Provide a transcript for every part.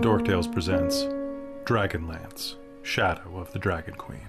Dorktales presents Dragonlance, Shadow of the Dragon Queen.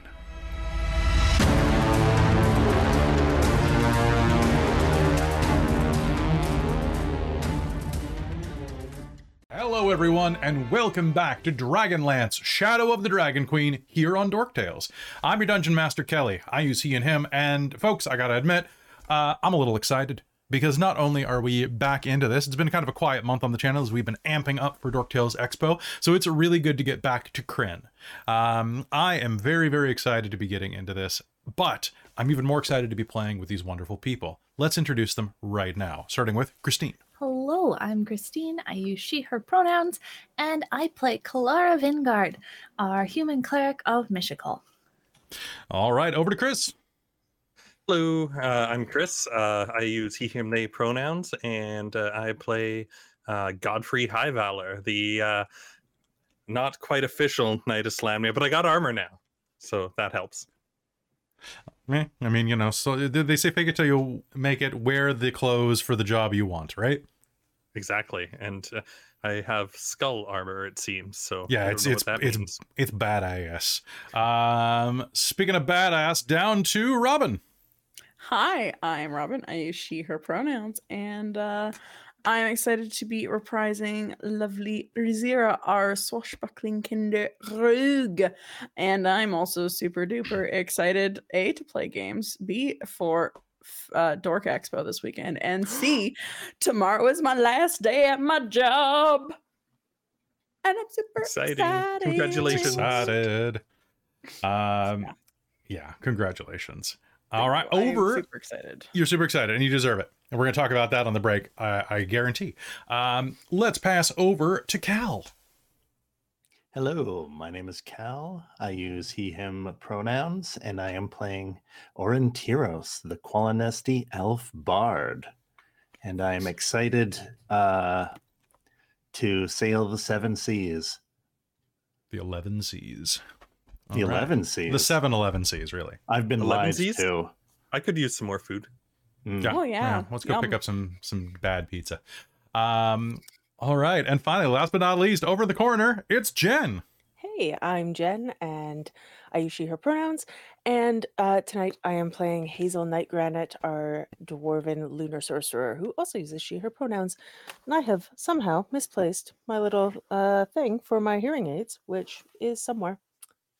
Hello, everyone, and welcome back to Dragonlance, Shadow of the Dragon Queen, here on Dork Tales. I'm your Dungeon Master Kelly. I use he and him, and folks, I gotta admit, uh, I'm a little excited because not only are we back into this, it's been kind of a quiet month on the channel as we've been amping up for Dork Tales Expo, so it's really good to get back to Krynn. Um, I am very, very excited to be getting into this, but I'm even more excited to be playing with these wonderful people. Let's introduce them right now, starting with Christine. Hello, I'm Christine. I use she, her pronouns, and I play Kelara Vingard, our human cleric of Mishakal. All right, over to Chris. Hello, uh, I'm Chris. Uh, I use he, him, they pronouns, and uh, I play uh, Godfrey Highvalor, the uh, not quite official Knight of Solamnia, but I got armor now, so that helps. I mean, you know, so they say fake it till you make it? Wear the clothes for the job you want, right? Exactly, and uh, I have skull armor. It seems so. Yeah, it's it's it's means. it's badass. Um, speaking of badass, down to Robin. Hi, I'm Robin. I use she, her pronouns, and uh, I'm excited to be reprising lovely Rizira, our swashbuckling kinder rogue. And I'm also super duper excited, A, to play games, B, for uh, Dork Expo this weekend, and C, tomorrow is my last day at my job. And I'm super Exciting. excited. Congratulations. Excited. Um, Yeah. yeah, congratulations. All right, I'm over. super excited. You're super excited, and you deserve it. And we're going to talk about that on the break. I, I guarantee. Um, let's pass over to Cal. Hello, my name is Cal. I use he, him pronouns, and I am playing Aurontiros, the Qualinesti elf bard. And I am excited uh, to sail the seven seas, The Eleven Seas. The All right. 11 seas. The seven Eleven Seas, really. I've been 11 lied seas? to. I could use some more food. Mm. Oh, yeah. Let's go pick up some some bad pizza. Um, all right, and finally, last but not least, over the corner, it's Jen. Hey, I'm Jen, and I use she, her pronouns. And uh, tonight I am playing Hazeal Nightgranite, our dwarven lunar sorcerer, who also uses she, her pronouns. And I have somehow misplaced my little uh, thing for my hearing aids, which is somewhere.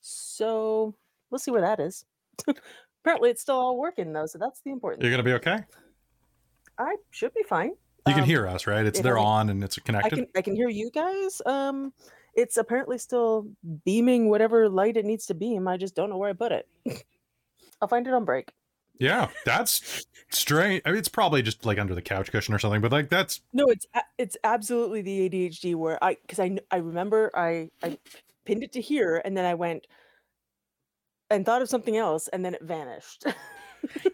So we'll see where that is. Apparently, it's still all working, though, so that's the important. You're gonna be okay. I should be fine. You can Um, hear us, right? It's they're I- on and it's connected. I can I can hear you guys. Um, it's apparently still beaming whatever light it needs to beam. I just don't know where I put it. I'll find it on break. Yeah, that's strange. I mean, it's probably just like under the couch cushion or something, but like that's No, it's it's absolutely the ADHD where I because I I remember I I pinned it to here and then I went and thought of something else and then it vanished.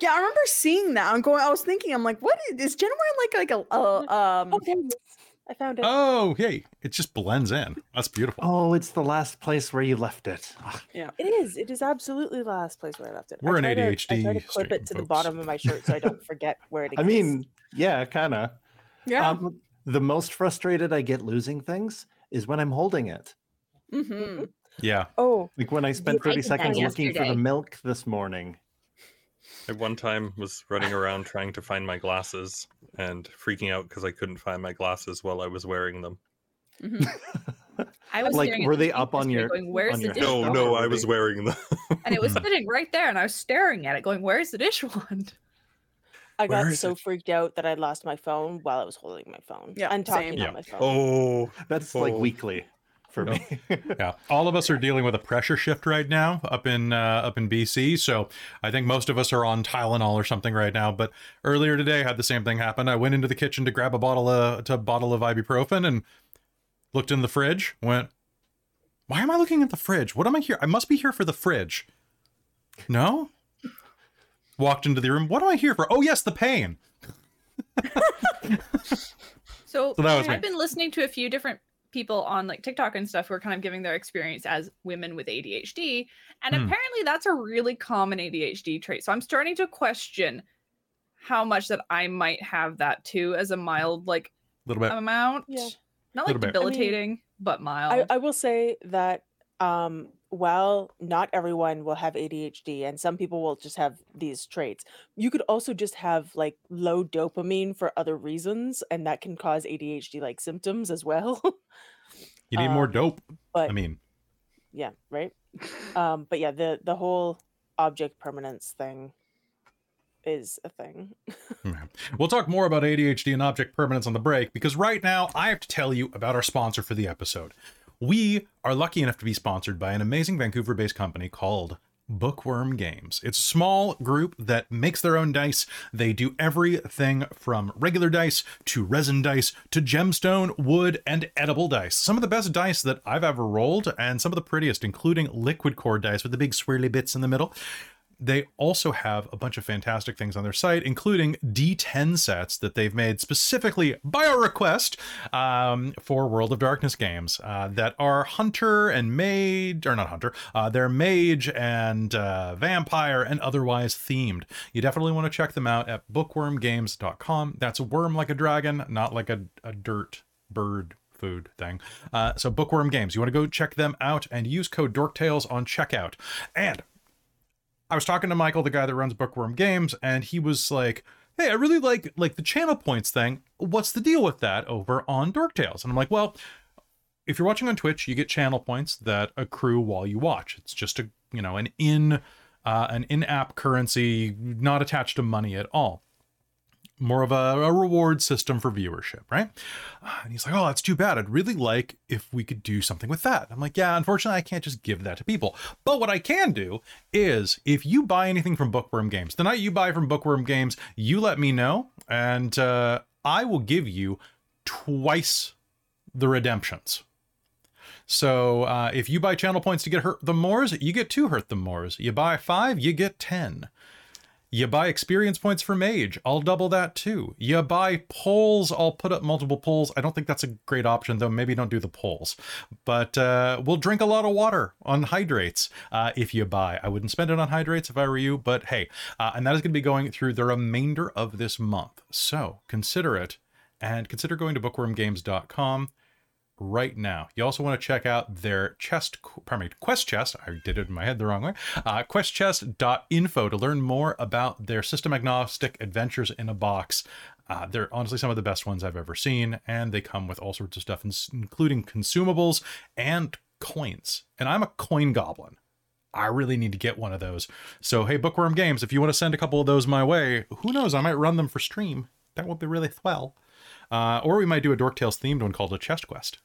Yeah, I remember seeing that. I'm going. I was thinking. I'm like, what is, is Jen wearing like like a uh, um? okay, I found it. oh hey, it just blends in. That's beautiful. Oh, it's the last place where you left it. yeah, It is. It is absolutely the last place where I left it. We're an ADHD. to- I ADHD try to clip stream, it to the bottom of my shirt so I don't forget where it I mean, yeah, kind of. Yeah. Um, the most frustrated I get losing things is when I'm holding it. Mm-hmm. Yeah, oh, Like when I spent 30 seconds looking for the milk this morning. I one time was running around trying to find my glasses and freaking out because I couldn't find my glasses while I was wearing them. Mm-hmm. I was Like, were they up on your- going, Where's on the your dish? No, wand no, I was wearing them. And it was sitting right there, and I was staring at it, going, Where's the dish wand? I got so it? freaked out that I lost my phone while I was holding my phone. Yeah, and talking same. on Yeah. my phone. oh, That's like Oh. weekly for No. me. yeah. All of us are dealing with a pressure shift right now up in uh, up in BC. So I think most of us are on Tylenol or something right now. But earlier today, I had the same thing happen. I went into the kitchen to grab a bottle of to bottle of ibuprofen and looked in the fridge. Went, why am I looking at the fridge? What am I here? I must be here for the fridge. No. Walked into the room. What am I here for? Oh yes, the pain. So, So that was me. I've been listening to a few different people on like TikTok and stuff who are kind of giving their experience as women with ADHD. And Hmm. apparently that's a really common ADHD trait. So I'm starting to question how much that I might have that too as a mild like little bit. amount. Yeah. Not like bit. I mean, debilitating, but mild. I, I will say that um, while not everyone will have ADHD and some people will just have these traits, you could also just have like low dopamine for other reasons, and that can cause ADHD like symptoms as well. You need more um, dope. but I mean, yeah, right. Um, but yeah, the the whole object permanence thing is a thing. We'll talk more about ADHD and object permanence on the break because right now I have to tell you about our sponsor for the episode. We are lucky enough to be sponsored by an amazing Vancouver based company called Bookwyrm Games. It's a small group that makes their own dice. They do everything from regular dice to resin dice to gemstone, wood, and edible dice. Some of the best dice that I've ever rolled, and some of the prettiest, including liquid core dice with the big swirly bits in the middle. They also have a bunch of fantastic things on their site, including D10 sets that they've made specifically by our request um, for World of Darkness games uh, that are hunter and mage, or not hunter, uh, they're mage and uh, vampire and otherwise themed. You definitely want to check them out at bookwyrmgames.com. That's wyrm like a dragon, not like a, a dirt bird food thing. Uh, so Bookwyrm Games, you want to go check them out and use code DorkTales on checkout. And I was talking to Michael, the guy that runs Bookwyrm Games, and he was like, "Hey, I really like like the channel points thing. What's the deal with that over on Dork Tales?" And I'm like, "Well, if you're watching on Twitch, you get channel points that accrue while you watch. It's just a you know an in uh, an in-app currency, not attached to money at all." More of a, a reward system for viewership, right? And he's like, "Oh, that's too bad. I'd really like if we could do something with that." I'm like, "Yeah, unfortunately, I can't just give that to people. But what I can do is, if you buy anything from Bookwyrm Games, the night you buy from Bookwyrm Games, you let me know, and uh, I will give you twice the redemptions." So uh, if you buy channel points to get hurt the mores, you get two hurt the mores. You buy five, you get ten. You buy experience points for mage, I'll double that too. You buy polls, I'll put up multiple polls. I don't think that's a great option though. Maybe don't do the polls. But uh, we'll drink a lot of water on hydrates uh, if you buy. I wouldn't spend it on hydrates if I were you, but hey, uh, and that is going to be going through the remainder of this month. So consider it and consider going to bookwyrmgames.com right now. You also want to check out their chest, pardon me, quest chest. I did it in my head the wrong way. Uh, questchest.info to learn more about their system agnostic adventures in a box. Uh, they're honestly some of the best ones I've ever seen, and they come with all sorts of stuff, including consumables and coins. And I'm a coin goblin. I really need to get one of those. So, hey, Bookwyrm Games, if you want to send a couple of those my way, who knows? I might run them for stream. That would be really swell. Uh, or we might do a Dork Tales themed one called a Chest Quest.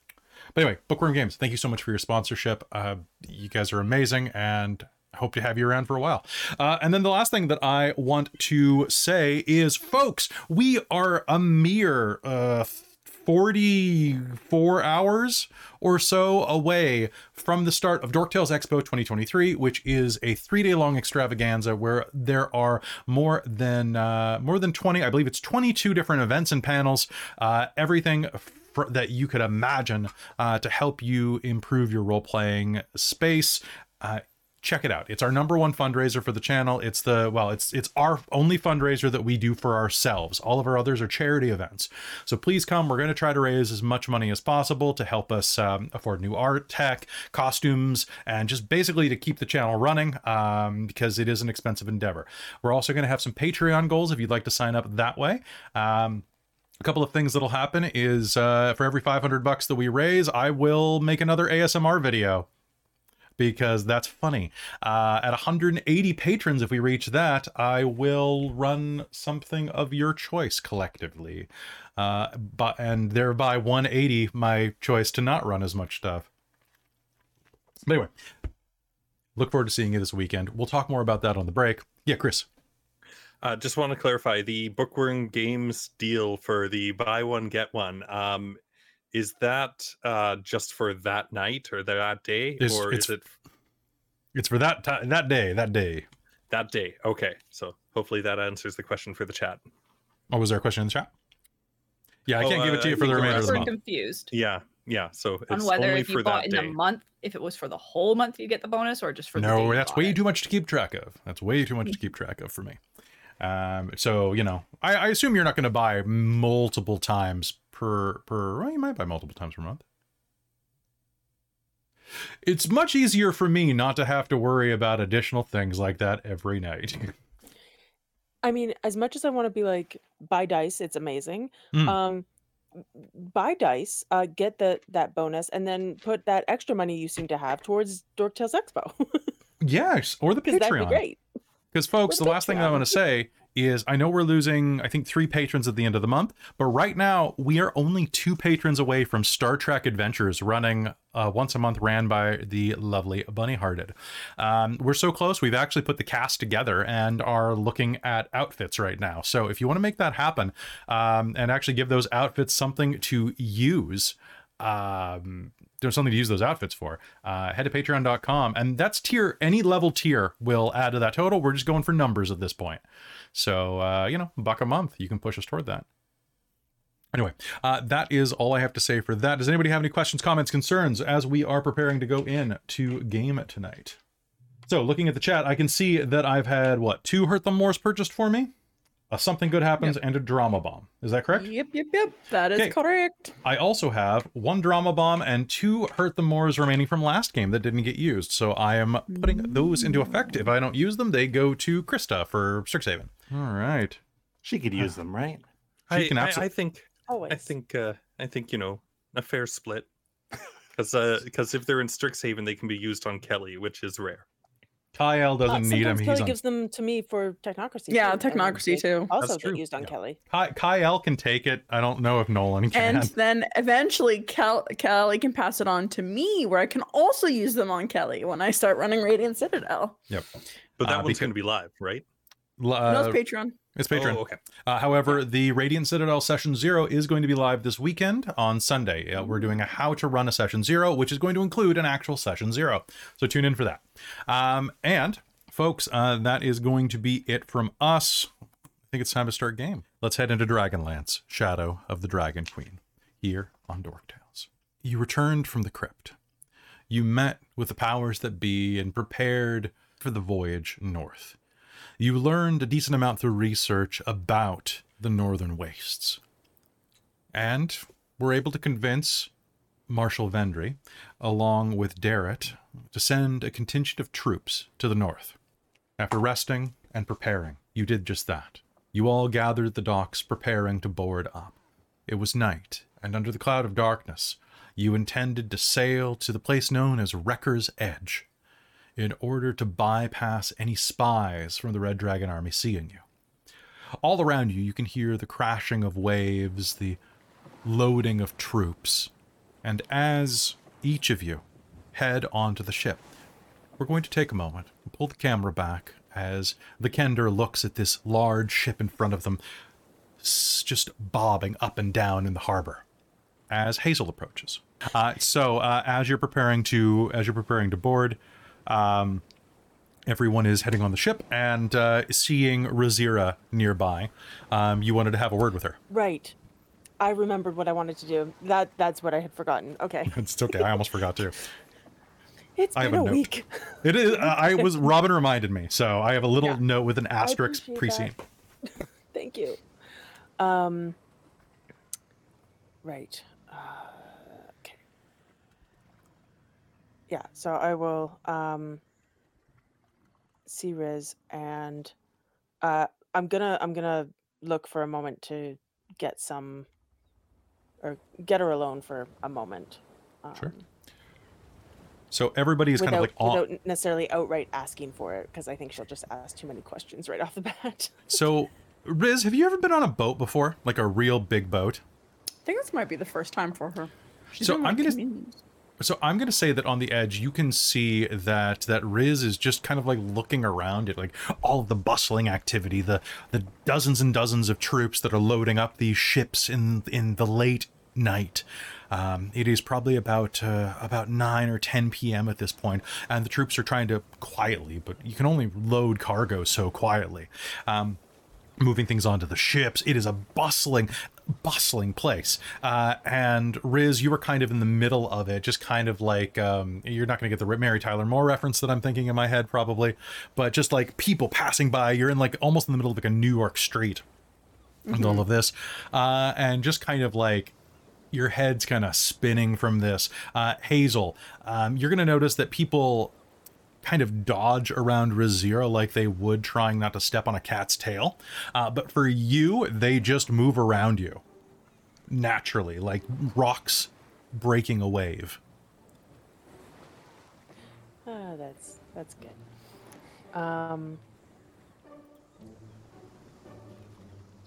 But anyway, Bookwyrm Games, thank you so much for your sponsorship. Uh, you guys are amazing, and hope to have you around for a while. Uh, and then the last thing that I want to say is, folks, we are a mere uh, 44 hours or so away from the start of Dorktales Expo 2023, which is a three-day long extravaganza where there are more than uh, more than 20, I believe it's 22 different events and panels, uh, everything fr- that you could imagine uh, to help you improve your role-playing space. Uh, check it out. It's our number one fundraiser for the channel. It's the well, it's it's our only fundraiser that we do for ourselves. All of our others are charity events. So please come. We're going to try to raise as much money as possible to help us um, afford new art, tech, costumes, and just basically to keep the channel running um, because it is an expensive endeavor. We're also going to have some Patreon goals if you'd like to sign up that way. Um, a couple of things that'll happen is uh, for every 500 bucks that we raise, I will make another ASMR video because that's funny. Uh, at 180 patrons, if we reach that, I will run something of your choice collectively, uh, but and thereby 180 my choice to not run as much stuff. But anyway, look forward to seeing you this weekend. We'll talk more about that on the break. Yeah, Chris. Uh, just want to clarify the Bookwyrm Games deal for the buy one get one. Um, is that uh, just for that night or that day, It's- or it's- is it It's for that time, that day, that day. that day? Okay, so hopefully that answers the question for the chat. Oh, was there a question in the chat? Yeah, I Oh, can't give uh, it to I you for the remainder of the month. confused Yeah, yeah. So on whether only if you bought in day. the month, if it was for the whole month, you get the bonus, or just for the day No, that's way it. too much to keep track of. That's way too much to keep track of for me. Um, so you know, I, I assume you're not going to buy multiple times per per. Well, you might buy multiple times per month. It's much easier for me not to have to worry about additional things like that every night. I mean, as much as I want to be like, buy dice, it's amazing. Mm. Um, buy dice, uh, get the that bonus, and then put that extra money you seem to have towards Dork Tales Expo. yes, or the Because that'd be Patreon. great. Because, folks, the last thing I want to say is I know we're losing, I think, three patrons at the end of the month, but right now we are only two patrons away from Star Trek Adventures running uh, once a month, ran by the lovely Bunny Hearted. Um, we're so close, we've actually put the cast together and are looking at outfits right now. So if you want to make that happen um, and actually give those outfits something to use, um there's something to use those outfits for. Uh head to patreon.com and that's tier any level tier will add to that total. We're just going for numbers at this point. So uh you know buck a month you can push us toward that. Anyway uh that is all i have to say for that. Does anybody have any questions comments concerns as we are preparing to go in to game tonight? So looking at the chat i can see that i've had what two hurt the mores purchased for me a something good happens and a drama bomb is that correct Yep, yep, yep. That is Okay. correct. I also have one drama bomb and two hurt the mores remaining from last game that didn't get used. So I am putting those into effect. If I don't use them, they go to Krista for Strixhaven. All right. She could use them, right? She I, can I, I think Always. I think uh, I think you know a fair split. Because because if they're in Strixhaven, they can be used on Kelly, which is rare. Kyle Uh, doesn't need him. sometimes He's Kelly on. gives them to me for Technocracy. Yeah, too, Technocracy they too. Also That's get true. used on Yeah. Kelly. Ky- Kyle can take it. I don't know if Nolan can. And then eventually Kel- Kelly can pass it on to me where I can also use them on Kelly when I start running Radiant Citadel. yep. But that Uh, one's because- going to be live, right? L- no, Uh, it's Patreon. It's Patreon. Oh, okay. Uh, however, the Radiant Citadel Session Zero is going to be live this weekend on Sunday. Uh, we're doing a how to run a Session Zero, which is going to include an actual Session Zero. So tune in for that. Um, and folks, uh, that is going to be it from us. I think it's time to start game. Let's head into Dragonlance, Shadow of the Dragon Queen, here on Dork Tales. You returned from the crypt. You met with the powers that be and prepared for the voyage north you learned a decent amount through research about the northern wastes. And were able to convince marshal vendry along with darrett to send a contingent of troops to the north. After resting and preparing you did just that. You all gathered at the docks preparing to board up. It was night and under the cloud of darkness you intended to sail to the place known as wrecker's edge in order to bypass any spies from the Red Dragon army seeing you. All around you, you can hear the crashing of waves, the loading of troops, and as each of you head onto the ship, we're going to take a moment and pull the camera back as the Kender looks at this large ship in front of them, just bobbing up and down in the harbor as Hazeal approaches. Uh, so uh, as you're preparing to as you're preparing to board, um, everyone is heading on the ship and uh, seeing Rizira nearby. Um, you wanted to have a word with her. Right. I remembered what I wanted to do. That that's what I had forgotten. Okay. It's okay. I almost forgot to. It's I have been a a, week. It is. Uh, I was. Robin reminded me, so I have a little Yeah. note with an asterisk appreciate pre that. Thank you. Um Right. Uh, okay. Yeah, so I will um see Riz and uh I'm gonna I'm gonna look for a moment to get some or get her alone for a moment. Um, Sure. So everybody is Without, kind of like on. without necessarily outright asking for it, because I think she'll just ask too many questions right off the bat. So, Riz, have you ever been on a boat before, like a real big boat? I think this might be the first time for her. She's So I'm like, gonna- comedians. So I'm gonna say that on the edge, you can see that that Riz is just kind of like looking around at like all the bustling activity, the the dozens and dozens of troops that are loading up these ships in in the late night. Um, it is probably about uh, about nine or ten p.m. at this point, and the troops are trying to quietly, but you can only load cargo so quietly. Um, moving things onto the ships. It is a bustling, bustling place. Uh, and Riz, you were kind of in the middle of it, just kind of like um, you're not going to get the Mary Tyler Moore reference that I'm thinking in my head, probably, but just like people passing by. You're in like almost in the middle of like a New York street. And all of this, uh, and just kind of like your head's kind of spinning from this. Uh, Hazeal, um, you're going to notice that people kind of dodge around Rizira like they would trying not to step on a cat's tail. Uh, but for you, they just move around you naturally, like rocks breaking a wave. Ah, that's that's good. Um,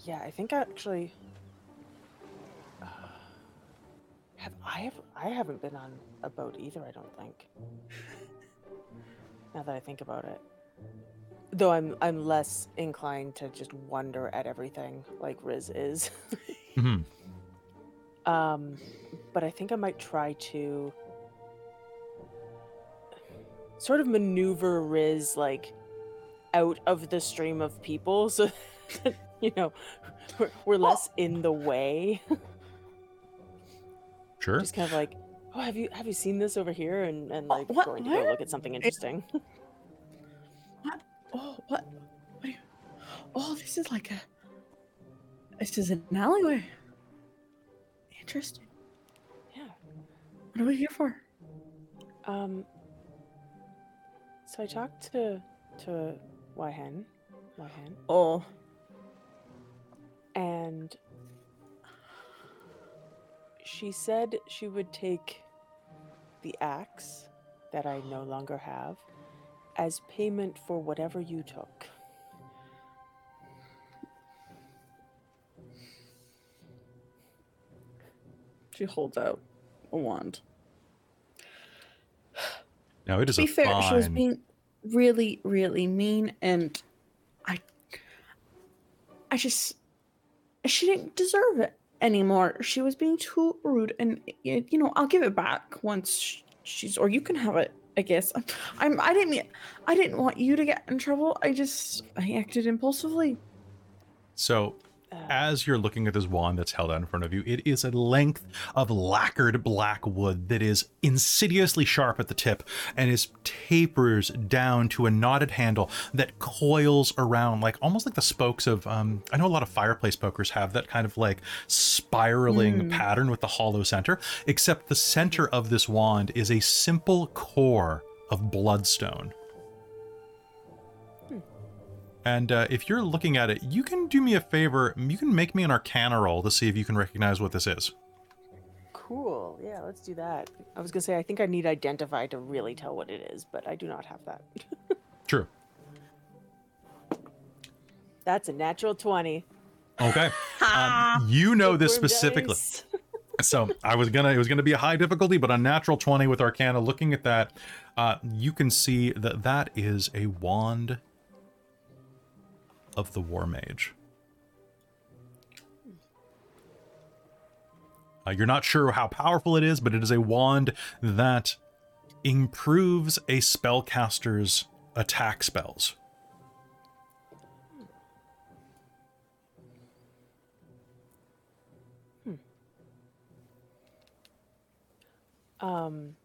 yeah, I think actually, uh, have I have I haven't been on a boat either. I don't think. Now that I think about it, though, I'm I'm less inclined to just wonder at everything like Riz is. Mhm. Um, but I think I might try to sort of maneuver Riz like out of the stream of people so that, you know we're, we're less in the way. Sure. Just kind of like, oh, have you have you seen this over here? And and like what- going to where? go look at something interesting. What? Oh, what? what are you... Oh, this is like a. This is an alleyway. Interesting. yeah. What are we here for? Um. So I talked to to Wyhen, Wyhen, Oh, and she said she would take the axe that I no longer have as payment for whatever you took. she holds out a wand. Now it is to a be fair, she was being really, really mean, and I, I just, she didn't deserve it anymore. She was being too rude, and you know, I'll give it back once she's, or you can have it. I guess I'm. I didn't mean. I didn't want you to get in trouble. I just, I acted impulsively. So, as you're looking at this wand that's held out in front of you, it is a length of lacquered black wood that is insidiously sharp at the tip and is tapers down to a knotted handle that coils around like almost like the spokes of um I know a lot of fireplace pokers have that kind of like spiraling Mm. pattern with the hollow center, except the center of this wand is a simple core of bloodstone. And uh, if you're looking at it, you can do me a favor. You can make me an Arcana roll to see if you can recognize what this is. cool. Yeah, let's do that. I was gonna say I think I need identify to really tell what it is, but I do not have that. True. That's a natural twenty. Okay. Um, you know this specifically. So I was gonna. It was gonna be a high difficulty, but a natural twenty with Arcana. Looking at that, uh, you can see that that is a wand of the War Mage. Uh, you're not sure how powerful it is, but it is a wand that improves a spellcaster's attack spells. Um,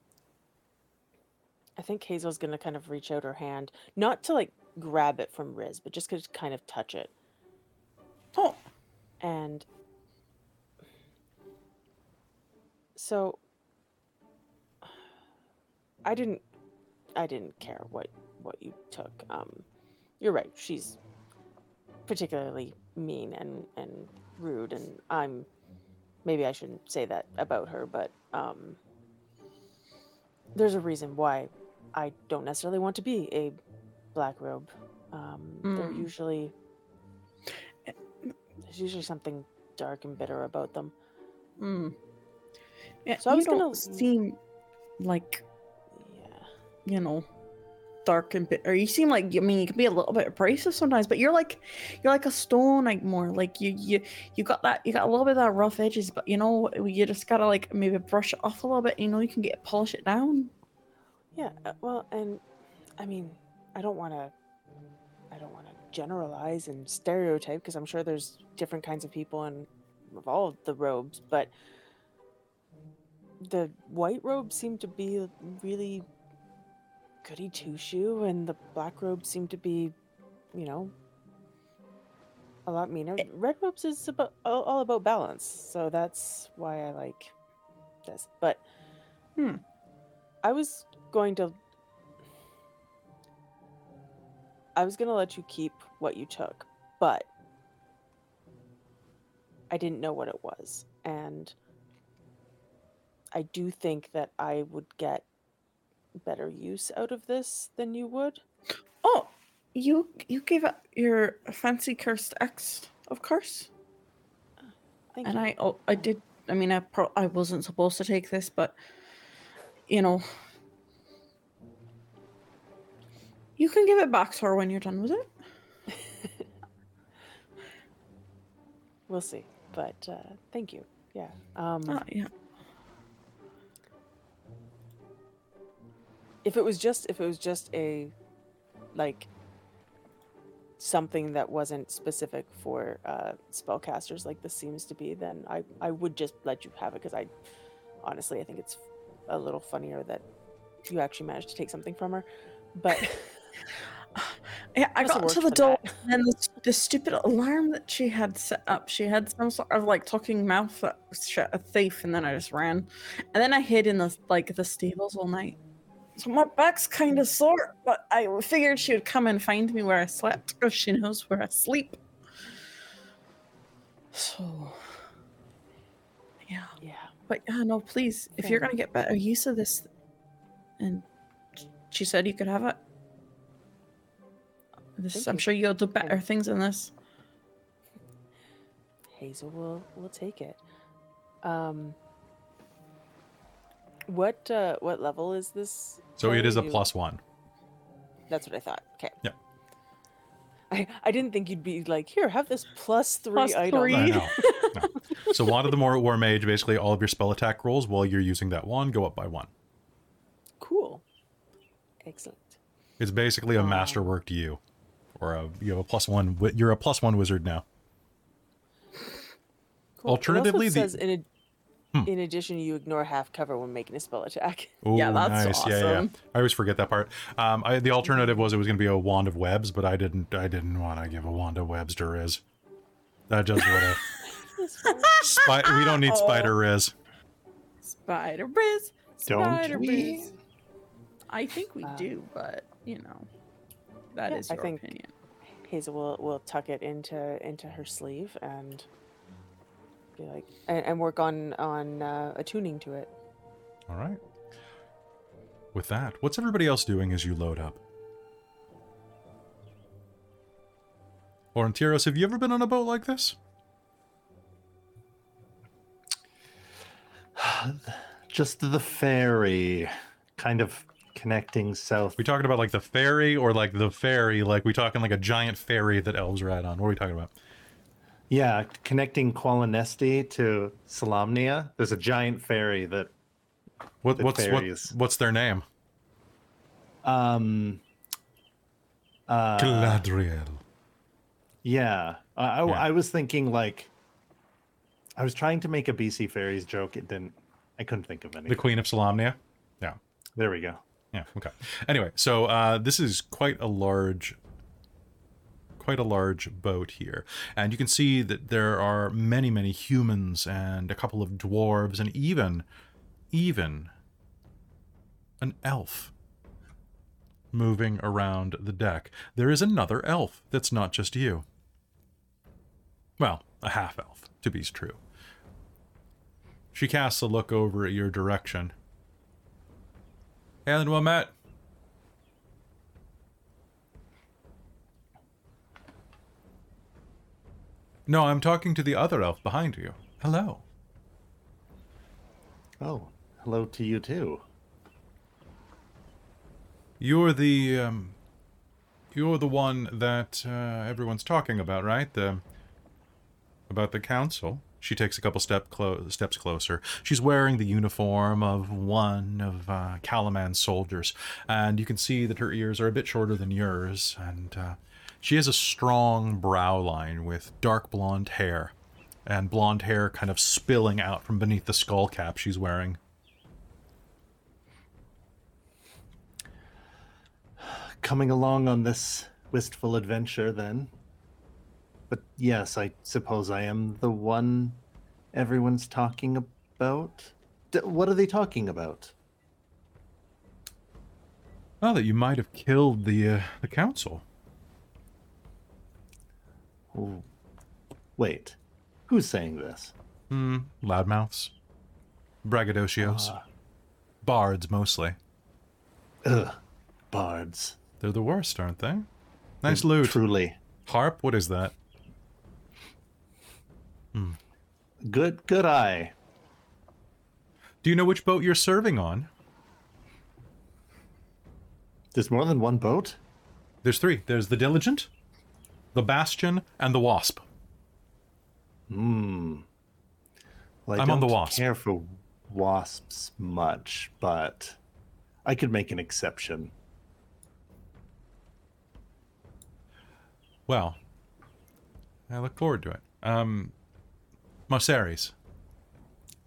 I think Hazeal's gonna kind of reach out her hand, not to like grab it from Riz, but just to kind of touch it. Oh, And so I didn't I didn't care what what you took. Um you're right. She's particularly mean and and rude and I'm maybe I shouldn't say that about her, but um there's a reason why I don't necessarily want to be a black robe. Um they're Mm. usually there's usually something dark and bitter about them. mm. Yeah, So I was gonna- don't seem like Yeah. you know dark and bitter. or you seem like i mean you can be a little bit abrasive sometimes but you're like you're like a stone like more like you you you got that you got a little bit of that rough edges but you know you just gotta like maybe brush it off a little bit you know you can get polish it down Yeah, uh, well, and I mean, I don't want to I don't want to generalize and stereotype because I'm sure there's different kinds of people in of all of the robes, but the white robes seem to be really goody two shoe, and the black robes seem to be, you know, a lot meaner. Red robes is about all, all about balance, so that's why I like this, but Hmm. I was going to. I was going to let you keep what you took, but I didn't know what it was. And I do think that I would get better use out of this than you would. Oh, you you gave up your fancy cursed X, of course. Thank and you. I oh I did. I mean, I pro- I wasn't supposed to take this, but you know, you can give it back to her when you're done with it. We'll see. But uh, thank you. Yeah. Um, Oh, yeah. if it was just if it was just a like something that wasn't specific for uh, spellcasters like this seems to be, then I I would just let you have it because I honestly I think it's a little funnier that you actually managed to take something from her. But Yeah, I got to the door, that. and the, the stupid alarm that she had set up. She had some sort of like talking mouth uh, that shut a thief, and then I just ran, and then I hid in the like the stables all night. So my back's kind of sore, but I figured she would come and find me where I slept because she knows where I sleep. So, yeah, yeah, but yeah, no, please, if you're gonna get better use of this, and she said you could have it. This, I'm sure you'll do better things than this. Hazeal will will take it. Um, what uh, what level is this? So it is Kelly? a You- plus one. That's what I thought. Okay. Yeah. I, I didn't think you'd be like, here, have this plus three Plus item. three. I know. No. So one of the more war mage, basically all of your spell attack rolls while you're using that one go up by one. Cool. Excellent. It's basically a Aw. masterwork to you, or a you have a plus one. You're a plus one wizard now. Cool. Alternatively, the- says in, ad- Hmm. in addition, you ignore half cover when making a spell attack. Yeah, Ooh, that's Yeah, yeah, yeah. I always forget that part. Um, I, the alternative was it was going to be a wand of webs, but I didn't. I didn't want to give a wand of webs to Riz. That just would have. Spi- we don't need spider Riz. Spider Briz. Don't Spider we? I think we Uh, do, but you know, that is Yeah, I your think- opinion. Hazeal will, will tuck it into into her sleeve and be like, and, and work on on uh, attuning to it. All right. With that, what's everybody else doing as you load up? Aurontiros, have you ever been on a boat like this? Just the ferry, kind of connecting south. we talking about like the ferry or like the ferry? Like we talking like a giant ferry that elves ride on? What are we talking about? Yeah, connecting Qualinesti to Solamnia. There's a giant ferry that What, The what's what, what's their name? um uh Galadriel. yeah. I, I, Yeah. I was thinking like I was trying to make a BC Fairies joke. It didn't. I couldn't think of any. The Queen of Solamnia. Yeah. There we go. Yeah. Okay. Anyway, so uh, this is quite a large, quite a large boat here, and you can see that there are many, many humans and a couple of dwarves, and even, even an elf moving around the deck. There is another elf that's not just you. Well, a half elf, to be true. She casts a look over at your direction. Alan Wamet. No, I'm talking to the other elf behind you. Hello. Oh, hello to you too. You're the um you're the one that uh, everyone's talking about, right? The about the council. She takes a couple step clo- steps closer. She's wearing the uniform of one of uh, Kalaman's soldiers, and you can see that her ears are a bit shorter than yours, and uh, she has a strong brow line with dark blonde hair, and blonde hair kind of spilling out from beneath the skull cap she's wearing. Coming along on this wistful adventure, then. But yes, I suppose I am the one everyone's talking about. D- what are they talking about? Oh, that you might have killed the uh, the council. Oh, Wait, who's saying this? Hmm. Loudmouths, braggadocios, Ah, bards mostly. ugh, bards. They're the worst, aren't they? Nice loot. Truly, Harp. What is that? Good, good eye. Do you know which boat you're serving on? There's more than one boat. There's three. There's the Diligent, the Bastion, and the Wasp. Hmm. Well, I I'm on the don't Wasp. care for wasps much, but I could make an exception. Well, I look forward to it. Um, Marceres.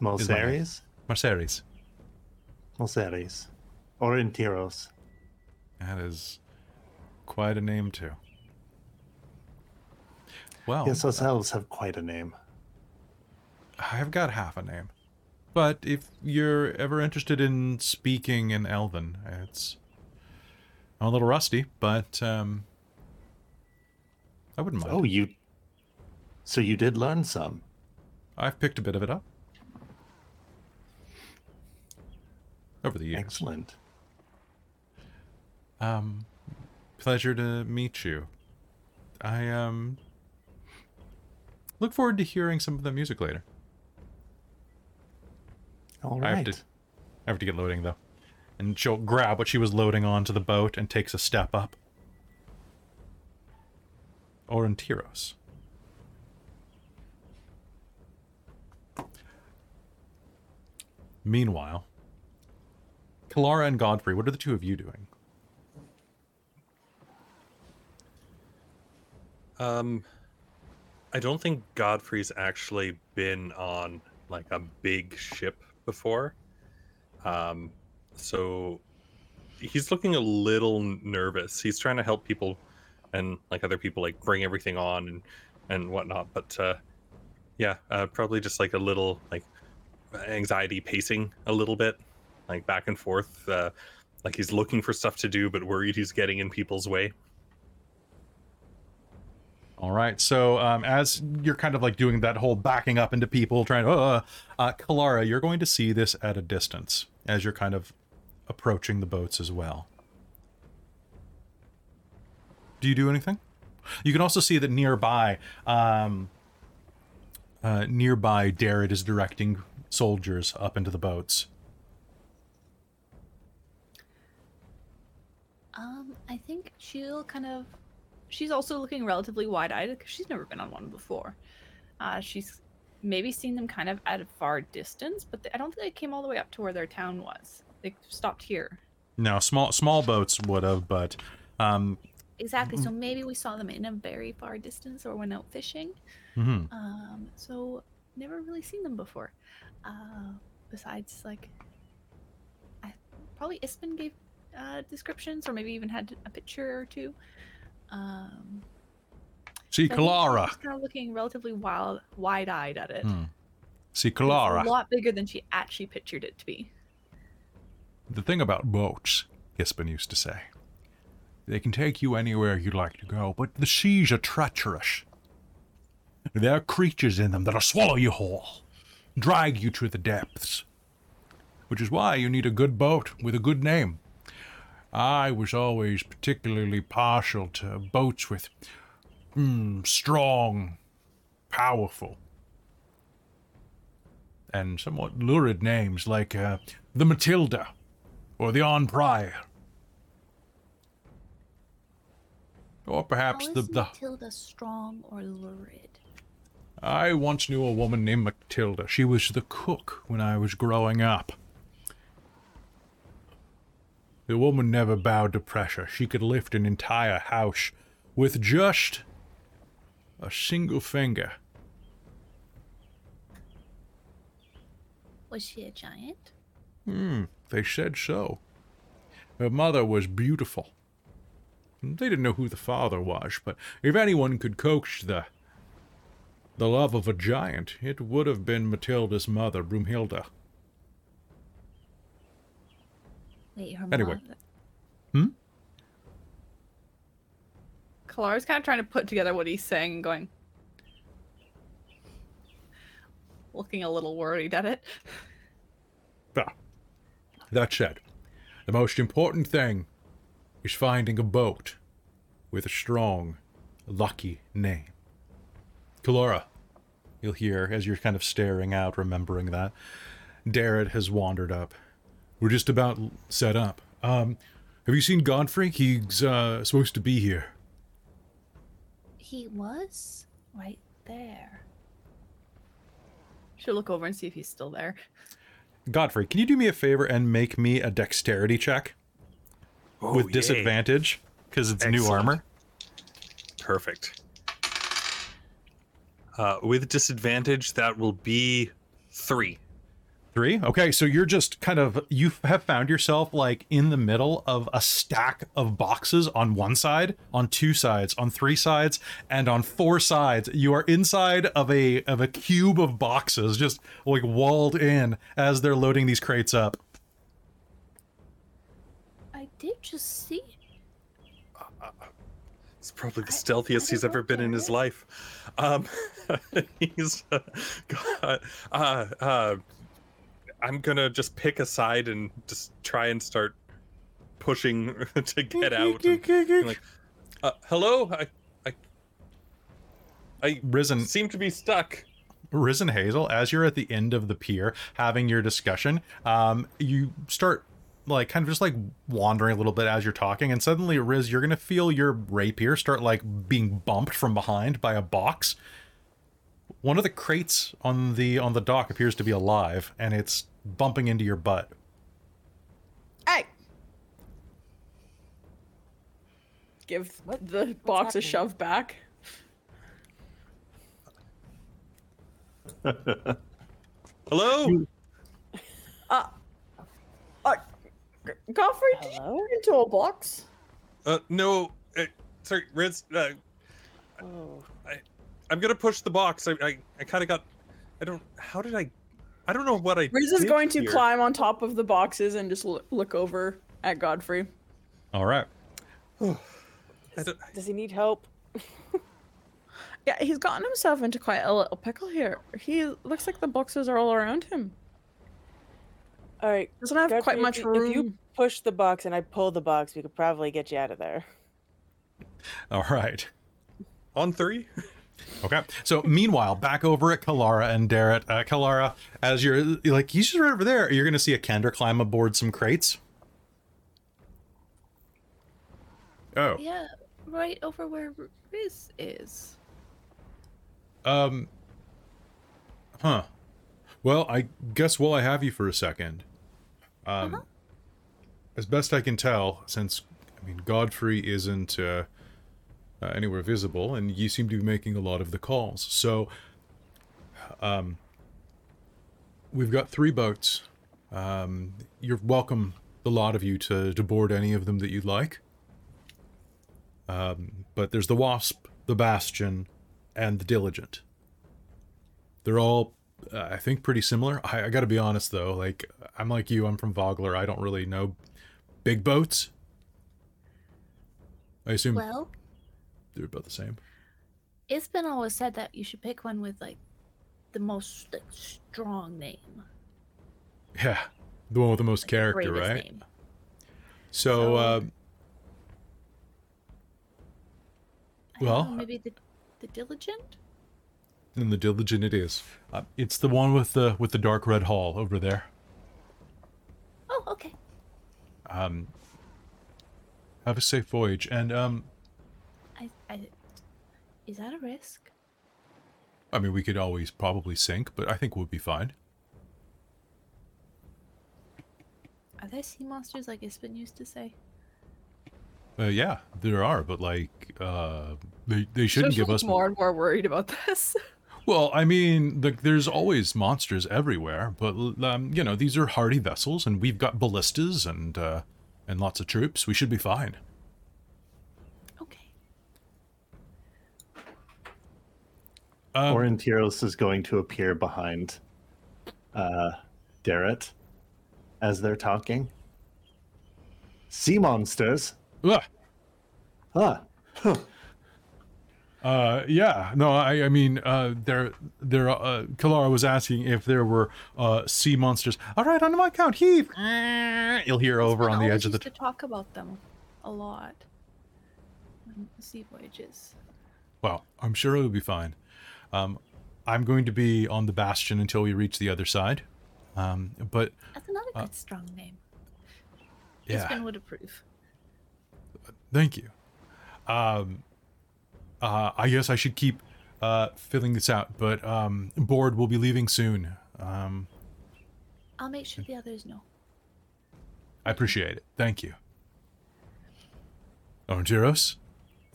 Mulceres? Marceres. Mulceres. Aurontiros. That is quite a name too. Well, Yes, us elves have quite a name. I've got half a name. But if you're ever interested in speaking in Elven, it's I'm a little rusty, but um, I wouldn't mind. Oh, you. So you did learn some. I've picked a bit of it up over the years. Excellent. Um, pleasure to meet you. I um look forward to hearing some of the music later. All I have to, I have to get loading though, and she'll grab what she was loading onto the boat and takes a step up. Aurontiros. Meanwhile, Kelara and Godfrey, what are the two of you doing? Um, I don't think Godfrey's actually been on like a big ship before. Um, so he's looking a little nervous. He's trying to help people and like other people like bring everything on and and whatnot. But uh, yeah, uh, probably just like a little like anxiety pacing a little bit, like back and forth. Uh, like he's looking for stuff to do, but worried he's getting in people's way. All right. So um, as you're kind of like doing that whole backing up into people, trying to, uh, uh, Kelara, you're going to see this at a distance as you're kind of approaching the boats as well. Do you do anything? You can also see that nearby, um, uh, nearby, Darrett is directing soldiers up into the boats. Um, I think she'll kind of. She's also looking relatively wide-eyed because she's never been on one before. Uh, she's maybe seen them kind of at a far distance, but they, I don't think they came all the way up to where their town was. They stopped here. No, small small boats would have, but um, Exactly. So maybe we saw them in a very far distance or went out fishing. mhm. Um, so never really seen them before. Uh, besides, like, I probably Ispen gave uh, descriptions or maybe even had a picture or two. Um, see so I think she's Kelara. kind of looking relatively wild, wide-eyed at it. Hmm. See It's a lot bigger than she actually pictured it to be. The thing about boats, Hispin used to say, they can take you anywhere you'd like to go, but the seas are treacherous. There are creatures in them that'll swallow you whole, drag you to the depths. Which is why you need a good boat with a good name. I was always particularly partial to boats with mm, strong, powerful, and somewhat lurid names like uh, the Matilda or the On Prior. Or perhaps How the, is the Matilda strong or lurid? I once knew a woman named Matilda. She was the cook when I was growing up. The woman never bowed to pressure. She could lift an entire house with just a single finger. Was she a giant? Hmm, they said so. Her mother was beautiful. They didn't know who the father was, but if anyone could coax the the love of a giant, it would have been Matilda's mother, Broomhilda. Wait, her Anyway. mom- Hmm? Kelara's kind of trying to put together what he's saying and going. Looking a little worried at it. Ah, that said, the most important thing is finding a boat with a strong, lucky name. Kelara, you'll hear as you're kind of staring out, remembering that. Darrett has wandered up. We're just about set up. Um, have you seen Godfrey? He's uh, supposed to be here. He was right there. She'll look over and see if he's still there. Godfrey, can you do me a favor and make me a dexterity check Oh, with yay. disadvantage because it's new armor? Perfect. Uh, with disadvantage, that will be three. Three. Okay, so you're just kind of you have found yourself like in the middle of a stack of boxes on one side, on two sides, on three sides, and on four sides. You are inside of a of a cube of boxes, just like walled in as they're loading these crates up. I did just see. Uh, uh, uh, it's probably the I- stealthiest I he's ever been in his Derek. life. Um, he's uh, God, uh, uh, I'm gonna just pick a side and just try and start pushing to get out. And, be like, uh, hello, I, I, I Risen seem to be stuck. Risen Hazeal, as you're at the end of the pier having your discussion, um, you start like kind of just like wandering a little bit as you're talking, and suddenly, Riz, you're gonna feel your rapier start like being bumped from behind by a box. One of the crates on the on the dock appears to be alive, and it's bumping into your butt. Hey! Give What- the box a shove back. Hello. Uh, Godfrey, did you Hello? get into a box? Uh, no, uh, sorry, Riz. Uh, Oh, I'm gonna push the box. I, I, I kind of got. I don't. How did I? I don't know what I. Riz is did going to here. climb on top of the boxes and just loo- look over at Godfrey. All right. I don't- does he need help? Yeah, he's gotten himself into quite a little pickle here. He looks like the boxes are all around him. All right, Doesn't have quite Godfrey, much if you- If you push the box and I pull the box, we could probably get you out of there. All right. on three. Okay. So meanwhile, back over at Kelara and Darrett, uh, Kelara, as you're you're like, he's just right over there. You're gonna see a Kender climb aboard some crates. Oh. Yeah, right over where Riz is. Um. Huh. Well, I guess while I have you for a second, um, Uh-huh. as best I can tell, since I mean Godfrey isn't uh, uh, anywhere visible, and you seem to be making a lot of the calls, so um, we've got three boats. Um, you're welcome, the lot of you, to to board any of them that you'd like. Um, but there's the Wasp, the Bastion, and the Diligent. They're all, uh, I think, pretty similar. I, I got to be honest though, like I'm like you, I'm from Vogler. I don't really know big boats. I assume Well, they're about the same. it's been always said that you should pick one with like the most like, strong name. Yeah, the one with the most like, the character, bravest right? name. So, So- uh, Well, know, maybe the the diligent. then the Diligent it is. Uh, it's the one with the with the dark red hall over there. Oh, okay. Um, have a safe voyage, and um, I, I, is that a risk? I mean, we could always probably sink, but I think we'll be fine. Are there sea monsters like Ispin used to say? Uh, yeah, there are, but like, uh, they they shouldn't give us more and more worried about this. Well, I mean, the, there's always monsters everywhere, but um, you know, these are hardy vessels, and we've got ballistas and uh, and lots of troops. We should be fine. okay. Um, Aurontiros is going to appear behind uh, Darrett as they're talking. Sea monsters? Ugh. Huh. Huh. Uh, yeah, no, I, I mean, uh, there, there, uh, Kelara was asking if there were, uh, sea monsters. All right, on my count, heave. You'll hear over on the edge of the. used to talk about them a lot. Sea voyages. Well, I'm sure it'll be fine. Um, I'm going to be on the bastion until we reach the other side. Um, but That's another Uh, good strong name. yeah, Ispin would approve. thank you. Um, uh, I guess I should keep uh, filling this out, but um, board will be leaving soon. Um, I'll make sure the others know. I appreciate it. Thank you. Jiros,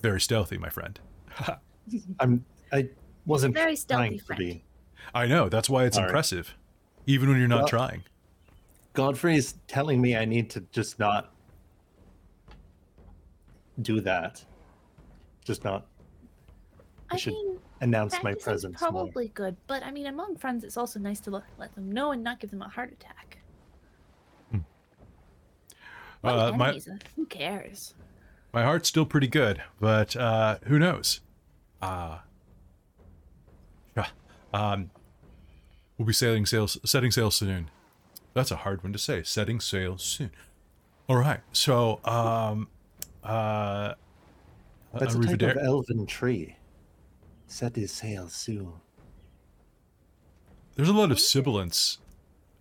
very stealthy, my friend. I'm. I wasn't very trying stealthy to be. I know that's why it's All right. impressive, even when you're not Well- trying. is telling me I need to just not do that. Just not I should mean, announce my practice is presence more. probably good, but I mean, among friends, it's also nice to let, let them know and not give them a heart attack. Well, Uh, my enemies, who cares? my heart's still pretty good, but uh, who knows? Uh, yeah, um, we'll be sailing sails, setting sail soon. That's a hard one to say. Setting sail soon. All right. So, um, uh, That's a type of arriveder- elven tree. Set his sail soon. There's a lot of sibilance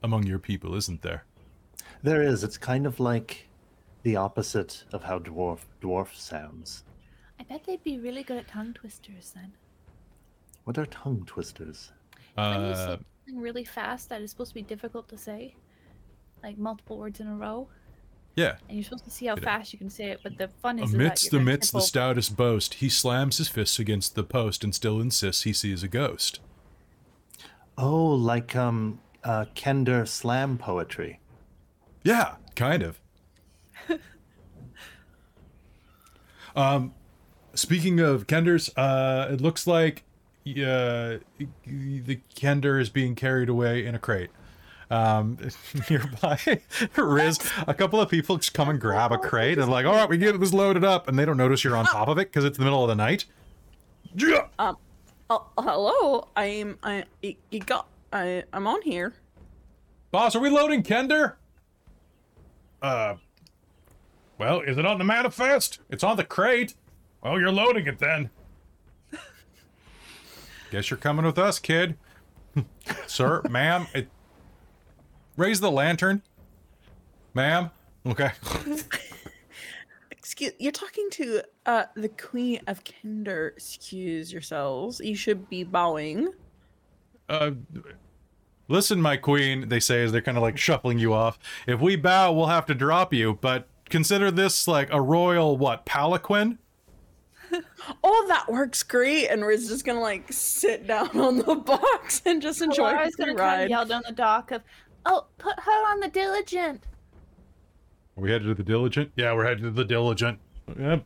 among your people, isn't there? There is. It's kind of like the opposite of how dwarf dwarf sounds. I bet they'd be really good at tongue twisters then. What are tongue twisters? When you Uh, say something really fast that is supposed to be difficult to say, like multiple words in a row, yeah. and you're supposed to see how It- fast you can say it, but the fun is, is that Amidst you're the stoutest boast, he slams his fists against the post and still insists he sees a ghost. Oh, like um uh Kender slam poetry. Yeah, kind of. um, speaking of Kenders, uh, it looks like uh, the Kender is being carried away in a crate. Um, nearby, Riz, a couple of people just come and grab a crate and like, all right, we get this loaded up, and they don't notice you're on top of it because it's the middle of the night. Yeah. Oh, hello. I'm. I. You you got. I. I'm on here. Boss, are we loading Kender? Uh, well, is it on the manifest? It's on the crate. Well, you're loading it then. Guess you're coming with us, kid. Sir, ma'am, it... raise the lantern. Ma'am, okay. Excuse. You're talking to uh the Queen of Kender. Excuse yourselves. You should be bowing. Uh, listen, my queen, they say as they're kind of like shuffling you off. If we bow, we'll have to drop you, but consider this like a royal, what, palanquin? Oh, that works great. And Riz just gonna like sit down on the box and just enjoy I the was gonna free kind of yell down the dock of, "Oh, put her on the diligent." Are we headed to the Diligent? Yeah, we're headed to the Diligent. Yep.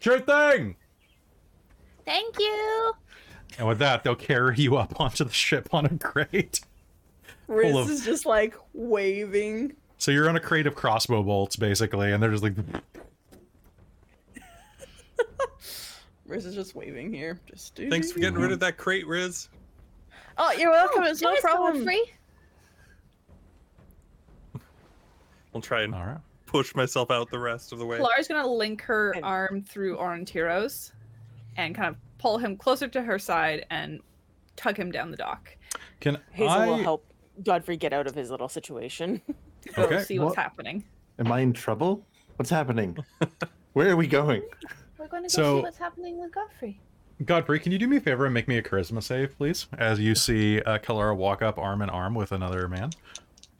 Sure thing. Thank you. And with that, they'll carry you up onto the ship on a crate. Riz of- is just like waving. So you're on a crate of crossbow bolts, basically, and they're just like, Riz is just waving here. Just do. Thanks for getting rid of that crate, Riz. Oh, you're welcome. it's no problem. Godfrey. I'll try and all right. push myself out the rest of the way. Lara's gonna link her arm through Aurontiros and kind of pull him closer to her side and tug him down the dock. Can Hazeal I? will help Godfrey get out of his little situation. Go Okay. see what's What? happening. Am I in trouble? What's happening? Where are we going? We're going to go So- see what's happening with Godfrey. Godfrey, can you do me a favor and make me a charisma save, please? As you see uh, Kelara walk up arm in arm with another man.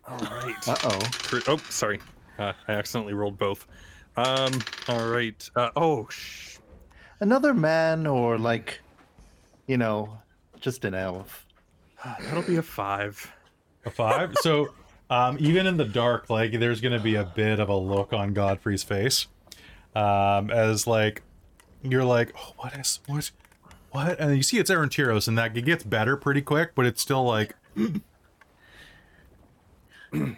All right. Uh oh. Oh, sorry. Uh, I accidentally rolled both. Um. All right. Uh, oh, sh- Another man or like, you know, just an elf. that'll be a five. A five. so, um, even in the dark, like there's gonna be a bit of a look on Godfrey's face, um, as like you're like, oh, what is what, what? And you see it's Aurontiros, and that it gets better pretty quick, but it's still like,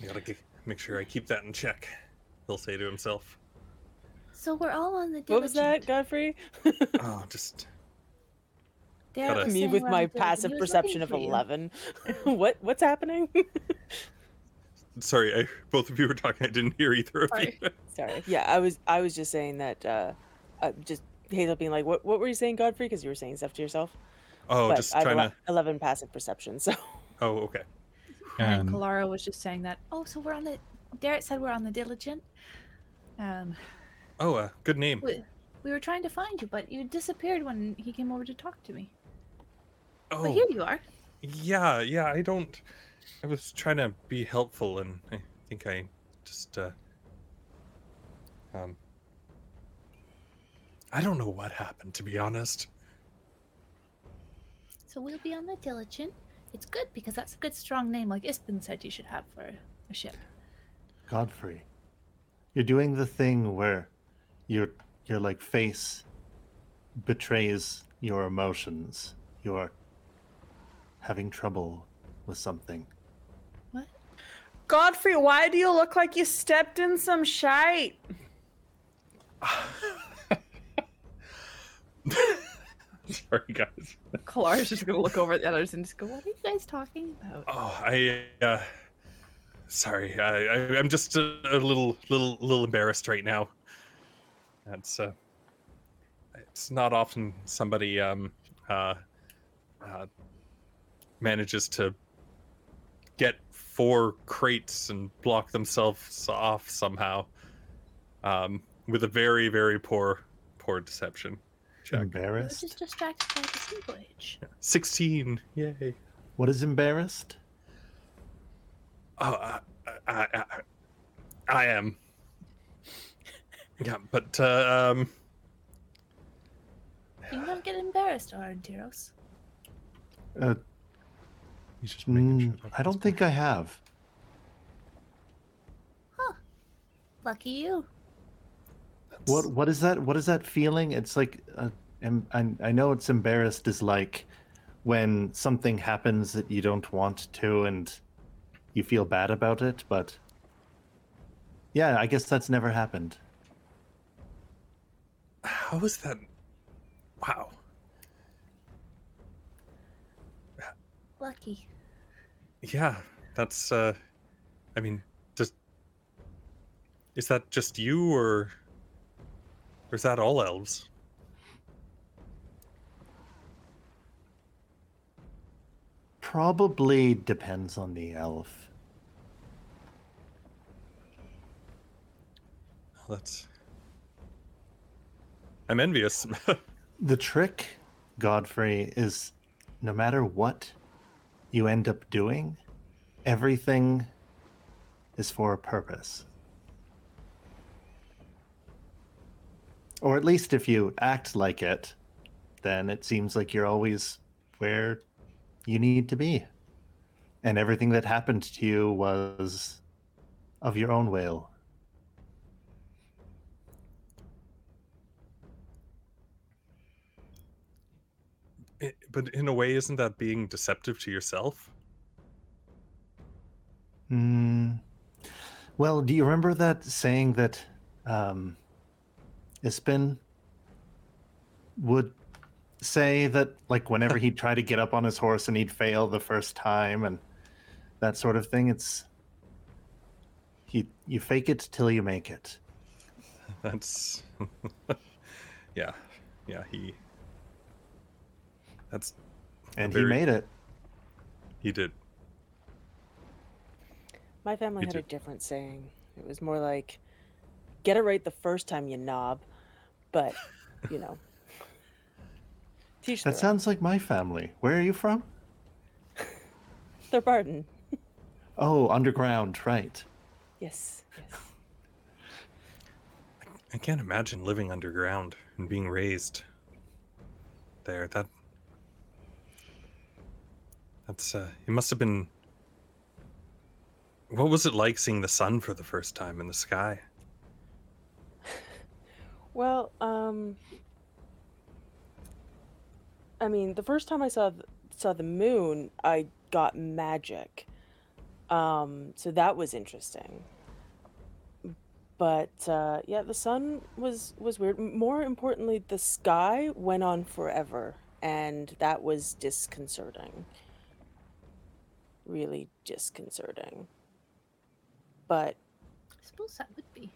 You gotta g- make sure I keep that in check. He'll say to himself. So we're all on the diligent. What was that, Godfrey? Oh, just Derek Gotta- Me with my passive perception of eleven. what what's happening? sorry. I, both of you were talking. I didn't hear either of Sorry. you. Sorry. Yeah, I was I was just saying that. uh, uh Just Hazeal being like, "What what were you saying, Godfrey?" Because you were saying stuff to yourself. Oh, but just I have trying ele- to. eleven passive perception. So Oh, okay. And And Kelara was just saying that. Oh, so we're on the. Derek said we're on the diligent. Um, Oh, uh, good name. we, we were trying to find you, but you disappeared when he came over to talk to me. Oh, But here you are. yeah, yeah. I don't. I was trying to be helpful, and I think I just. uh Um. I don't know what happened, to be honest. So we'll be on the diligent. It's good because that's a good strong name, like Ispin said you should have for a ship. Godfrey, you're doing the thing where your your like face betrays your emotions. You're having trouble with something. What? Godfrey, why do you look like you stepped in some shite? Sorry, guys. Kelara's just gonna look over at the others and just go, "What are you guys talking about?" Oh, I. Uh, sorry, I, I, I'm just a, a little, little, little embarrassed right now. That's. Uh, it's not often somebody um, uh, uh, manages to get four crates and block themselves off somehow um, with a very, very poor, poor deception check. I was Embarrassed? just distracted by the sea voyage. Sixteen, yay! What is embarrassed? Oh, I, I, I, I am. Yeah, but uh, um, You don't get embarrassed, Aurontiros. Uh, he's just making mm, sure I don't think I have. Huh. Lucky you. What what is that? What is that feeling? It's like uh, em- I, I know it's embarrassed is like when something happens that you don't want to and you feel bad about it, but yeah, I guess that's never happened. How is that? Wow. Lucky. Yeah, that's. uh I mean, just is that just you, or, or is that all elves? Probably depends on the elf. That's. I'm envious. The trick, Godfrey, is no matter what you end up doing, everything is for a purpose. Or at least if you act like it, then it seems like you're always where you need to be. And everything that happened to you was of your own will. I- but in a way, isn't that being deceptive to yourself? Hmm. Well, do you remember that saying that um, Ispin would say that, like, whenever he'd try to get up on his horse and he'd fail the first time and that sort of thing? It's you you fake it till you make it. That's yeah, yeah. He that's And Very- he made it. he did. My family You had a different saying. It was more like, "Get it right the first time, you knob," but you know. Teach That their own. sounds like my family. Where are you from? Thorbardin. Oh, underground, right. Yes. Yes. I can't imagine living underground and being raised there. That that's uh, it must have been. What was it like seeing the sun for the first time in the sky? Well, um, I mean, the first time I saw th- saw the moon, I got magic. Um, so that was interesting. but uh, yeah, the sun was was weird. More importantly, the sky went on forever, and that was disconcerting. Really disconcerting. But I suppose that would be.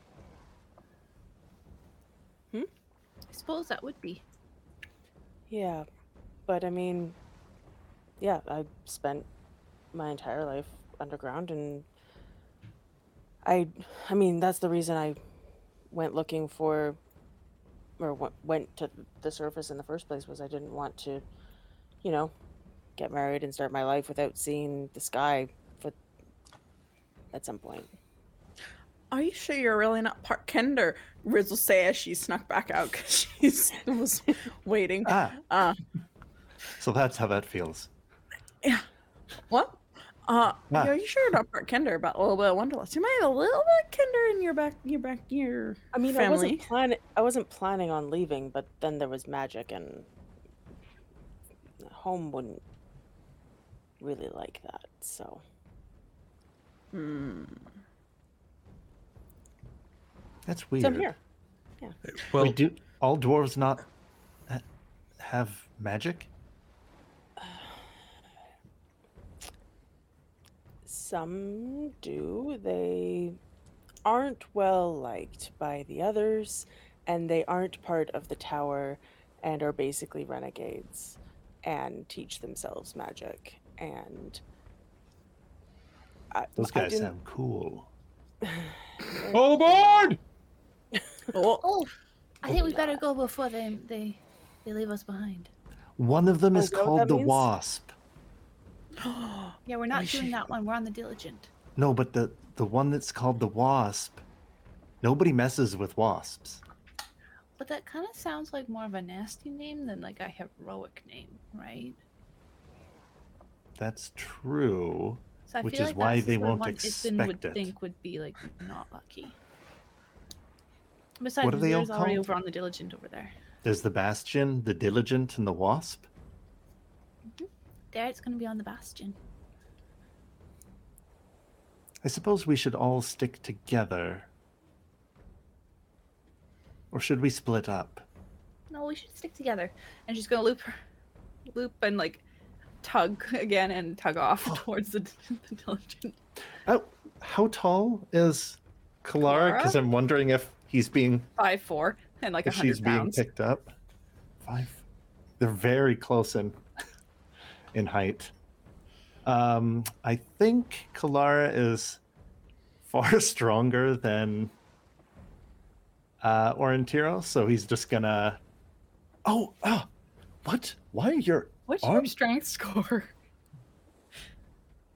Hmm? I suppose that would be. yeah, but I mean, yeah, I spent my entire life underground, and I, I mean, that's the reason I went looking for, or went to the surface in the first place was I didn't want to, you know, get married and start my life without seeing the sky for at some point. Are you sure you're really not part Kender? Riz will say as she snuck back out because she was waiting. Ah, Uh, so that's how that feels. Yeah. what? Uh, Ah. are you sure you're not part Kender about a little bit of Wonderlust? You might have a little bit of Kender in your back, your back, your I mean, I wasn't planning. I wasn't planning on leaving, but then there was magic, and home wouldn't really like that. So Hmm. That's so weird. I'm here. Yeah. Well, Wait, do all dwarves not ha- have magic? Some do. They aren't well liked by the others, and they aren't part of the tower, and are basically renegades, and teach themselves magic. And I, Those guys didn't- sound cool. All aboard! Oh, Oh, I think we better go oh. before they they they leave us behind. One of them Oh, is is that what called that the means? Wasp. Yeah, we're I not doing see. that one. We're on the diligent. No, but the the one that's called the Wasp. Nobody messes with wasps. But that kind of sounds like more of a nasty name than like a heroic name, right? That's true. So I Which feel is like why they the won't one Ispin would it. think would be like not lucky. Besides, What are they all there's already called? over on the diligent over there. There's the Bastion, the Diligent, and the Wasp. Mm-hmm. There, it's gonna be on the bastion. I suppose we should all stick together. Or should we split up? No, we should stick together. And she's gonna loop her, loop and like tug again and tug off oh. towards the, the diligent. Oh, how tall is Kelara? Because I'm wondering if he's being Five four and like she's hundred being picked up. Five. They're very close in in height. Um, I think Kelara is far stronger than uh, Orentiro, so he's just gonna. Oh, ah, what? Why are your What's your arm strength score?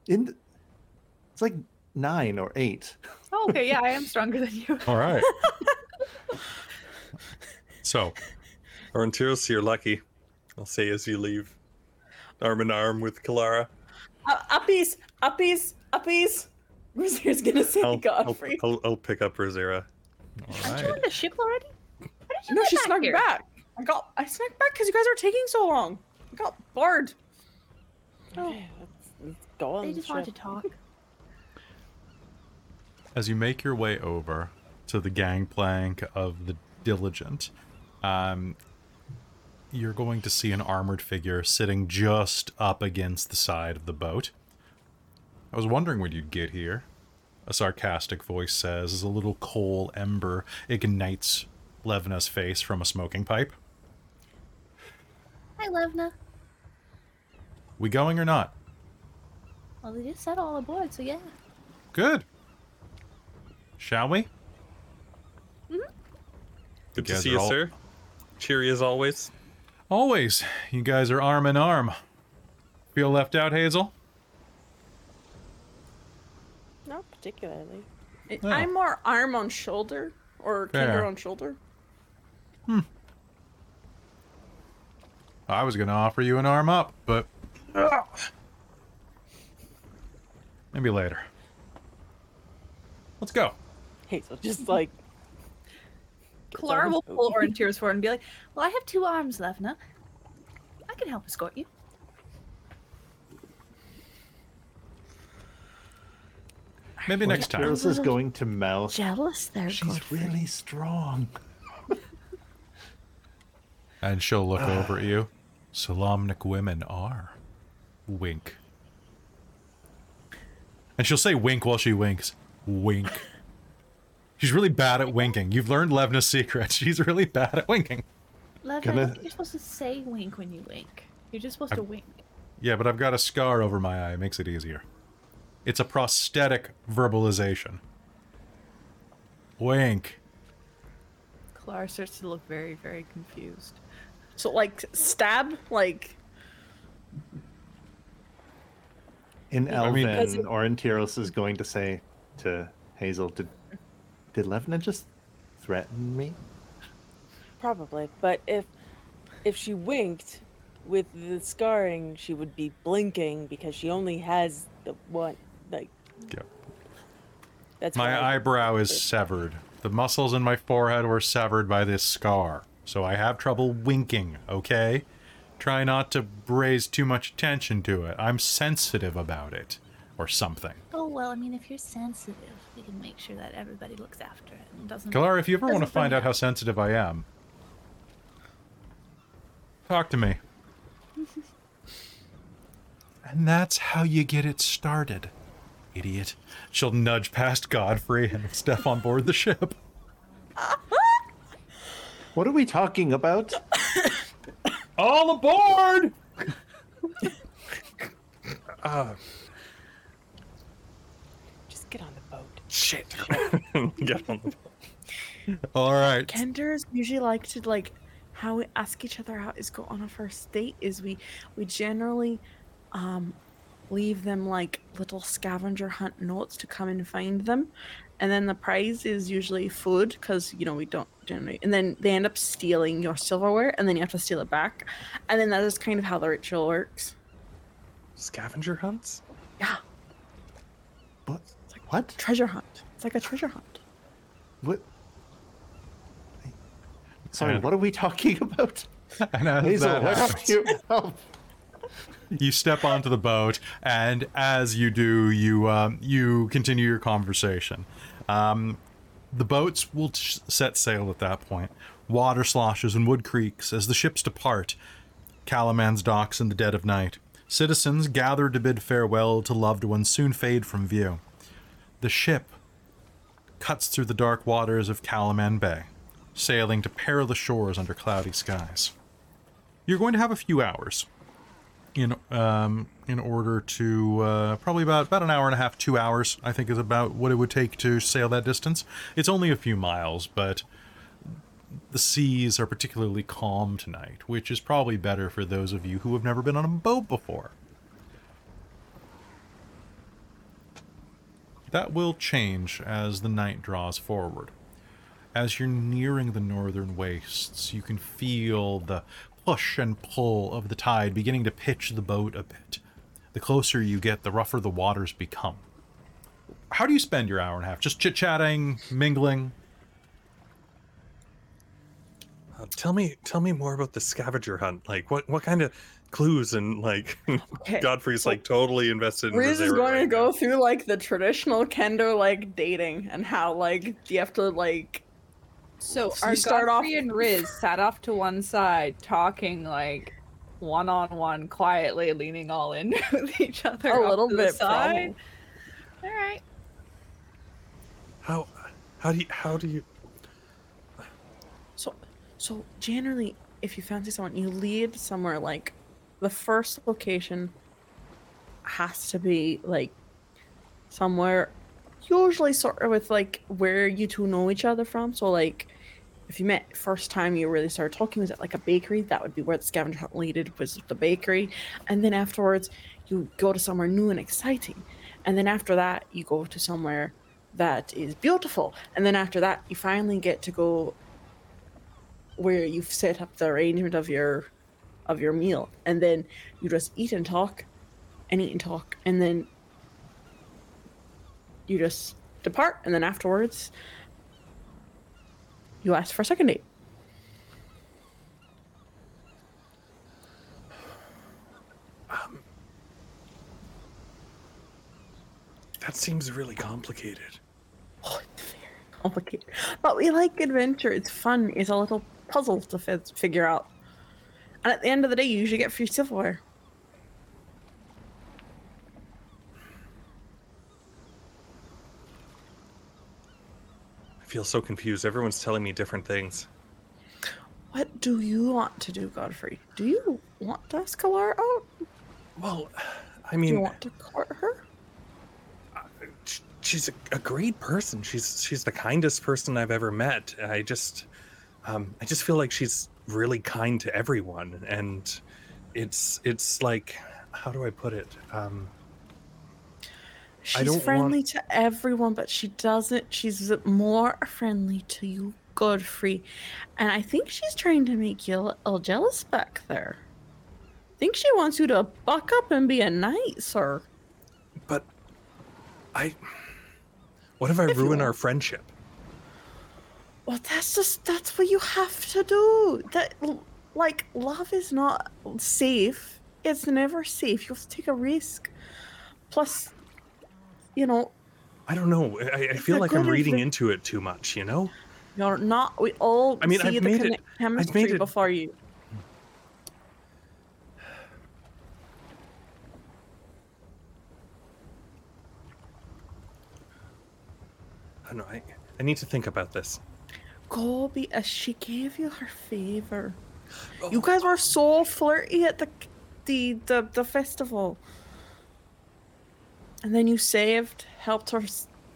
in? The... It's like nine or eight. Oh, okay, yeah, I am stronger than you. All right. so, Aurontiros, you're lucky. I'll say as you leave, arm in arm with Kelara. uh, uppies, uppies, uppies. Wizard's gonna say I'll, I'll, I'll, I'll pick up Rizira. all Aren't you on the ship already? Why did you No, get she back snuck here? back. I got, I snuck back because you guys are taking so long. I got bored. Okay, let's, let's go on They the just wanted to talk. As you make your way over to the gangplank of the Diligent, um, you're going to see an armored figure sitting just up against the side of the boat. I was wondering when you'd get here. A sarcastic voice says as a little coal ember ignites Levna's face from a smoking pipe. Hi, Levna. We going or not? Well, they just said all aboard, so yeah. Good. Shall we? Good to see you, all- sir. Cheery as always. Always. You guys are arm in arm. Feel left out, Hazeal? Not particularly. I-. I'm more arm on shoulder or Fair. Kender on shoulder. Hmm. I was going to offer you an arm up, but. Maybe later. Let's go. Hazeal just like Kelara will the boat. pull Orin Tears forward and be like, Well, I have two arms, Levna. I can help escort you. I Maybe next time. Heroes is going to mouth. Jealous there, She's Godfrey. really strong. And she'll look ah. over at you. Solamnic women are. Wink. And she'll say wink while she winks. Wink. She's really bad at winking. You've learned Levna's secret. She's really bad at winking. Lev, I you're supposed to say wink when you wink. You're just supposed to wink. Yeah, but I've got a scar over my eye. It makes it easier. It's a prosthetic verbalization. Wink. Kelara starts to look very, very confused. So like stab, like In I mean- Elven, Aurontiros is going to say to Hazeal, "Did did Levna just threaten me?" Probably, but if if she winked with the scarring, she would be blinking because she only has the one. Like Yeah. that's My why- eyebrow is severed. The muscles in my forehead were severed by this scar. So I have trouble winking, okay? Try not to raise too much attention to it. I'm sensitive about it. Or something. Oh well, I mean, if you're sensitive, we can make sure that everybody looks after it and doesn't. Kelara, if you ever want to find out how sensitive I am, talk to me. and that's how you get it started, idiot. She'll nudge past Godfrey and step on board the ship. What are we talking about? All aboard! just uh, get on the boat. Shit. Get on the All right. Kenders usually like to like how we ask each other out is go on a first date is we we generally um leave them like little scavenger hunt notes to come and find them and then the prize is usually food because you know we don't generally and then they end up stealing your silverware and then you have to steal it back and then that is kind of how the ritual works scavenger hunts. yeah What? What? treasure hunt it's like a treasure hunt What? Sorry, what are we talking about? And as Hazeal, that where are happens- you? Oh, you step onto the boat, and as you do, you um, you continue your conversation. Um, the boats will t- set sail at that point. Water sloshes and wood creaks as the ships depart. Kalaman's docks in the dead of night. Citizens gather to bid farewell to loved ones soon fade from view. The ship cuts through the dark waters of Kalaman Bay, sailing to perilous shores under cloudy skies. You're going to have a few hours in um, in order to uh, probably about about an hour and a half, two hours. I think is about what it would take to sail that distance. It's only a few miles, but the seas are particularly calm tonight, which is probably better for those of you who have never been on a boat before. That will change as the night draws forward. As you're nearing the northern wastes, you can feel the push and pull of the tide beginning to pitch the boat a bit. The closer you get, the rougher the waters become. How do you spend your hour and a half? Just chit chatting, mingling? Uh, tell me, tell me more about the scavenger hunt. Like, what, what kind of clues and like Okay, Godfrey's so like totally invested in Riz is Rizira going to right go now. through like the traditional Kender like dating and how like you have to like So So our you start off- Godfrey and Riz sat off to one side, talking like one on one, quietly, leaning all in with each other. a little bit side. All right. How, how do you, how do you? So, so generally, if you fancy someone, you lead somewhere like the first location has to be like somewhere, usually sort of with like where you two know each other from. So, like, if you met first time you really started talking, was at like a bakery? That would be where the scavenger hunt leaded was the bakery, and then afterwards you go to somewhere new and exciting, and then after that you go to somewhere that is beautiful, and then after that you finally get to go where you've set up the arrangement of your of your meal and then you just eat and talk and eat and talk and then you just depart and then afterwards you ask for a second date um, That seems really complicated. Oh, it's very complicated. But we like adventure. It's fun. It's a little puzzle to fi- figure out. And at the end of the day, you usually get free silverware. I feel so confused. Everyone's telling me different things. What do you want to do, Godfrey? Do you want to ask Kelara out? Well, I mean, Do you want to court her? she's a, a great person. She's she's the kindest person I've ever met. I just, um, I just feel like she's really kind to everyone, and it's it's like, how do I put it? Um, She's don't friendly want- to everyone, but she doesn't. She's more friendly to you, Godfrey. And I think she's trying to make you a little jealous back there. I think she wants you to buck up and be a knight, sir. but I, what if I If ruin our friendship? Well, that's just that's what you have to do. That like love is not safe. It's never safe. You have to take a risk. Plus, you know, I don't know. I, I feel like I'm reading into it too much. You know? you're not. We all I mean, see I've the made it- I've chemistry made it- before you. I don't know. I, I need to think about this. Uh, she gave you her favor. Oh. You guys were so flirty at the the the, the festival. And then you saved, helped her.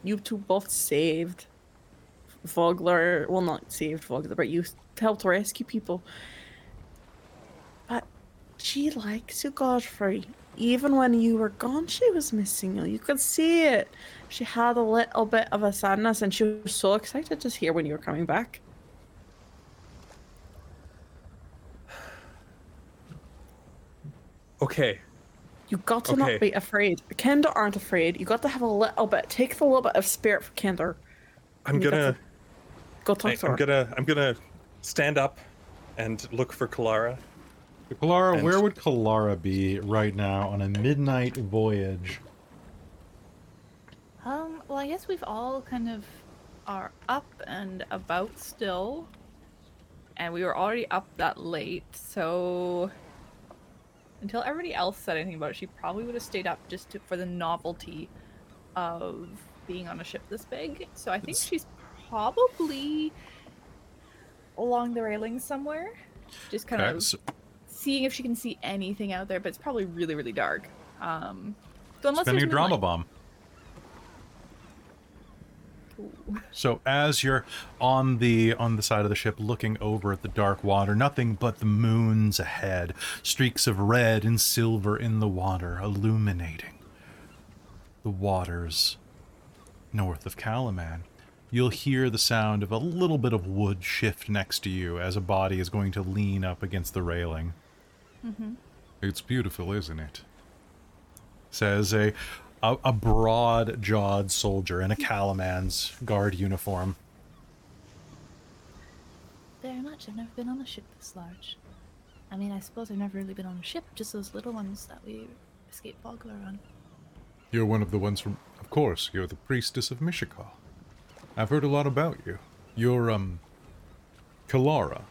You two both saved Vogler. Well, not saved Vogler, but you helped rescue people. But she likes you, Godfrey. Even when you were gone, she was missing you. You could see it. She had a little bit of a sadness, and she was so excited to hear when you were coming back. Okay. You got to Okay. not be afraid. Kender aren't afraid. You got to have a little bit. Take the little bit of spirit for Kender. I'm gonna. to Go talk I, to I'm gonna. I'm gonna stand up and look for Kelara. Kelara, And- where would Kelara be right now on a midnight voyage? Um, well, I guess we've all kind of are up and about still. And we were already up that late, so until everybody else said anything about it, she probably would have stayed up just to, for the novelty of being on a ship this big. So I think It's- she's probably along the railing somewhere, just kind Okay, of so seeing if she can see anything out there. But it's probably really, really dark. Um, so unless spinning a drama bomb. Ooh. So as you're on the on the side of the ship looking over at the dark water, nothing but the moons ahead, streaks of red and silver in the water illuminating the waters north of Kalaman. You'll hear the sound of a little bit of wood shift next to you as a body is going to lean up against the railing. It's beautiful, isn't it? Says a a, a broad-jawed soldier in a Kalaman's guard uniform. Very much. I've never been on a ship this large. I mean, I suppose I've never really been on a ship, just those little ones that we escaped Vogler on. You're one of the ones from. Of course, you're the priestess of Mishakal. I've heard a lot about you. You're, um. Kelara,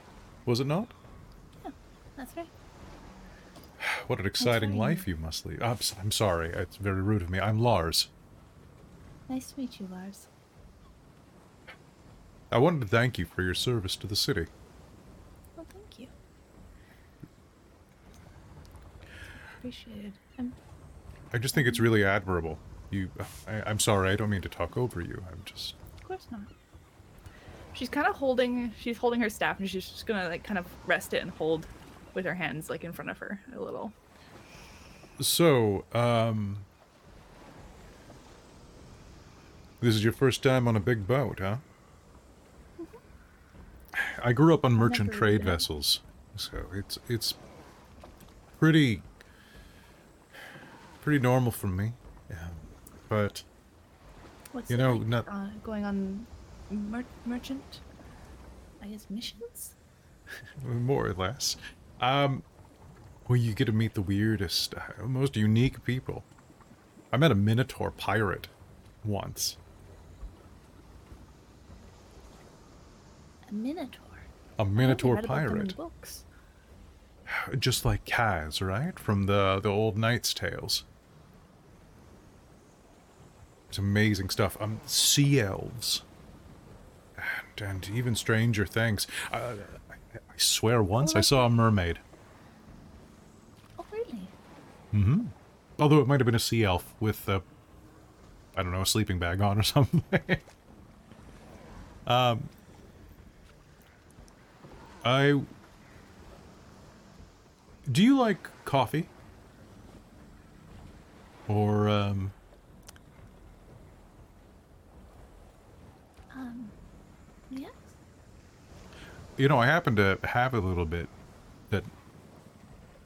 was it not? Yeah, that's right. What an exciting life you must lead. I'm, I'm sorry, it's very rude of me. I'm Lars. Nice to meet you, Lars. I wanted to thank you for your service to the city. Well, thank you. Appreciated. Um, I just think it's really admirable. You, I, I'm sorry, I don't mean to talk over you. I'm just. of course not. She's kind of holding. She's holding her staff, and she's just gonna like kind of rest it and hold with her hands like in front of her a little. So, um. This is your first time on a big boat, huh? I grew up on merchant trade been. vessels, so it's it's pretty pretty normal for me. Yeah. But What's You know, like, not- uh, going on mer- merchant. I guess missions. more or less, um, well, you get to meet the weirdest, most unique people. I met a Minotaur pirate once. A minotaur. A minotaur read about them in pirate. books. Just like Kaz, right? From the, the old Knight's Tales. It's amazing stuff. Um, sea elves. And, and even stranger things. Uh, I, swear once I saw a mermaid. Oh, really? Mm hmm. Although it might have been a sea elf with a, I don't know, a sleeping bag on or something. um, I. Do you like coffee? Or Um, yes. You know, I happen to have a little bit that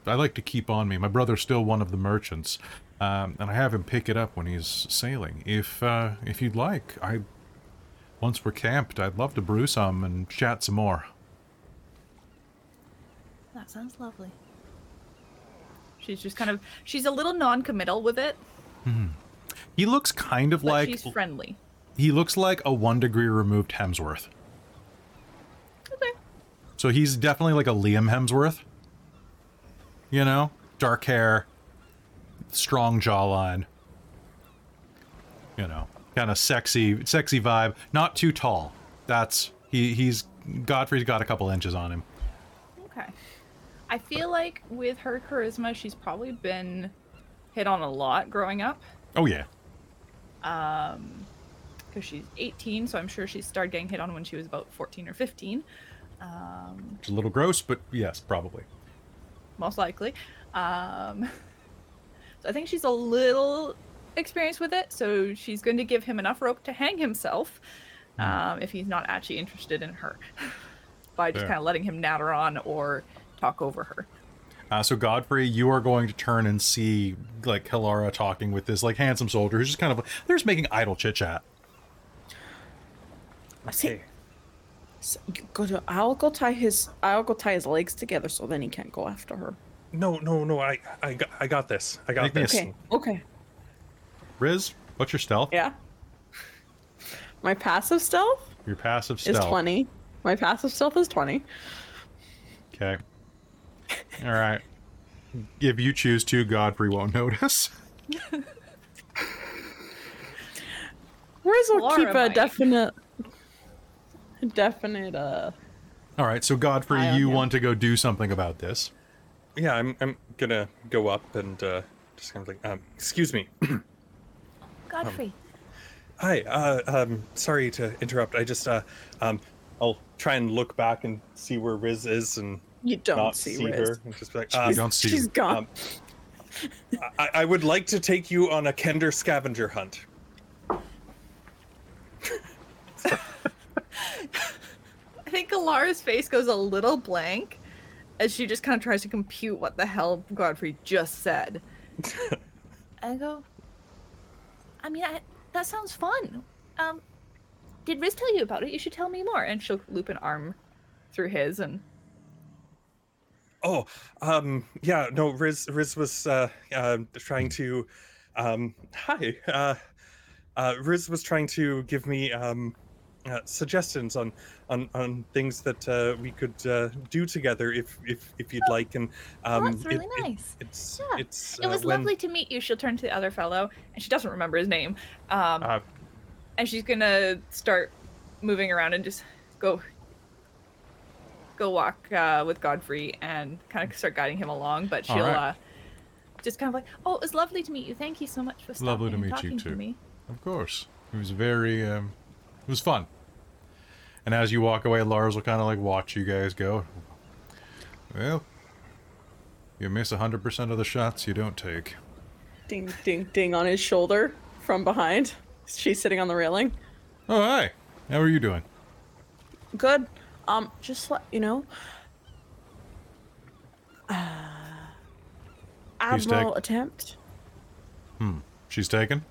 I like to keep on me. My brother's still one of the merchants, um, and I have him pick it up when he's sailing. If uh, if you'd like, I once we're camped, I'd love to brew some and chat some more. That sounds lovely. She's just kind of she's a little non-committal with it, He looks kind of but like she's friendly. he looks like a one degree removed Hemsworth. So he's definitely like a Liam Hemsworth. You know, dark hair, strong jawline. You know, kind of sexy, sexy vibe. Not too tall. That's he. He's Godfrey's got a couple inches on him. Okay. I feel like with her charisma, she's probably been hit on a lot growing up. Oh yeah. Um, because she's 18, so I'm sure she started getting hit on when she was about 14 or 15. Um, It's a little gross, but yes, probably. most likely. Um, so I think she's a little experienced with it, so she's going to give him enough rope to hang himself um, if he's not actually interested in her by just kind of letting him natter on or talk over her. Uh, so Godfrey, you are going to turn and see like Kelara talking with this like handsome soldier who's just kind of they're just making idle chit chat. I see, so you go to, I'll go tie his. I'll go tie his legs together so then he can't go after her. No, no, no. I, I, got, I got this. I got Make this. Okay. Okay. Riz, what's your stealth? Yeah. My passive stealth Your passive stealth is twenty. My passive stealth is twenty. Okay. All right. If you choose to, Godfrey won't notice. Riz will Laura keep a might. definite, definite. Uh, All right. So Godfrey, Eye you him. want to go do something about this? Yeah, I'm, I'm gonna go up and uh, just kind of like, um, excuse me. Godfrey. Hi. Uh, um, sorry to interrupt. I just, uh, um, I'll try and look back and see where Riz is and you don't not see, see, Riz. her. And just be like, You um, don't see. She's gone. um, I, I would like to take you on a Kender scavenger hunt. I think Kelara's face goes a little blank as she just kind of tries to compute what the hell Godfrey just said. I go, I mean, I, that sounds fun. Um, did Riz tell you about it? You should tell me more. And she'll loop an arm through his and Oh, um, yeah, no, Riz, Riz was uh, uh, trying to, um, hi, uh, uh, Riz was trying to give me um, uh, suggestions on, on on things that uh, we could uh, do together if if if you'd like, and um, Oh, that's really it- it- nice. it's Yeah, it's it uh, was when- lovely to meet you. She'll turn to the other fellow, and she doesn't remember his name. Um, Uh, and she's gonna start moving around and just go go walk uh, with Godfrey and kind of start guiding him along. But she'll Alright. uh, just kind of like, "Oh, it was lovely to meet you. Thank you so much for stopping Lovely to and meet you too." to me." Of course. It was very, um, it was fun. And as you walk away, Lars will kind of like watch you guys go. Well, you miss 100% of the shots you don't take. Ding, ding, ding on his shoulder from behind. She's sitting on the railing. Oh, hi. How are you doing? Good. Um, just let you know. Uh, Admiral take- attempt. Hmm. She's taken?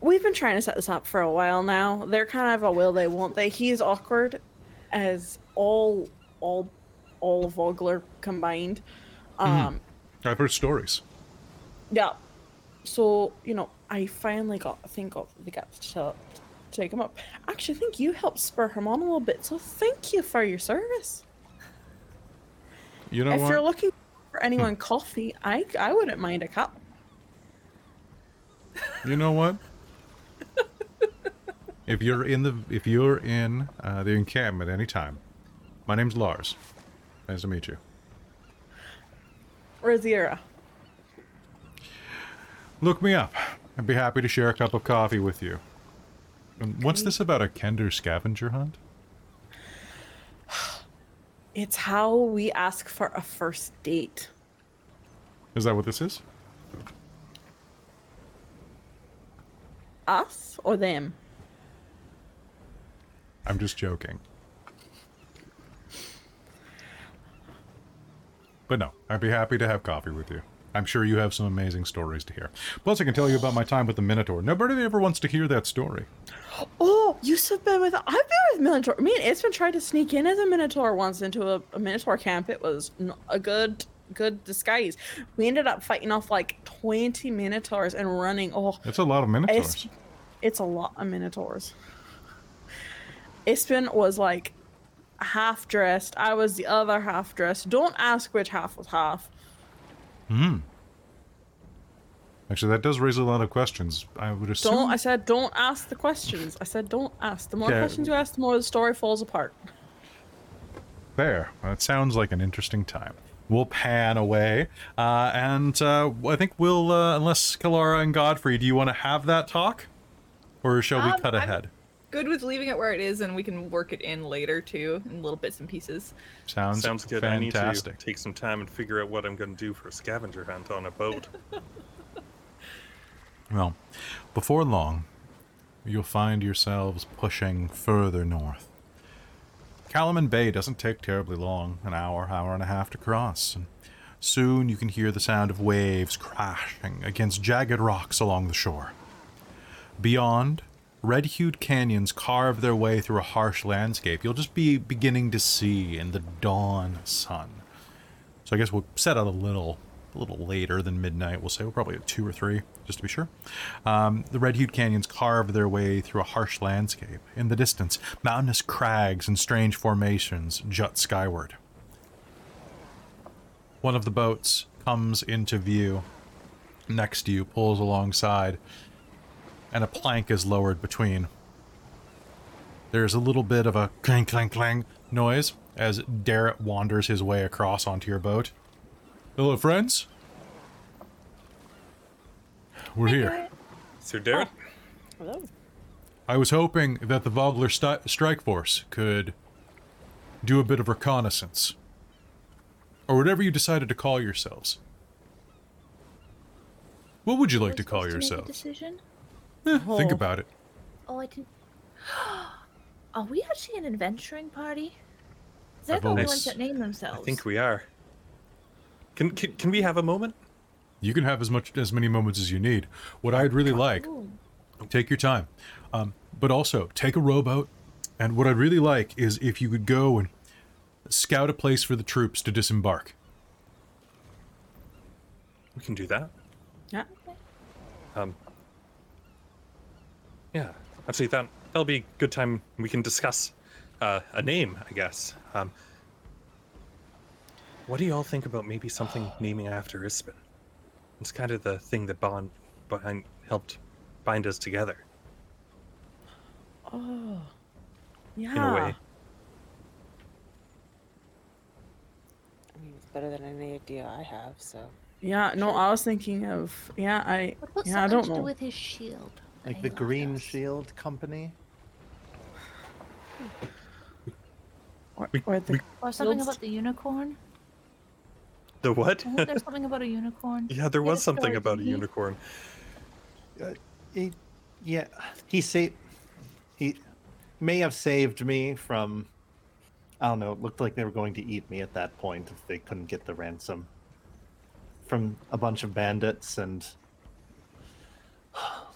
We've been trying to set this up for a while now. They're kind of a will they won't they. He's awkward as all all all Vogler combined. Um I've heard stories. yeah. So, you know, I finally got, I think, got the guts to, to take him up. Actually, I think you helped spur him on a little bit, so thank you for your service. You know if what? you're looking for anyone coffee, I I wouldn't mind a cup. You know what? If you're in the if you're in uh, the encampment anytime, my name's Lars. Nice to meet you. Rizira. Look me up. I'd be happy to share a cup of coffee with you. And what's this about a Kender scavenger hunt? It's how we ask for a first date. Is that what this is? Us or them? I'm just joking. But no, I'd be happy to have coffee with you. I'm sure you have some amazing stories to hear. Plus, I can tell you about my time with the Minotaur. Nobody ever wants to hear that story. Oh, you've been with. I've been with Minotaur. Me and It's been trying to sneak in as a Minotaur once into a, a Minotaur camp. It was a good, good disguise. We ended up fighting off like twenty Minotaurs and running. Oh, That's a lot of Minotaurs. it's it's a lot of Minotaurs. Ispin was like half dressed. I was the other half dressed. Don't ask which half was half. Hmm. Actually, that does raise a lot of questions. I would assume. Don't. I said don't ask the questions. I said don't ask. The more Okay. questions you ask, the more the story falls apart. There. That sounds like an interesting time. We'll pan away, uh, and uh, I think we'll, uh, unless Kelara and Godfrey, do you want to have that talk, or shall we Um, cut I'm- ahead? Good with leaving it where it is, and we can work it in later too, in little bits and pieces. Sounds Sounds good. Fantastic. I need to take some time and figure out what I'm going to do for a scavenger hunt on a boat. Well, before long, you'll find yourselves pushing further north. Kalaman Bay doesn't take terribly long an hour, hour and a half to cross, and soon you can hear the sound of waves crashing against jagged rocks along the shore. Beyond, red hued canyons carve their way through a harsh landscape you'll just be beginning to see in the dawn sun. So I guess we'll set out a little, a little later than midnight. We'll say we're probably at two or three, just to be sure. Um, the red-hued canyons carve their way through a harsh landscape. In the distance, mountainous crags and strange formations jut skyward. One of the boats comes into view. Next to you, pulls alongside, and a plank is lowered between. There's a little bit of a clang, clang, clang noise as Darrett wanders his way across onto your boat. Hello, friends. We're here. Sir Derek, oh, Hello. I was hoping that the Vogler sti- strike force could do a bit of reconnaissance. Or whatever you decided to call yourselves. What would you like to call supposed make a yourselves? decision? Eh, think Oh. about it. Oh, I didn't. Are we actually an adventuring party? I've They're the only ones that name themselves. I think we are. Can, can can we have a moment? You can have as much as many moments as you need. What I'd really like, Ooh. take your time, um, but also take a rowboat. And what I'd really like is if you could go and scout a place for the troops to disembark. We can do that. Yeah. Um. Yeah, actually, that that'll be a good time. We can discuss uh, a name, I guess. Um. What do you all think about maybe something naming after Ispin? It's kind of the thing that bond behind helped bind us together Oh. Yeah. in a way. I mean, it's better than any idea I have, so. Yeah. No, I was thinking of. Yeah, I. What about Yeah, I don't to do know. with his shield? That Like the Green us? Shield Company. Or, We- or the, we- Or something Shields? about the unicorn? The what? Wasn't there something about a unicorn? yeah, there was something about a didn't he? unicorn. Uh, he, yeah, he saved. He may have saved me from. I don't know. It looked like they were going to eat me at that point if they couldn't get the ransom from a bunch of bandits and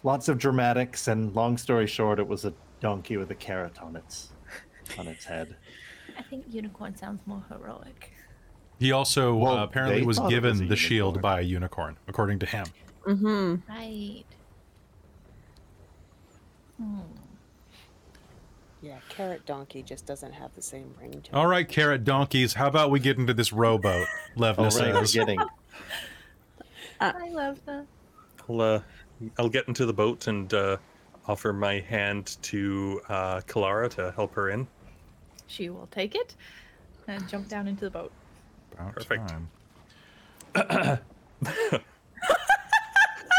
lots of dramatics. And long story short, it was a donkey with a carrot on its on its head. I think unicorn sounds more heroic. He also Well, uh, apparently was thought it was given a the shield by a unicorn, according to him. mm-hmm. Right. Yeah, carrot donkey just doesn't have the same ring to it. All right, carrot donkeys. How about we get into this rowboat? Levna All right, we're says. getting I love that. I'll, uh, I'll get into the boat and uh, offer my hand to uh, Kelara to help her in. She will take it and jump down into the boat. About Perfect. time.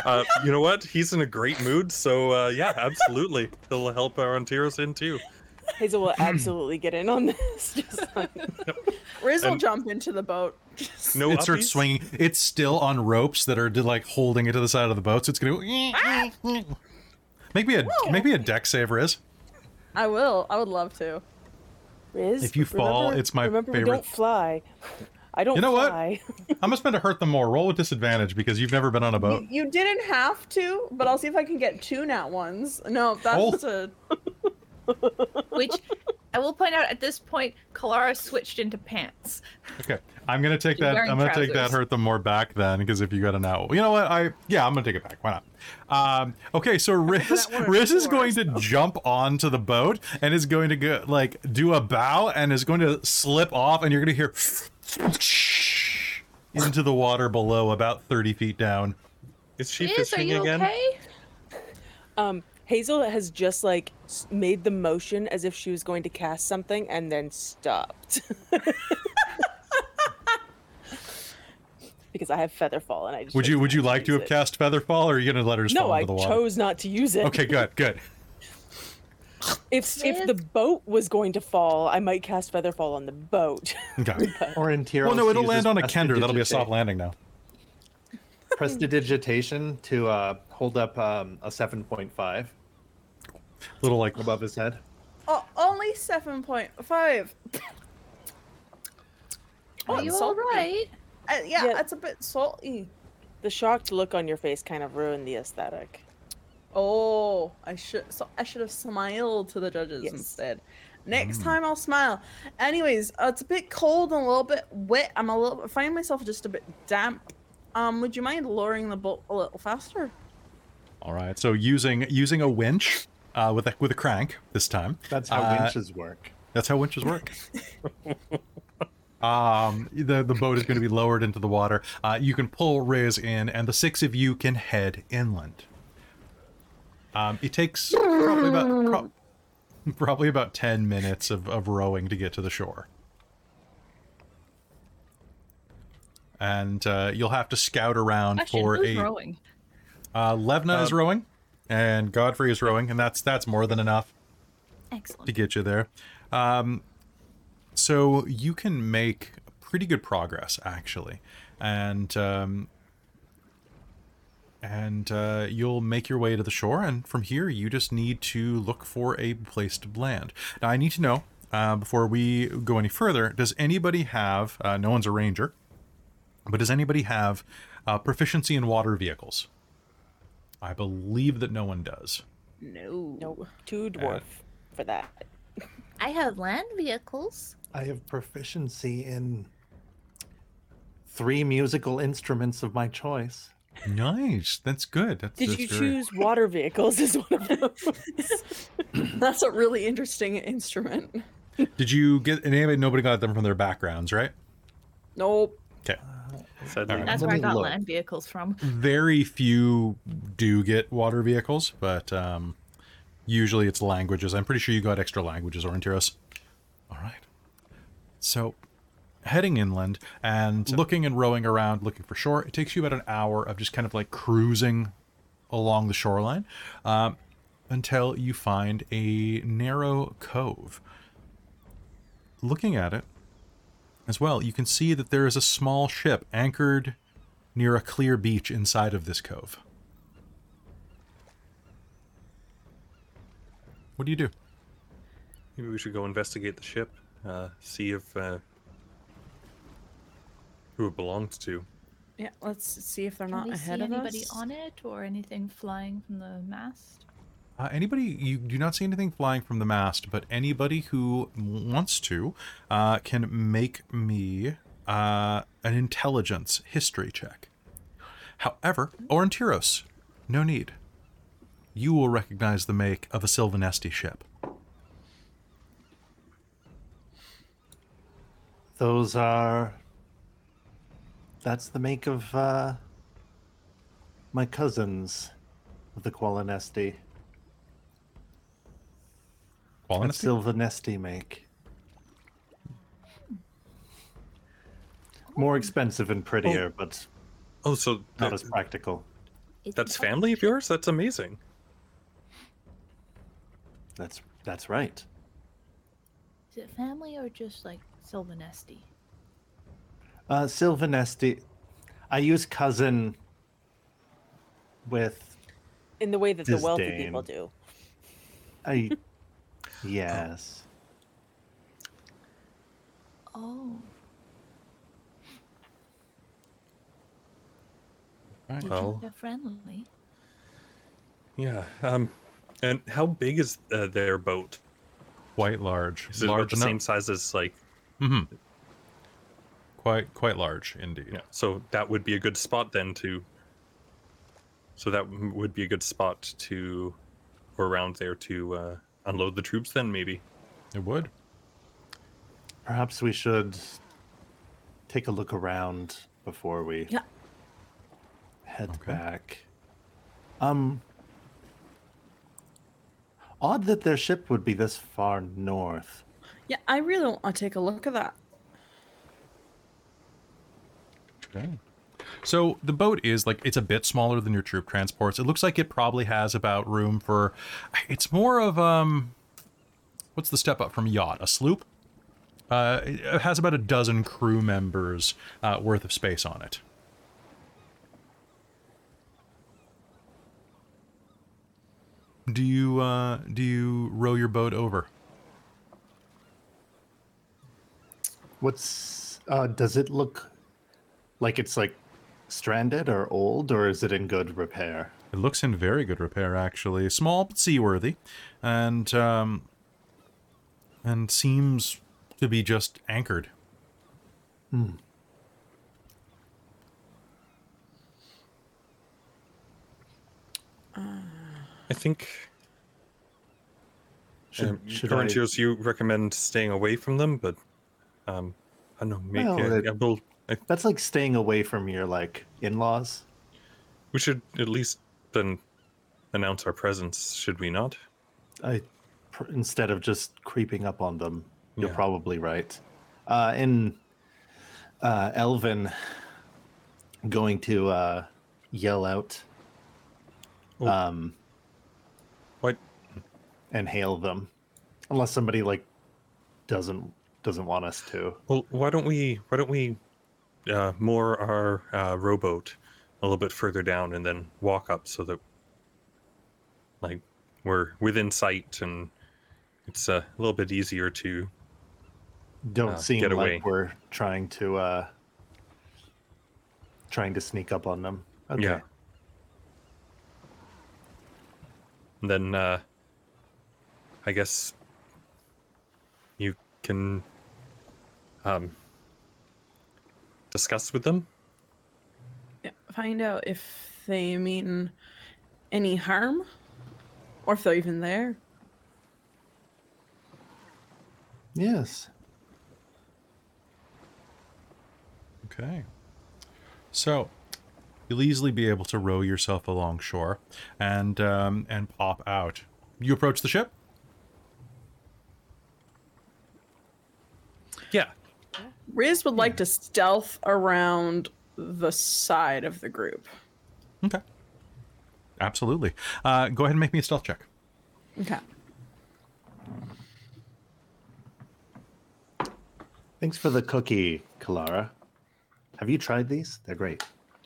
Uh, you know what? He's in a great mood, so uh, yeah, absolutely. He'll help Aurontiros in too. Hazeal will absolutely get in on this. Just like, Riz will And- jump into the boat. Just- No it starts uppies? swinging. It's still on ropes that are like holding it to the side of the boat, so it's gonna go. Ah! Make me a make me a deck saver is. I will. I would love to. Riz, If you fall, remember- it's my remember We favorite. don't fly. I don't You know what? fly. I'm gonna spend to hurt them more. Roll with disadvantage because you've never been on a boat. You, you didn't have to, but I'll see if I can get two nat ones. No, that's Oh. a Which I will point out at this point, Kelara switched into pants. Okay, I'm gonna take She's that. I'm gonna take that hurt them more back then because if you got an owl, you know what? I yeah, I'm gonna take it back. Why not? Um, okay, so Riz Riz is before, going to jump onto the boat and is going to go like do a bow and is going to slip off, and you're gonna hear into the water below, about 30 feet down. Is she Liz, are fishing you again? okay? Um, Hazeal has just like made the motion as if she was going to cast something and then stopped. because I have featherfall and I just Would you Would you like to have it. cast Featherfall, or are you gonna let her just No, fall I into the water? chose not to use it. Okay, good, good. If if the boat was going to fall, I might cast featherfall on the boat. Okay. Aurontiros Well, no, it'll land on a kender. That'll be a soft landing now. Prestidigitation to uh, hold up um, a 7.5 Little like above his head. oh, only seven point five. Are Oh, you it's all Uh, yeah, Yeah. that's a bit salty. the shocked look on your face kind of ruined the aesthetic. Oh, I should so I should have smiled to the judges Yes. instead. Next time I'll smile. Anyways, uh, it's a bit cold and a little bit wet. I'm a little find myself just a bit damp. Um, would you mind lowering the boat a little faster? All right. So using using a winch uh, with a with a crank this time. That's how Uh, winches work. That's how winches work. um, the the boat is going to be lowered into the water. Uh, you can pull Riz in, and the six of you can head inland. Um, it takes probably about pro- probably about ten minutes of, of rowing to get to the shore. And uh, you'll have to scout around Question, for who's a. rowing? Uh, Levna is Um, rowing, and Godfrey is rowing, and that's that's more than enough Excellent. to get you there. Um, so you can make pretty good progress actually, and um, and uh, you'll make your way to the shore. And from here, you just need to look for a place to land. Now, I need to know uh, before we go any further. Does anybody have? Uh, no one's a ranger, but does anybody have uh, proficiency in water vehicles? I believe that no one does. No. No, too dwarf for that. I have land vehicles. I have proficiency in three musical instruments of my choice. Nice. That's good. That's, Did that's you very- choose water vehicles as one of them? That's a really interesting instrument. Did you get and anybody? Nobody got them from their backgrounds, right? Nope. Okay. Sadly, Alright. That's where I got look. land vehicles from. Very few do get water vehicles, but um, usually it's languages. I'm pretty sure you got extra languages, Aurontiros. All right. So, heading inland and looking and rowing around, looking for shore. It takes you about an hour of just kind of like cruising along the shoreline um, until you find a narrow cove. Looking at it as well, you can see that there is a small ship anchored near a clear beach inside of this cove. What do you do? maybe we should go investigate the ship, uh, see if uh, who it belongs to. Yeah, let's see if they're Can not we ahead see of anybody us. on it or anything flying from the mast? Uh, anybody, you do not see anything flying from the mast, but anybody who wants to uh, can make me uh, an intelligence history check. However, Aurontiros, no need. you will recognize the make of a Silvanesti ship. Those are. That's the make of uh, my cousins of the Qualinesti. A Qualinesti? Silvanesti make. More expensive and prettier, but Oh, so not that- as practical. That's family of yours? That's amazing. That's that's right. Is it family or just like Silvanesti? Uh, Silvanesti. I use cousin with In the way that the wealthy people do. I. yes. Oh. Right. You Well- they're friendly. Yeah. Um, and how big is uh, their boat? Quite large. Is it about large the enough. same size as like? Mm-hmm. Quite quite large indeed. Yeah. So that would be a good spot then to. So that would be a good spot to, or around there to uh, unload the troops. Then maybe. It would. Perhaps we should take a look around before we Yeah. head Okay. back. Um. Odd that their ship would be this far north. Yeah, I really want to take a look at that. Okay. So the boat is like it's a bit smaller than your troop transports. It looks like it probably has about room for it's more of um what's the step up from yacht? A sloop? Uh it has about a dozen crew members uh, worth of space on it. Do you uh do you row your boat over? What's uh does it look like it's like stranded or old or is it in good repair? It looks in very good repair, actually. Small but seaworthy, and um, and seems to be just anchored. Hmm. I think. Should, um, should I, you recommend staying away from them, but um, I don't know. Maybe Well, yeah, it- we'll, I, that's like staying away from your like in-laws. we should at least then announce our presence, should we not? I pr- instead of just creeping up on them. You're Yeah. probably right. Uh, in uh, Elven, going to uh, yell out Oh. um, What? and hail them, unless somebody like doesn't doesn't want us to. Well, why don't we? Why don't we uh, moor our uh, rowboat a little bit further down and then walk up so that, like, we're within sight and it's uh, a little bit easier to. Don't Uh, seem get like we're trying to uh, trying to sneak up on them. Okay. Yeah. And then, uh, I guess you can um, discuss with them. Yeah, find out if they mean any harm or if they're even there. Yes. Okay. So you'll easily be able to row yourself along shore and um, and pop out. You approach the ship. Yeah. Riz would like to stealth around the side of the group. Okay. Absolutely. Uh, go ahead and make me a stealth check. Okay. Thanks for the cookie, Kelara. Have you tried these? They're great.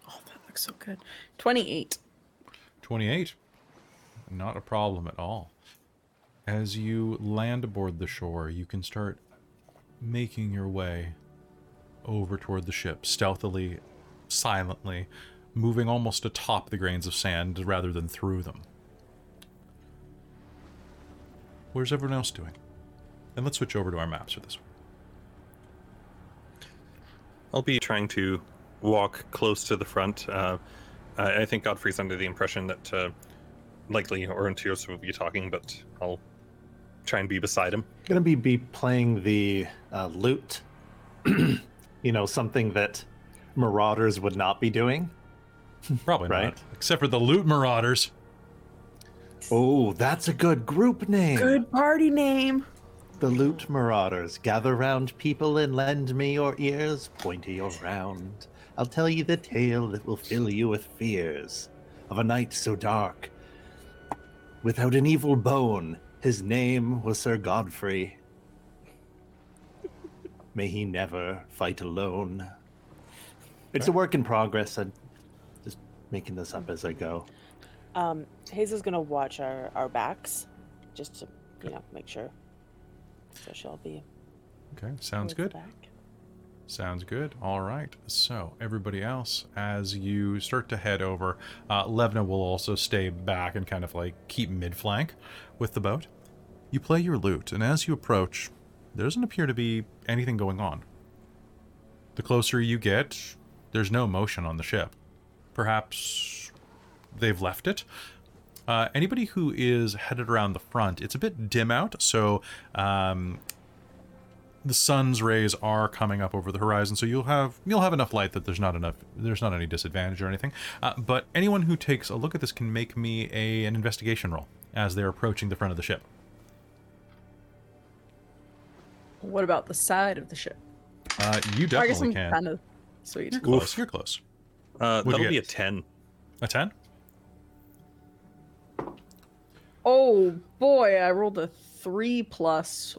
Oh, that looks so good. 28. 28. Not a problem at all. As you land aboard the shore, you can start making your way over toward the ship, stealthily, silently, moving almost atop the grains of sand rather than through them. Where's everyone else doing? And let's switch over to our maps for this one. I'll be trying to walk close to the front. Uh, I, I think Godfrey's under the impression that uh, likely Aurontiros will be talking, but I'll try and be beside him. Gonna be be playing the uh, lute. you know, something that marauders would not be doing. Probably Right. not. Except for the loot marauders. Oh, that's a good group name. Good party name. The Loot Marauders. Gather round, people, and lend me your ears, pointy or round. I'll tell you the tale that will fill you with fears of a night so dark. Without an evil bone, his name was Sir Godfrey. May he never fight alone. It's a work in progress. I'm just making this up as I go. Um, Hazeal's gonna watch our, our backs, just to you know make sure. So she'll be. Okay, sounds good. Back. Sounds good. All right. So, everybody else, as you start to head over, uh, Levna will also stay back and kind of like keep mid flank with the boat. You play your lute, and as you approach, there doesn't appear to be anything going on. The closer you get, there's no motion on the ship. Perhaps they've left it. Uh, anybody who is headed around the front, it's a bit dim out, so um, the sun's rays are coming up over the horizon, so you'll have you'll have enough light that there's not enough there's not any disadvantage or anything. Uh, but anyone who takes a look at this can make me a an investigation roll as they're approaching the front of the ship. What about the side of the ship? Uh, you I guess I'm can. kind of sweet. You're close. You're close. Uh, What'd you that'll be a 10. A ten. Oh boy, I rolled a three plus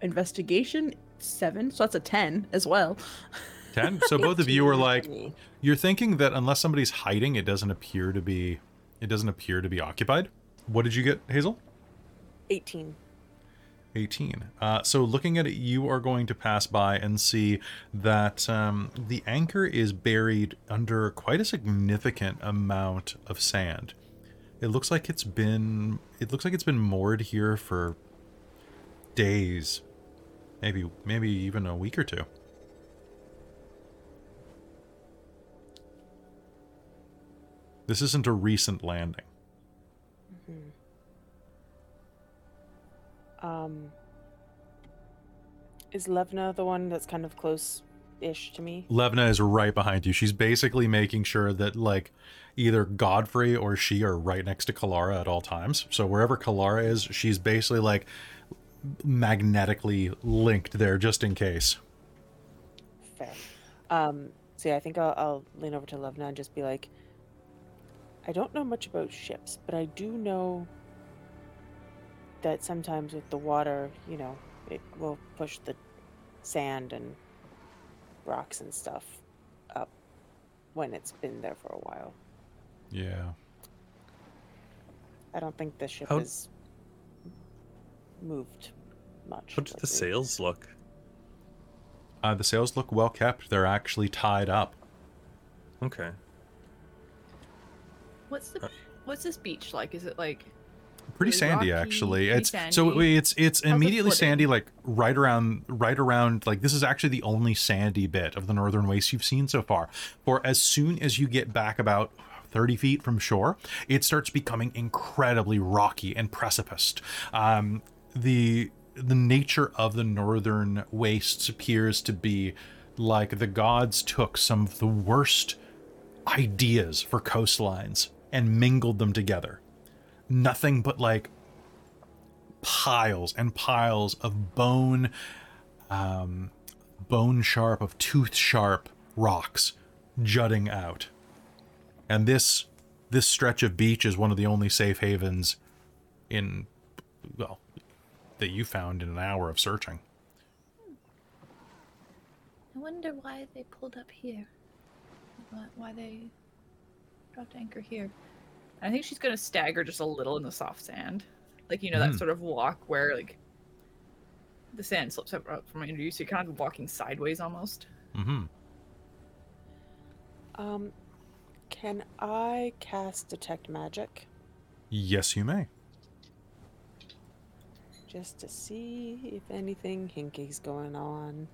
investigation seven, so that's a ten as well. Ten. So both of you are like you're thinking that unless somebody's hiding, it doesn't appear to be it doesn't appear to be occupied. What did you get, Hazeal? 18. 18. Uh, so looking at it, you are going to pass by and see that um, the anchor is buried under quite a significant amount of sand. It looks like it's been it looks like it's been moored here for days, maybe maybe even a week or two. This isn't a recent landing. Um, is Levna the one that's kind of close-ish to me? Levna is right behind you. She's basically making sure that like either Godfrey or she are right next to Kelara at all times. So wherever Kelara is, she's basically like magnetically linked there just in case. Fair. Um, so yeah, I think I'll, I'll lean over to Levna and just be like, I don't know much about ships, but I do know that sometimes with the water, you know, it will push the sand and rocks and stuff up when it's been there for a while. Yeah. I don't think the ship How- has moved much. How do the lately. sails look? Uh, the sails look well kept. They're actually tied up. Okay. What's the what's this beach like? Is it like Pretty sandy rocky, actually. pretty It's so sandy. it's it's immediately sandy like right around right around like this is actually the only sandy bit of the northern waste you've seen so far. For as soon as you get back about 30 feet from shore, it starts becoming incredibly rocky and precipiced. Um, the the nature of the northern wastes appears to be like the gods took some of the worst ideas for coastlines and mingled them together nothing but like piles and piles of bone um bone sharp of tooth sharp rocks jutting out and this this stretch of beach is one of the only safe havens in well that you found in an hour of searching I wonder why they pulled up here. Why, why they dropped anchor here. I think she's gonna stagger just a little in the soft sand, like you know Mhm. that sort of walk where like the sand slips up up from under you, so you're kind of walking sideways almost. mm-hmm Um, can I cast detect magic yes you may just to see if anything hinky's going on?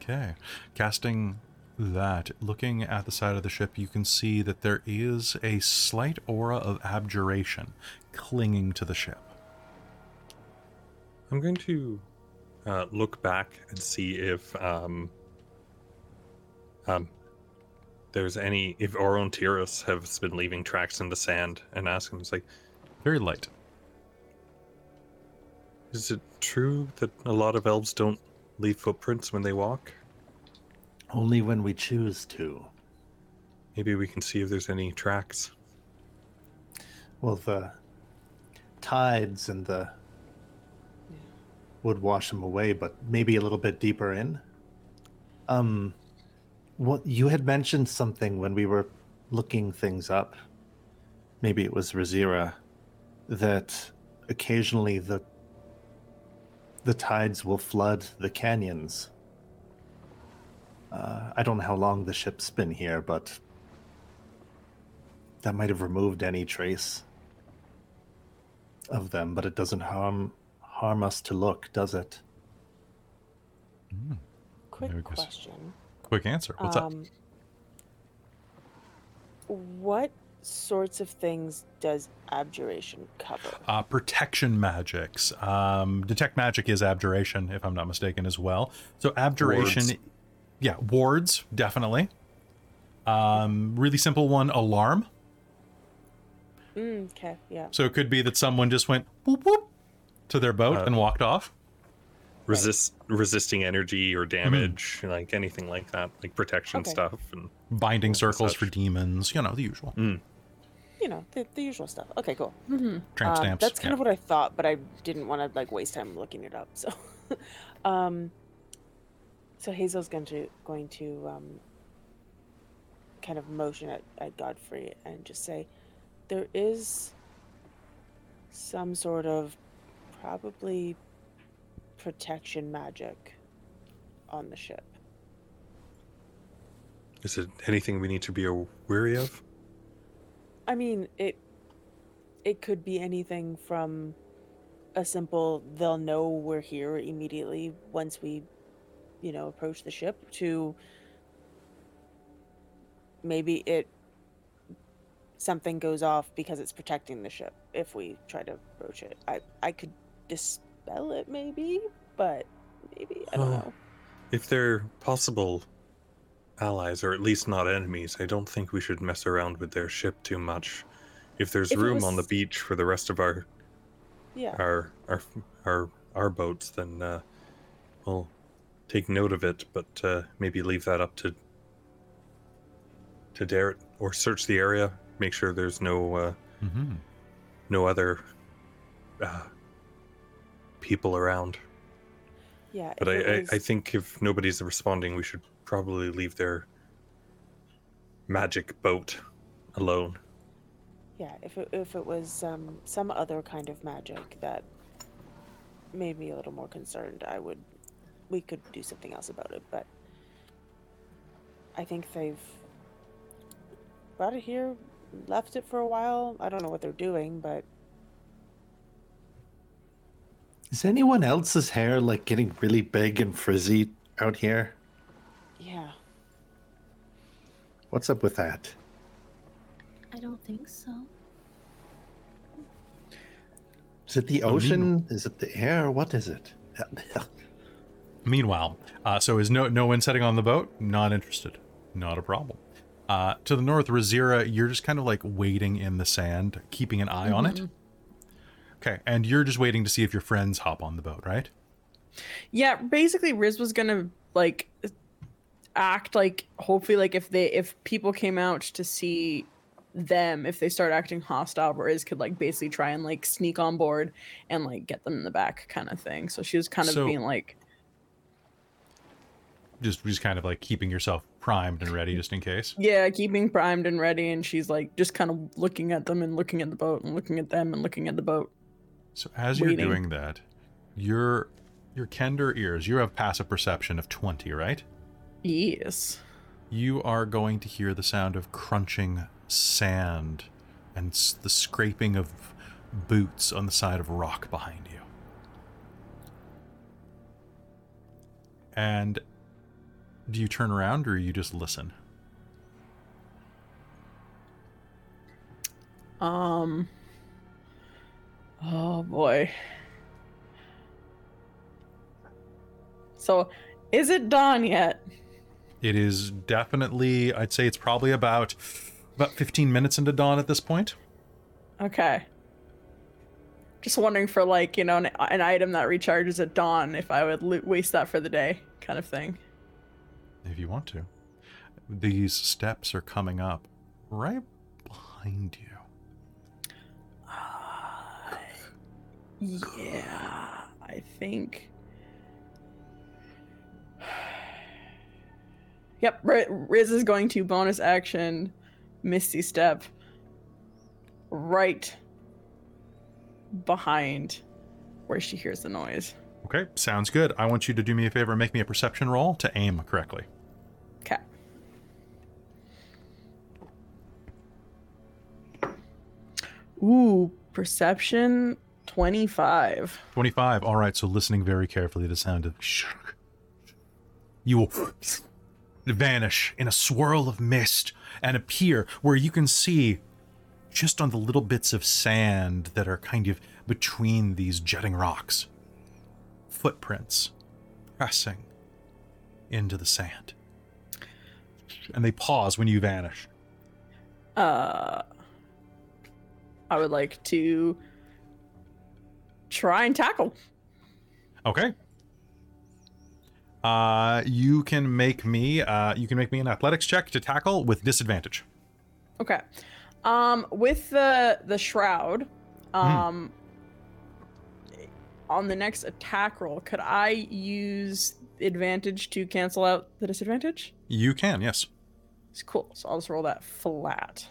Okay. Casting that, looking at the side of the ship, you can see that there is a slight aura of abjuration clinging to the ship. I'm going to uh, look back and see if um, um, there's any if Aurontiros has been leaving tracks in the sand, and ask him, "It's like, Very light. is it true that a lot of elves don't leave footprints when they walk? Only when we choose to. Maybe we can see if there's any tracks." Well, the tides and the would wash them away, but maybe a little bit deeper in. Um, what you had mentioned something when we were looking things up. Maybe it was Rizira that occasionally the the tides will flood the canyons. Uh, I don't know how long the ship's been here, but that might have removed any trace of them, but it doesn't harm harm us to look, does it? Quick There question. Quick answer. What's up? um, What sorts of things does abjuration cover? Uh, protection magics. Um, detect magic is abjuration, if I'm not mistaken, as well. So abjuration, Wards. Yeah, wards definitely. Um, really simple one, alarm. Mm, okay, yeah. So it could be that someone just went whoop whoop to their boat Uh, and walked off. Resist resisting energy or damage, like anything like that, like protection Okay. stuff, and Binding circles for demons, you know, the usual. You know, the, the usual stuff. Okay, cool. Tramp Um, that's kind yeah. of what I thought, but I didn't want to like waste time looking it up. So, um, so Hazeal's going to going to um, kind of motion at, at Godfrey and just say, there is some sort of probably protection magic on the ship. is it anything we need to be wary of? I mean, it it could be anything from a simple they'll know we're here immediately once we you know approach the ship to maybe it something goes off because it's protecting the ship if we try to approach it. I I could dispel it maybe, but maybe I don't Oh. know. If they're possible allies, or at least not enemies, I don't think we should mess around with their ship too much. If there's If room on the beach for the rest of our Yeah. our our our, our boats, then uh, we'll take note of it. But uh, maybe leave that up to to Darrett, or search the area, make sure there's no uh, Mhm. no other uh, people around. Yeah. But I, it I, I think if nobody's responding, we should probably leave their magic boat alone. Yeah, if it, if it was um, some other kind of magic that made me a little more concerned, I would, we could do something else about it. But I think they've brought it here, left it for a while. I don't know what they're doing, but Is anyone else's hair like getting really big and frizzy out here? yeah, What's up with that? I don't think so. Is it the mean- ocean? Is it the air? What is it? Meanwhile, uh, so is no no one setting on the boat? Not interested. Not a problem. Uh, to the north, Rizira, you're just kind of like waiting in the sand, keeping an eye on it. Okay, and you're just waiting to see if your friends hop on the boat, right? Yeah, basically Riz was gonna like act like hopefully like if they if people came out to see them if they start acting hostile Riz could like basically try and like sneak on board and like get them in the back kind of thing. So she was kind of So- being like Just just kind of like keeping yourself primed and ready just in case. yeah, keeping primed and ready and she's like just kind of looking at them and looking at the boat and looking at them and looking at the boat. So as you're doing that, your your Kender ears, you have passive perception of 20, right? Yes. You are going to hear the sound of crunching sand and the scraping of boots on the side of rock behind you. And Do you turn around or you just listen? Um. Oh boy. So, is it dawn yet? It is definitely, I'd say it's probably about about 15 minutes into dawn at this point. Okay. Just wondering for like you know an, an item that recharges at dawn if I would lo- waste that for the day, kind of thing. If you want to. These steps are coming up right behind you. Uh, yeah, I think. Yep, Riz is going to bonus action Misty Step right behind where she hears the noise. Okay, sounds good. I want you to do me a favor and make me a perception roll to aim correctly. Okay. Ooh, perception 25. 25. All right, so listening very carefully to the sound of. You will vanish in a swirl of mist and appear where you can see just on the little bits of sand that are kind of between these jutting rocks. Footprints pressing into the sand. And they pause when you vanish. Uh I would like to try and tackle. Okay. Uh, you can make me. Uh, you can make me an athletics check to tackle with disadvantage. Okay. Um with the the shroud, um on the next attack roll, could I use advantage to cancel out the disadvantage? You can, yes. It's cool. So I'll just roll that flat.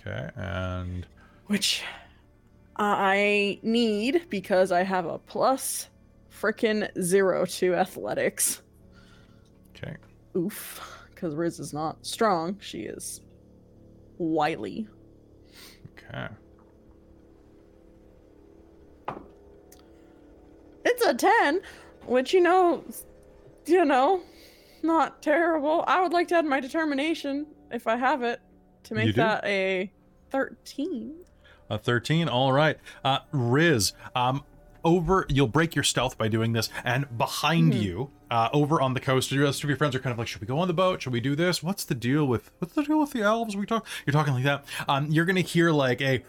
Okay, and which I need because I have a plus frickin' zero to athletics. okay, Oof. Because Riz is not strong. She is wily. okay. A 10, which, you know, you know, not terrible. I would like to add my determination, if I have it, to make that a 13. A thirteen. All right. Uh, Riz. Um, over. You'll break your stealth by doing this, and behind Mhm. you, uh, over on the coast, the rest of your friends are kind of like, "Should we go on the boat? Should we do this? What's the deal with what's the deal with the elves? We talk. You're talking like that. Um, you're gonna hear like a,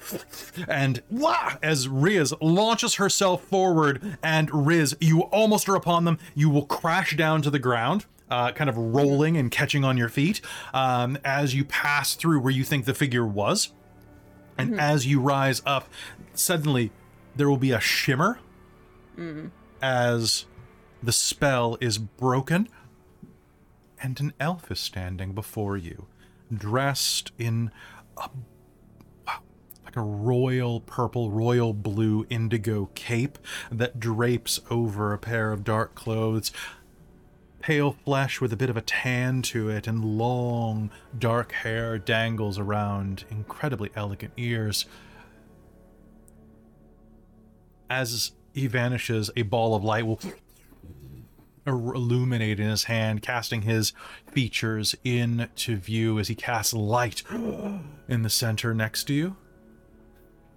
and wah, as Riz launches herself forward, and Riz, you almost are upon them. You will crash down to the ground. Uh, kind of rolling and catching on your feet um, as you pass through where you think the figure was. And as you rise up, suddenly there will be a shimmer as the spell is broken, and an elf is standing before you, dressed in a like a royal purple, royal blue indigo cape that drapes over a pair of dark clothes. Pale flesh with a bit of a tan to it, and long dark hair dangles around incredibly elegant ears. As he vanishes, a ball of light will illuminate in his hand, casting his features into view as he casts light in the center next to you.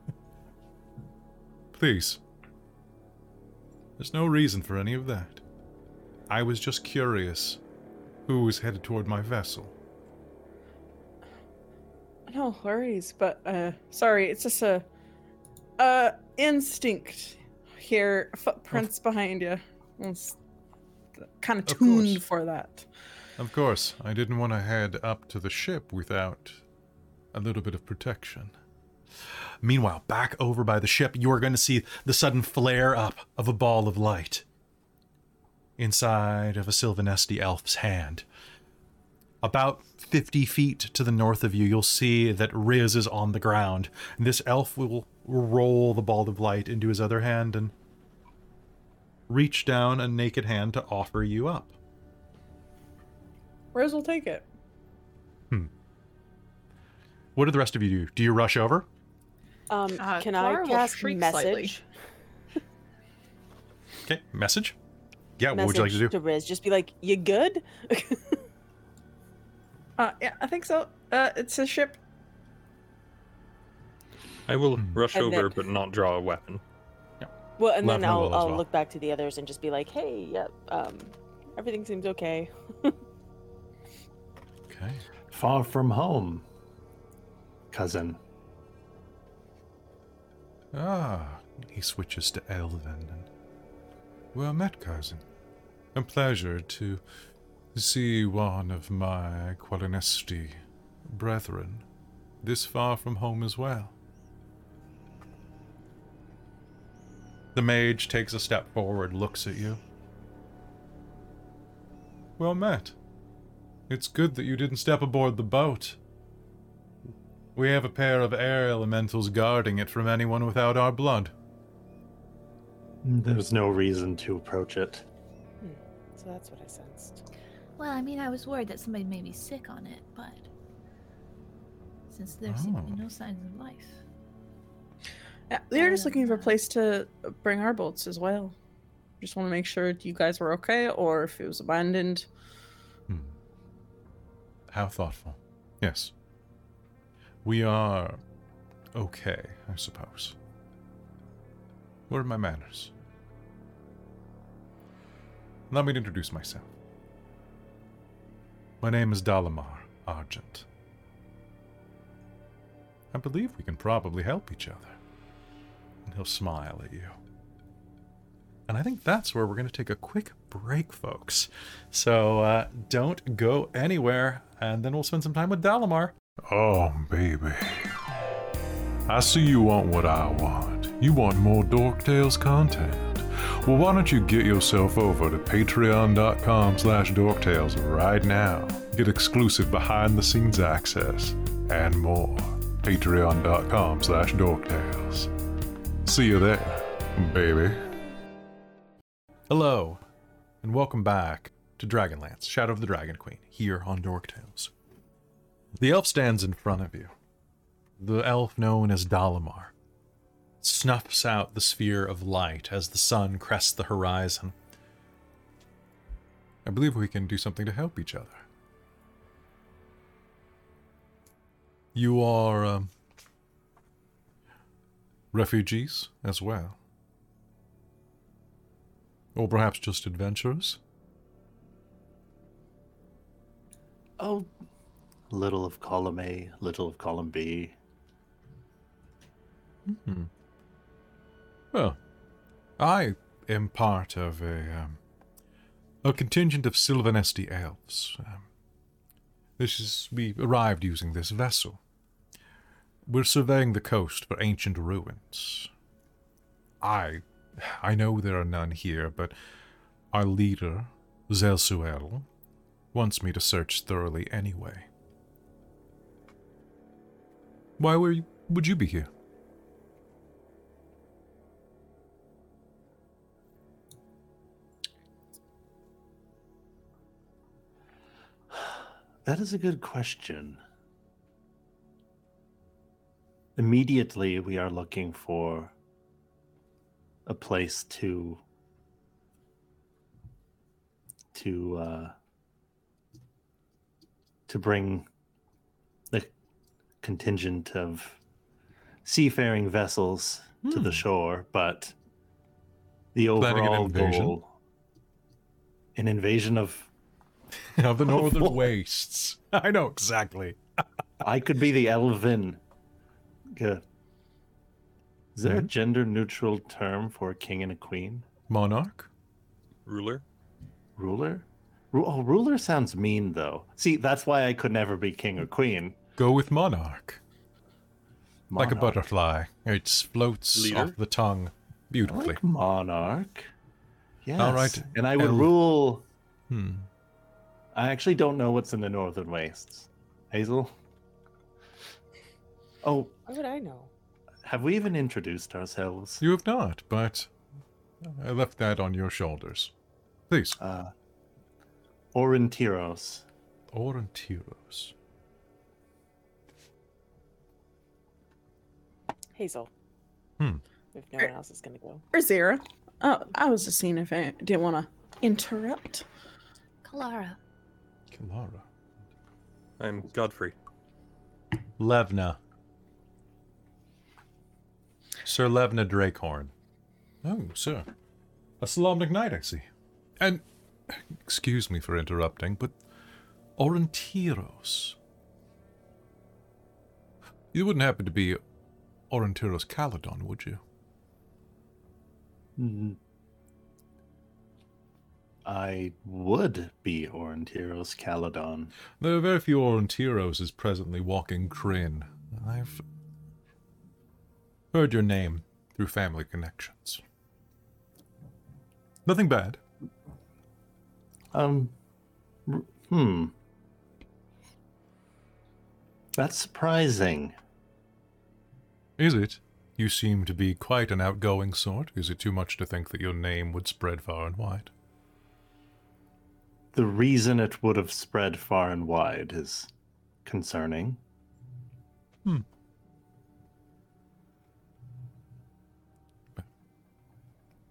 Please. There's no reason for any of that. I was just curious who was headed toward my vessel. No worries, but uh sorry, it's just a uh instinct here. Footprints behind you. It's kind of Of tuned course. for that. Of course, I didn't want to head up to the ship without a little bit of protection. Meanwhile, back over by the ship, you are going to see the sudden flare up of a ball of light inside of a Silvanesti elf's hand. About 50 feet to the north of you, you'll see that Riz is on the ground. This elf will roll the ball of light into his other hand and reach down a naked hand to offer you up. Rose will take it. Hmm. What do the rest of you do? Do you rush over? Um, Uh, can Kelara I will cast shriek message? Okay, message. Yeah, what would you like to do? to Riz, just be like, "You good?" Uh, yeah, I think so. Uh, it's a ship. I will Hmm. rush And over, then- but not draw a weapon. Well, and then Lavender will I'll, as I'll well. look back to the others and just be like, "Hey, yep, um, everything seems okay." Okay. Far from home, cousin. Ah, he switches to Elven. And... Well met, cousin. A pleasure to see one of my Qualinesti brethren this far from home as well. The mage takes a step forward, looks at you. Well met. It's good that you didn't step aboard the boat. We have a pair of air elementals guarding it from anyone without our blood. There's no reason to approach it. Hmm. so that's what I sensed. Well, I mean, I was worried that somebody may be sick on it, but since there seem to be Oh. no signs of life. Yeah, we were just looking for a place to bring our boats as well. Just want to make sure you guys were okay, or if it was abandoned. Hmm. How thoughtful. Yes. We are okay, I suppose. What are my manners? Let me introduce myself. My name is Dalamar Argent. I believe we can probably help each other. And he'll smile at you. And I think that's where we're going to take a quick break, folks. So uh, don't go anywhere, and then we'll spend some time with Dalamar. Oh, baby. I see you want what I want. You want more Dork Tales content. Well, why don't you get yourself over to patreon.com slash dorktales right now. Get exclusive behind-the-scenes access and more. Patreon.com slash dorktales. See you there, baby. Hello, and welcome back to Dragonlance, Shadow of the Dragon Queen, here on Dork Tales. The elf stands in front of you. The elf known as Dalamar snuffs out the sphere of light as the sun crests the horizon. I believe we can do something to help each other. You are um, refugees as well. Or perhaps just adventurers? Oh, little of column A, little of column B. Hmm. Well, I am part of a um, a contingent of Silvanesti elves. Um, this is we arrived using this vessel. We're surveying the coast for ancient ruins. I I know there are none here, but our leader, Zelsuel, wants me to search thoroughly anyway. Why were you, would you be here? That is a good question. Immediately, we are looking for a place to to uh, to bring the contingent of seafaring vessels to the Hmm. shore, but the overall invasion? goal, an invasion of of the northern what? wastes. I know exactly. I could be the Elven. Yeah. Is there a Mhm. gender neutral term for a king and a queen? Monarch? Ruler. Ruler? Ru- oh, ruler sounds mean though. See, that's why I could never be king or queen. Go with monarch. Like a butterfly. It floats Leader? off the tongue I beautifully. like monarch. Yes. All right. And I would elf. rule. Hmm. I actually don't know what's in the northern wastes. Hazeal? Oh, How would I know? have we even introduced ourselves? You have not, but I left that on your shoulders. Please. Uh, Aurontiros. Aurontiros. Hazeal. Hmm. If no one else is gonna go. Or Zara. Oh, I was just seeing if I didn't want to interrupt. Kelara. Kelara. I'm Godfrey. Levna. Sir Levna Drakehorn. Oh, sir. A Solamnic knight, I see. And, excuse me for interrupting, but Aurontiros. You wouldn't happen to be Aurontiros Caledon, would you? Mm. I would be Aurontiros Caledon. There are very few Aurontiros presently walking Krynn. I've heard your name through family connections. Nothing bad. Um, hmm. That's surprising. Is it? You seem to be quite an outgoing sort. Is it too much to think that your name would spread far and wide? The reason it would have spread far and wide is concerning.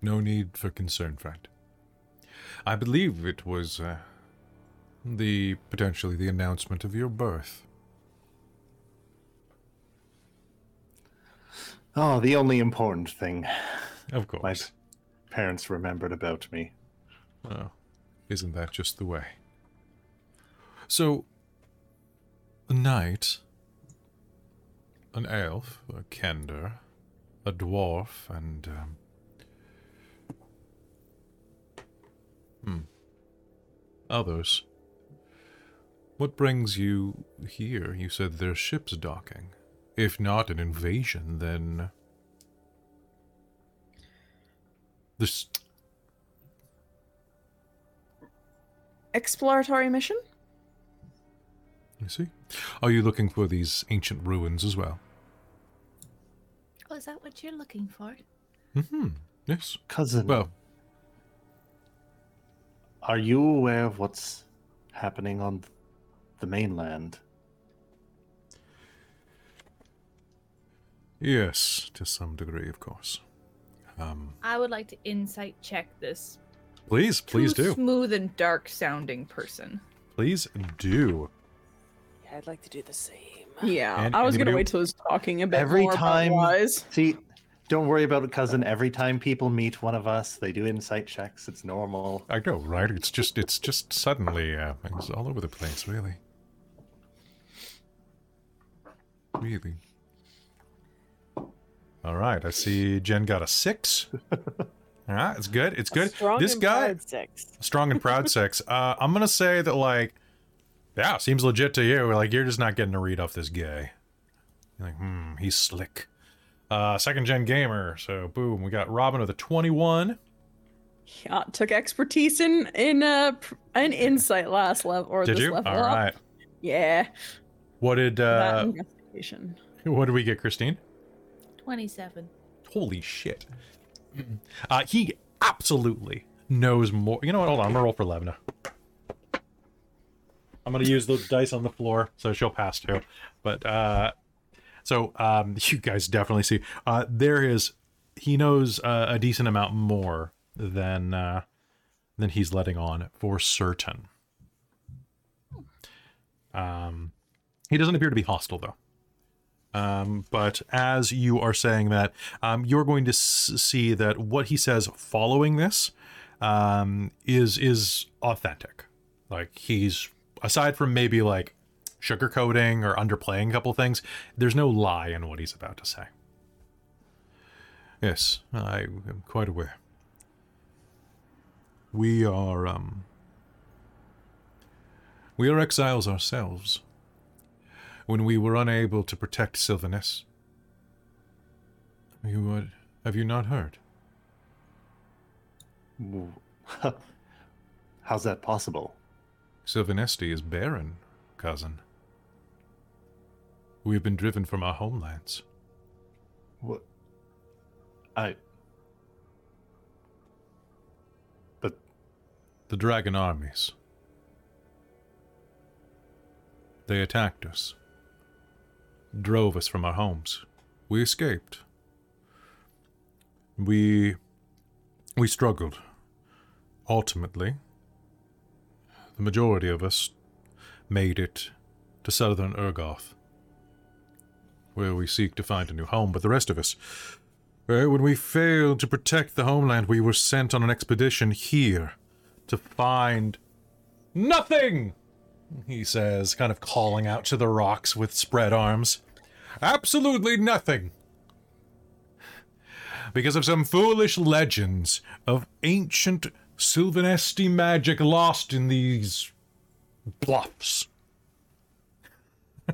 No need for concern, friend. I believe it was uh, the potentially the announcement of your birth. Oh, the only important thing Of course. my parents remembered about me. Oh, isn't that just the way? So, a knight, an elf, a kender, a dwarf, and um, hmm, others. What brings you here? You said there's ships docking. If not an invasion, then this Exploratory mission? You see? Are you looking for these ancient ruins as well? Oh, is that what you're looking for? Mm-hmm. Yes. Cousin, Well, are you aware of what's happening on the mainland? yes, to some degree, of course. Um, I would like to insight check this. please, please too do. Smooth and dark sounding person. Please do. Yeah, I'd like to do the same. Yeah, And I was gonna anybody- wait till I was talking a bit Every more time- about wise. See, don't worry about it, cousin. Every time people meet one of us, they do insight checks. It's normal. I know, right? It's just, it's just suddenly, uh, it's all over the place, really. Really. All right, I see Jen got a six. All right, it's good. It's good. Strong this and guy, proud six. strong and proud six. Uh, I'm gonna say that like, yeah, seems legit to you. Like you're just not getting a read off this guy. You're like, hmm, he's slick. Uh, second gen gamer. So boom, we got Robin with a 21. Yeah, took expertise in in uh an insight last level or Did this you? level All up. right. Yeah, What did uh, investigation. what did we get, Christine? 27. Holy shit. Uh, he absolutely knows more. You know what? Hold on. I'm gonna roll for Levna. I'm gonna use those dice on the floor, so she'll pass too. But uh, so um, you guys definitely see uh, there is he knows uh, a decent amount more than uh, than he's letting on for certain. Um, he doesn't appear to be hostile though. Um, but as you are saying that, um, you're going to s- see that what he says following this um, is is authentic. Like he's aside from maybe like sugarcoating or underplaying a couple things, there's no lie in what he's about to say. Yes, I am quite aware. We are um we are exiles ourselves when we were unable to protect Sylvanus. You would have you not heard? How's that possible? Silvanesti is barren, cousin. We have been driven from our homelands. What? I. But The dragon armies. They attacked us, drove us from our homes. We escaped. We. We struggled. Ultimately, the majority of us made it to southern Ergoth, where we seek to find a new home. But the rest of us, well, when we failed to protect the homeland, we were sent on an expedition here to find nothing, he says, kind of calling out to the rocks with spread arms. Absolutely nothing. Because of some foolish legends of ancient Silvanesti magic lost in these bluffs.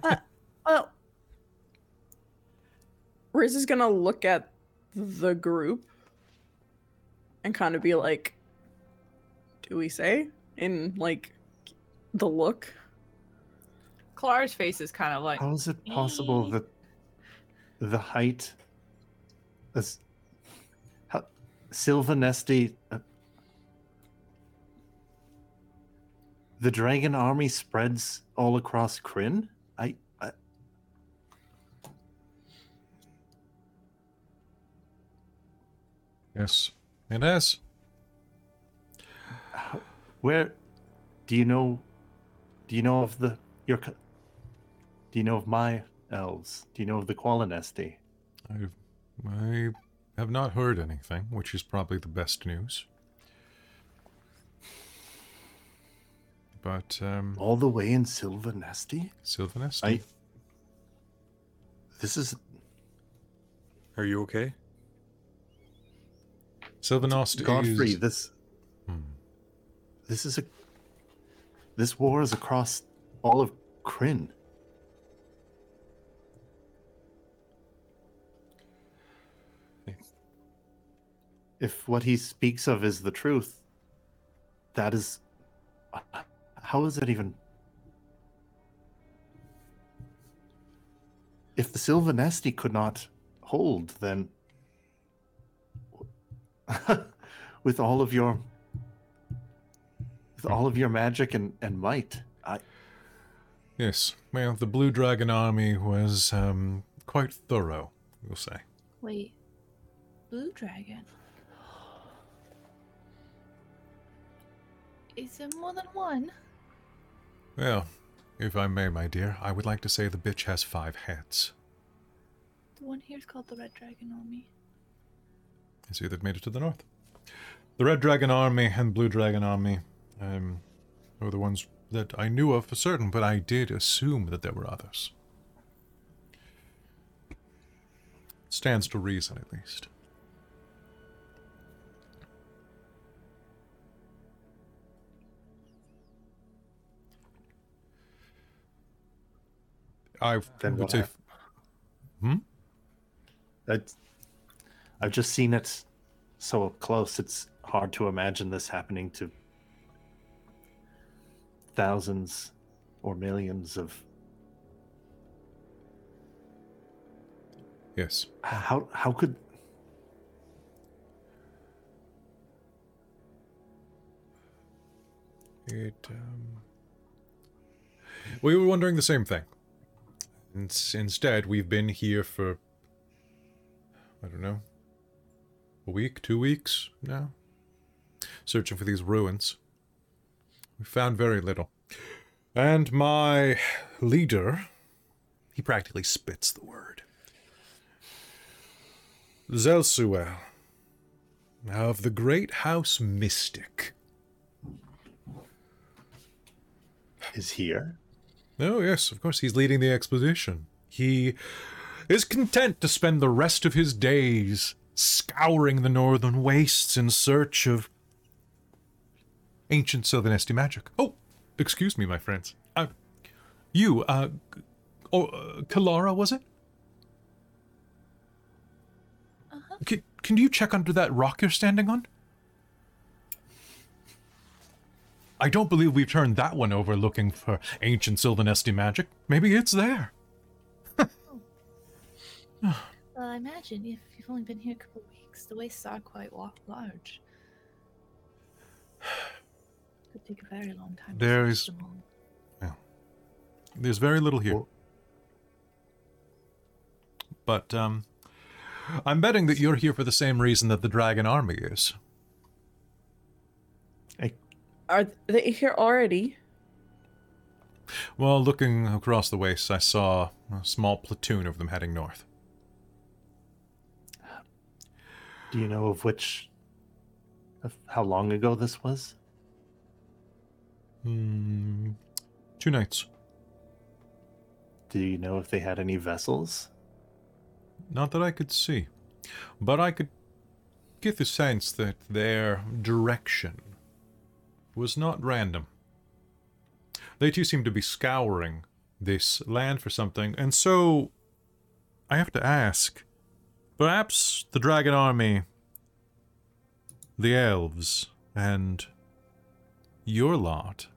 Uh, well, Riz is gonna look at the group and kind of be like, "Do we say?" In like the look. Kelara's face is kind of like How is it possible that the height is how Silvanesti uh, the dragon army spreads all across Krynn? I, Yes, it has. where do you know do you know of the your do you know of my elves? Do you know of the Qualinesti? I've, I have not heard anything, which is probably the best news. But, um, All the way in Silvanesti? Sylvanest? I This is Are you okay? Silvanost Godfrey, is... this Hmm. this is a this war is across all of Krynn. If what he speaks of is the truth, that is how is that even if the Silvanesti could not hold, then with all of your with all of your magic and, and might, I Yes, well, the Blue Dragon army was, um, quite thorough, we'll say. wait, blue dragon. Is there more than one? Well, if I may, my dear, I would like to say the bitch has five heads. The one here is called the red dragon army. I see they've made it to the north. The Red Dragon Army and Blue Dragon Army um, were the ones that I knew of for certain, but I did assume that there were others. Stands to reason, at least. I Then would say. Hmm? I I've just seen it so close. It's hard to imagine this happening to thousands or millions of Yes. how how could It, um... We were wondering the same thing. Instead, we've been here for. I don't know. A week, two weeks now? Searching for these ruins. We found very little. And my leader. He practically spits the word. Zelsuel. Of the Great House Mystic. is here? Oh, yes, of course, he's leading the expedition. He is content to spend the rest of his days scouring the northern wastes in search of ancient Silvanesti magic. Oh, excuse me, my friends. Uh, you, uh, oh, uh, Kelara, was it? Uh-huh. Can, can you check under that rock you're standing on? I don't believe we've turned that one over looking for ancient Silvanesti magic. Maybe it's there. Well, I imagine if you've only been here a couple of weeks, the wastes are quite wa- large. Could take a very long time. to There search is- them all. There's very little here. But, um, I'm betting that you're here for the same reason that the Dragon Army is. Are they here already? Well, looking across the wastes, I saw a small platoon of them heading north. Do you know of which, of how long ago this was? Hmm. Two nights. Do you know if they had any vessels? Not that I could see. But I could get the sense that their direction was not random. They too seem to be scouring this land for something, and so I have to ask perhaps the dragon army, the elves, and your lot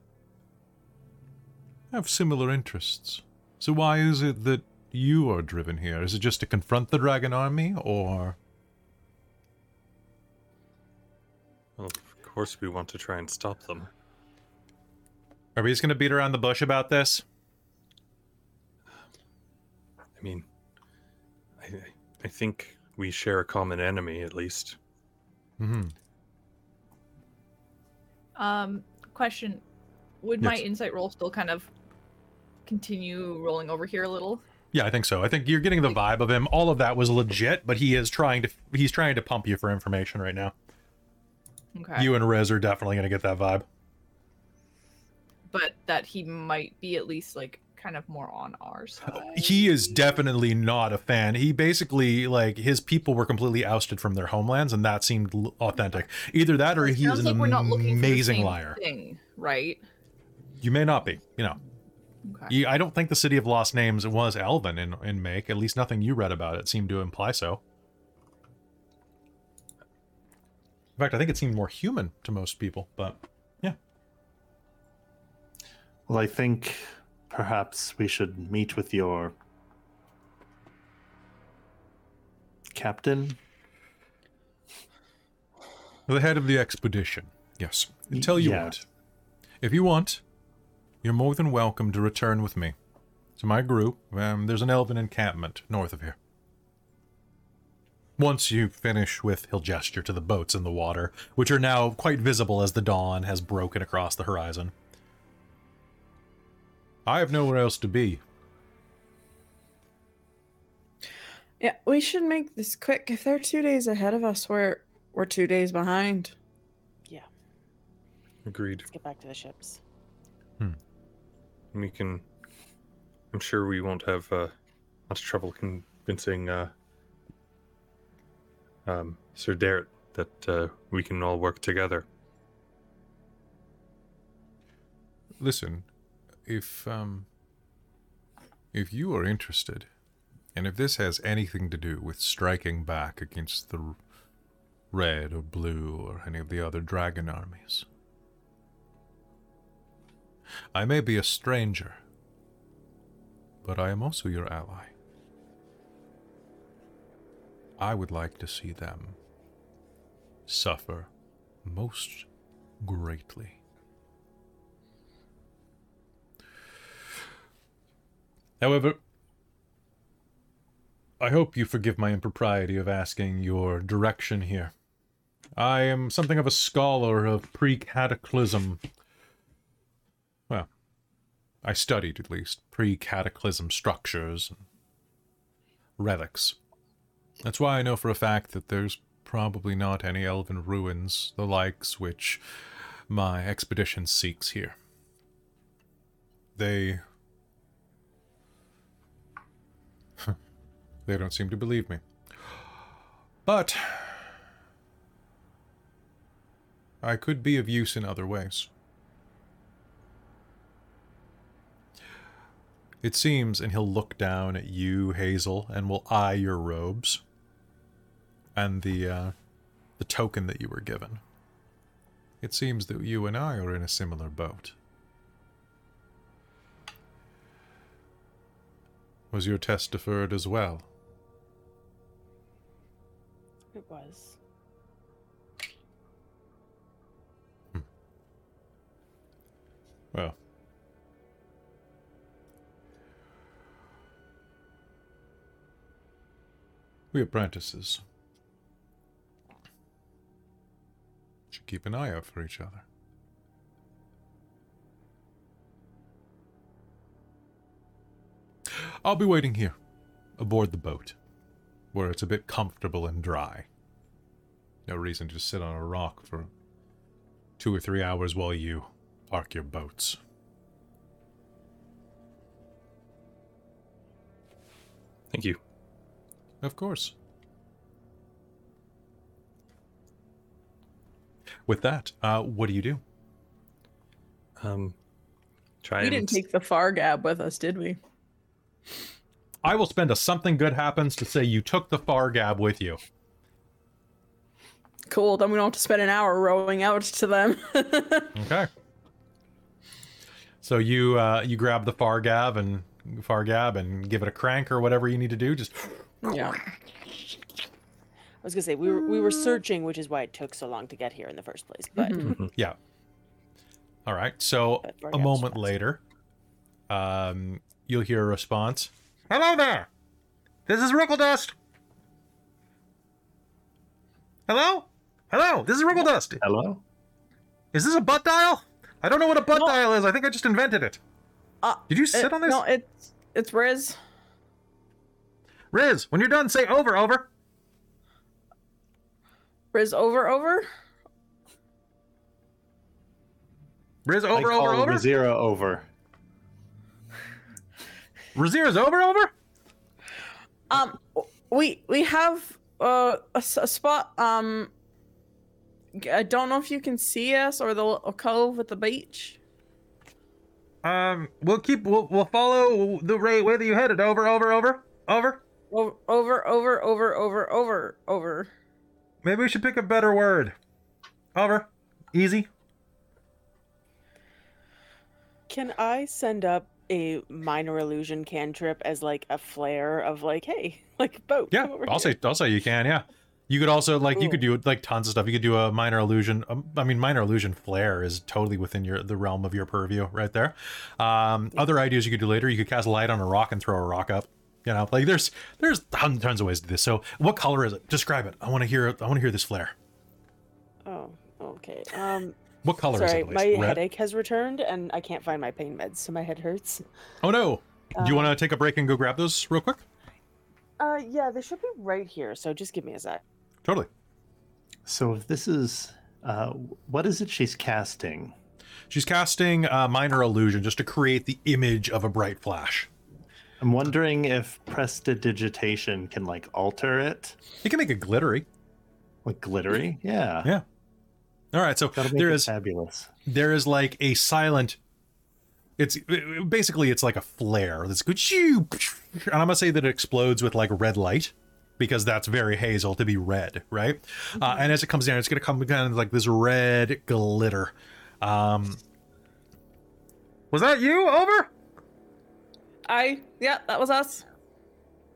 have similar interests. So why is it that you are driven here? Is it just to confront the dragon army, or Well, of course, we want to try and stop them. are we just going to beat around the bush about this? I mean, I- I think we share a common enemy, at least. hmm Um, question: Would my insight roll still kind of continue rolling over here a little? Yeah, I think so. I think you're getting the vibe of him. All of that was legit, but he is trying to he's trying to pump you for information right now. Okay. You and Rez are definitely going to get that vibe. but that he might be at least like kind of more on our side. He is definitely not a fan. He basically like his people were completely ousted from their homelands, and that seemed authentic. Either that, or It he is an like we're not looking amazing liar. Thing, right? You may not be. You know, Okay. I don't think the city of lost names was Elven in in make. At least nothing you read about it seemed to imply so. In fact, I think it seemed more human to most people. But yeah, Well, I think perhaps we should meet with your captain. the head of the expedition. Yes. Y- Tell you yeah. what, if you want, you're more than welcome to return with me to my group. Um, there's an elven encampment north of here. Once you finish with, he'll gesture to the boats in the water, which are now quite visible as the dawn has broken across the horizon. I have nowhere else to be. Yeah, we should make this quick. If they're two days ahead of us, we're we're two days behind. Yeah, Agreed. let's get back to the ships. Hmm. We can. I'm sure we won't have uh, much trouble convincing uh, um, Sir Darrett that uh, we can all work together. Listen, if um if you are interested, and if this has anything to do with striking back against the red or blue or any of the other dragon armies, I may be a stranger, but I am also your ally. I would like to see them suffer most greatly. However, I hope you forgive my impropriety of asking your direction here. I am something of a scholar of pre cataclysm. Well, I studied at least pre cataclysm structures and relics. That's why I know for a fact that there's probably not any elven ruins, the likes which my expedition seeks here. They They don't seem to believe me. But I could be of use in other ways. It seems, and he'll look down at you, Hazeal, and will eye your robes and the uh, the token that you were given. It seems that you and I are in a similar boat. Was your test deferred as well? It was. Hmm. Well. We apprentices should keep an eye out for each other. I'll be waiting here, aboard the boat, where it's a bit comfortable and dry. No reason to sit on a rock for two or three hours while you park your boats. Thank you. Of course. With that, uh, what do you do? Um, try We and didn't take the far gab with us, did we? I will spend a something good happens to say you took the far gab with you. Cool. Then we don't have to spend an hour rowing out to them. Okay. So you uh, you grab the far gab and far gab and give it a crank or whatever you need to do. Just yeah. I was gonna say we were we were searching, which is why it took so long to get here in the first place. But Mhm. yeah. All right. So a moment fast. later, um, you'll hear a response. Hello there. This is Dust. Hello. Hello. This is Dust. Hello? Is this a butt dial? I don't know what a butt No. dial is. I think I just invented it. Uh, Did you sit it- on this? No, it's it's Riz. Riz, when you're done, say over, over. Riz over over. Riz, I over, call over, over. Zero over. Razir's over, over. Um, we we have uh, a, s- a spot. Um, I don't know if you can see us or the little cove at the beach. Um, we'll keep, we'll, we'll follow the rate way that you headed. Over, over, over, over. Over over over over over over over. Maybe we should pick a better word. Over. Easy. can I send up a minor illusion cantrip as like a flare of like, hey, like boat? Yeah, come over I'll here." say, I'll say you can. Yeah. You could also like you could do like tons of stuff. You could do a minor illusion. Um, I mean, minor illusion flare is totally within your the realm of your purview right there. Um, other ideas you could do later. You could cast light on a rock and throw a rock up. You know, like there's there's tons, tons of ways to do this. So, what color is it? Describe it. I want to hear. I want to hear this flare. Oh, okay. Um, What color sorry, is it? at my? Red? headache has returned and I can't find my pain meds, so my head hurts. Oh no! Do you Uh, want to take a break and go grab those real quick? Uh, yeah, they should be right here. So just give me a sec. Totally. So if this is, uh, what is it she's casting? She's casting uh, minor illusion just to create the image of a bright flash. I'm wondering if prestidigitation can like alter it, You can make it glittery. like glittery. Yeah, Yeah. All right. So that'll make there it is fabulous. there is like a silent. It's basically it's like a flare that's good. shoo, And I'm gonna say that it explodes with like red light because that's very hazel to be red, right? Uh, and as it comes down, it's gonna come kind of like this red glitter. Um, was that you? Over? I yeah, that was us.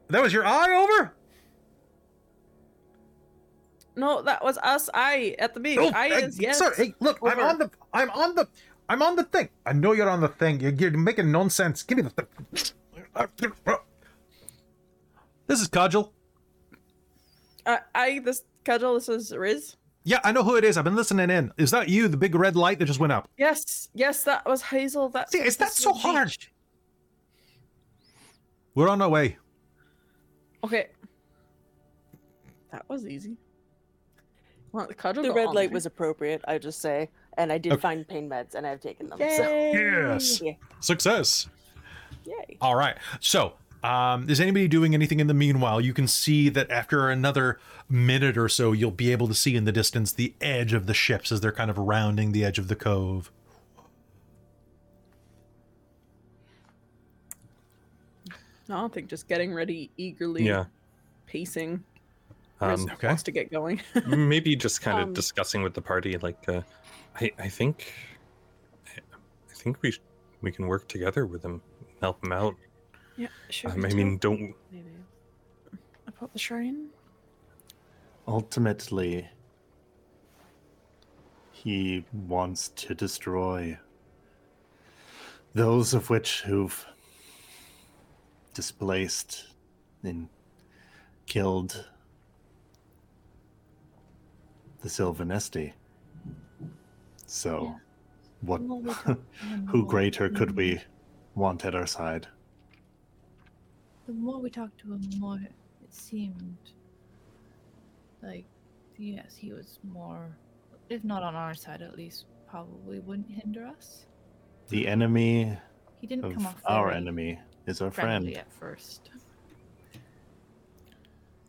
That was your eye over? No, that was us. I at the beach. Oh, I hey, is yes. Sir, hey, look, I'm on the, I'm on the, I'm on the thing. I know you're on the thing. You're, you're making nonsense. Give me the thing. This is Cudgel. Uh, I this cudgel. This is Riz. Yeah, I know who it is. I've been listening in. Is that you, the big red light that just went up? Yes, yes, that was Hazeal. That See, is that so the hard? beach. We're on our way. Okay, that was easy. Well, the cudgel. The red light there. was appropriate, I just say, and I did Okay. find pain meds, and I've taken them. So, Yay! Yes. yeah. Success. yay. All right. So, um, is anybody doing anything in the meanwhile? You can see that after another minute or so, you'll be able to see in the distance the edge of the ships as they're kind of rounding the edge of the cove. No, I don't think just getting ready eagerly. Yeah. Pacing. Riz Um, Okay. wants to get going. maybe just kind of Um, discussing with the party, like, uh, I, I think, I think we sh- we can work together with him, help him out. yeah, sure. Um, I mean, don't Maybe. about the shrine. Ultimately, he wants to destroy those of which who've displaced and killed the Silvanesti. So, what? Who greater could we want at our side? the more we talked to him, the more it seemed like, yes, he was more, if not on our side at least, probably wouldn't hinder us. The enemy He didn't come off our enemy is our friendly friend. at first.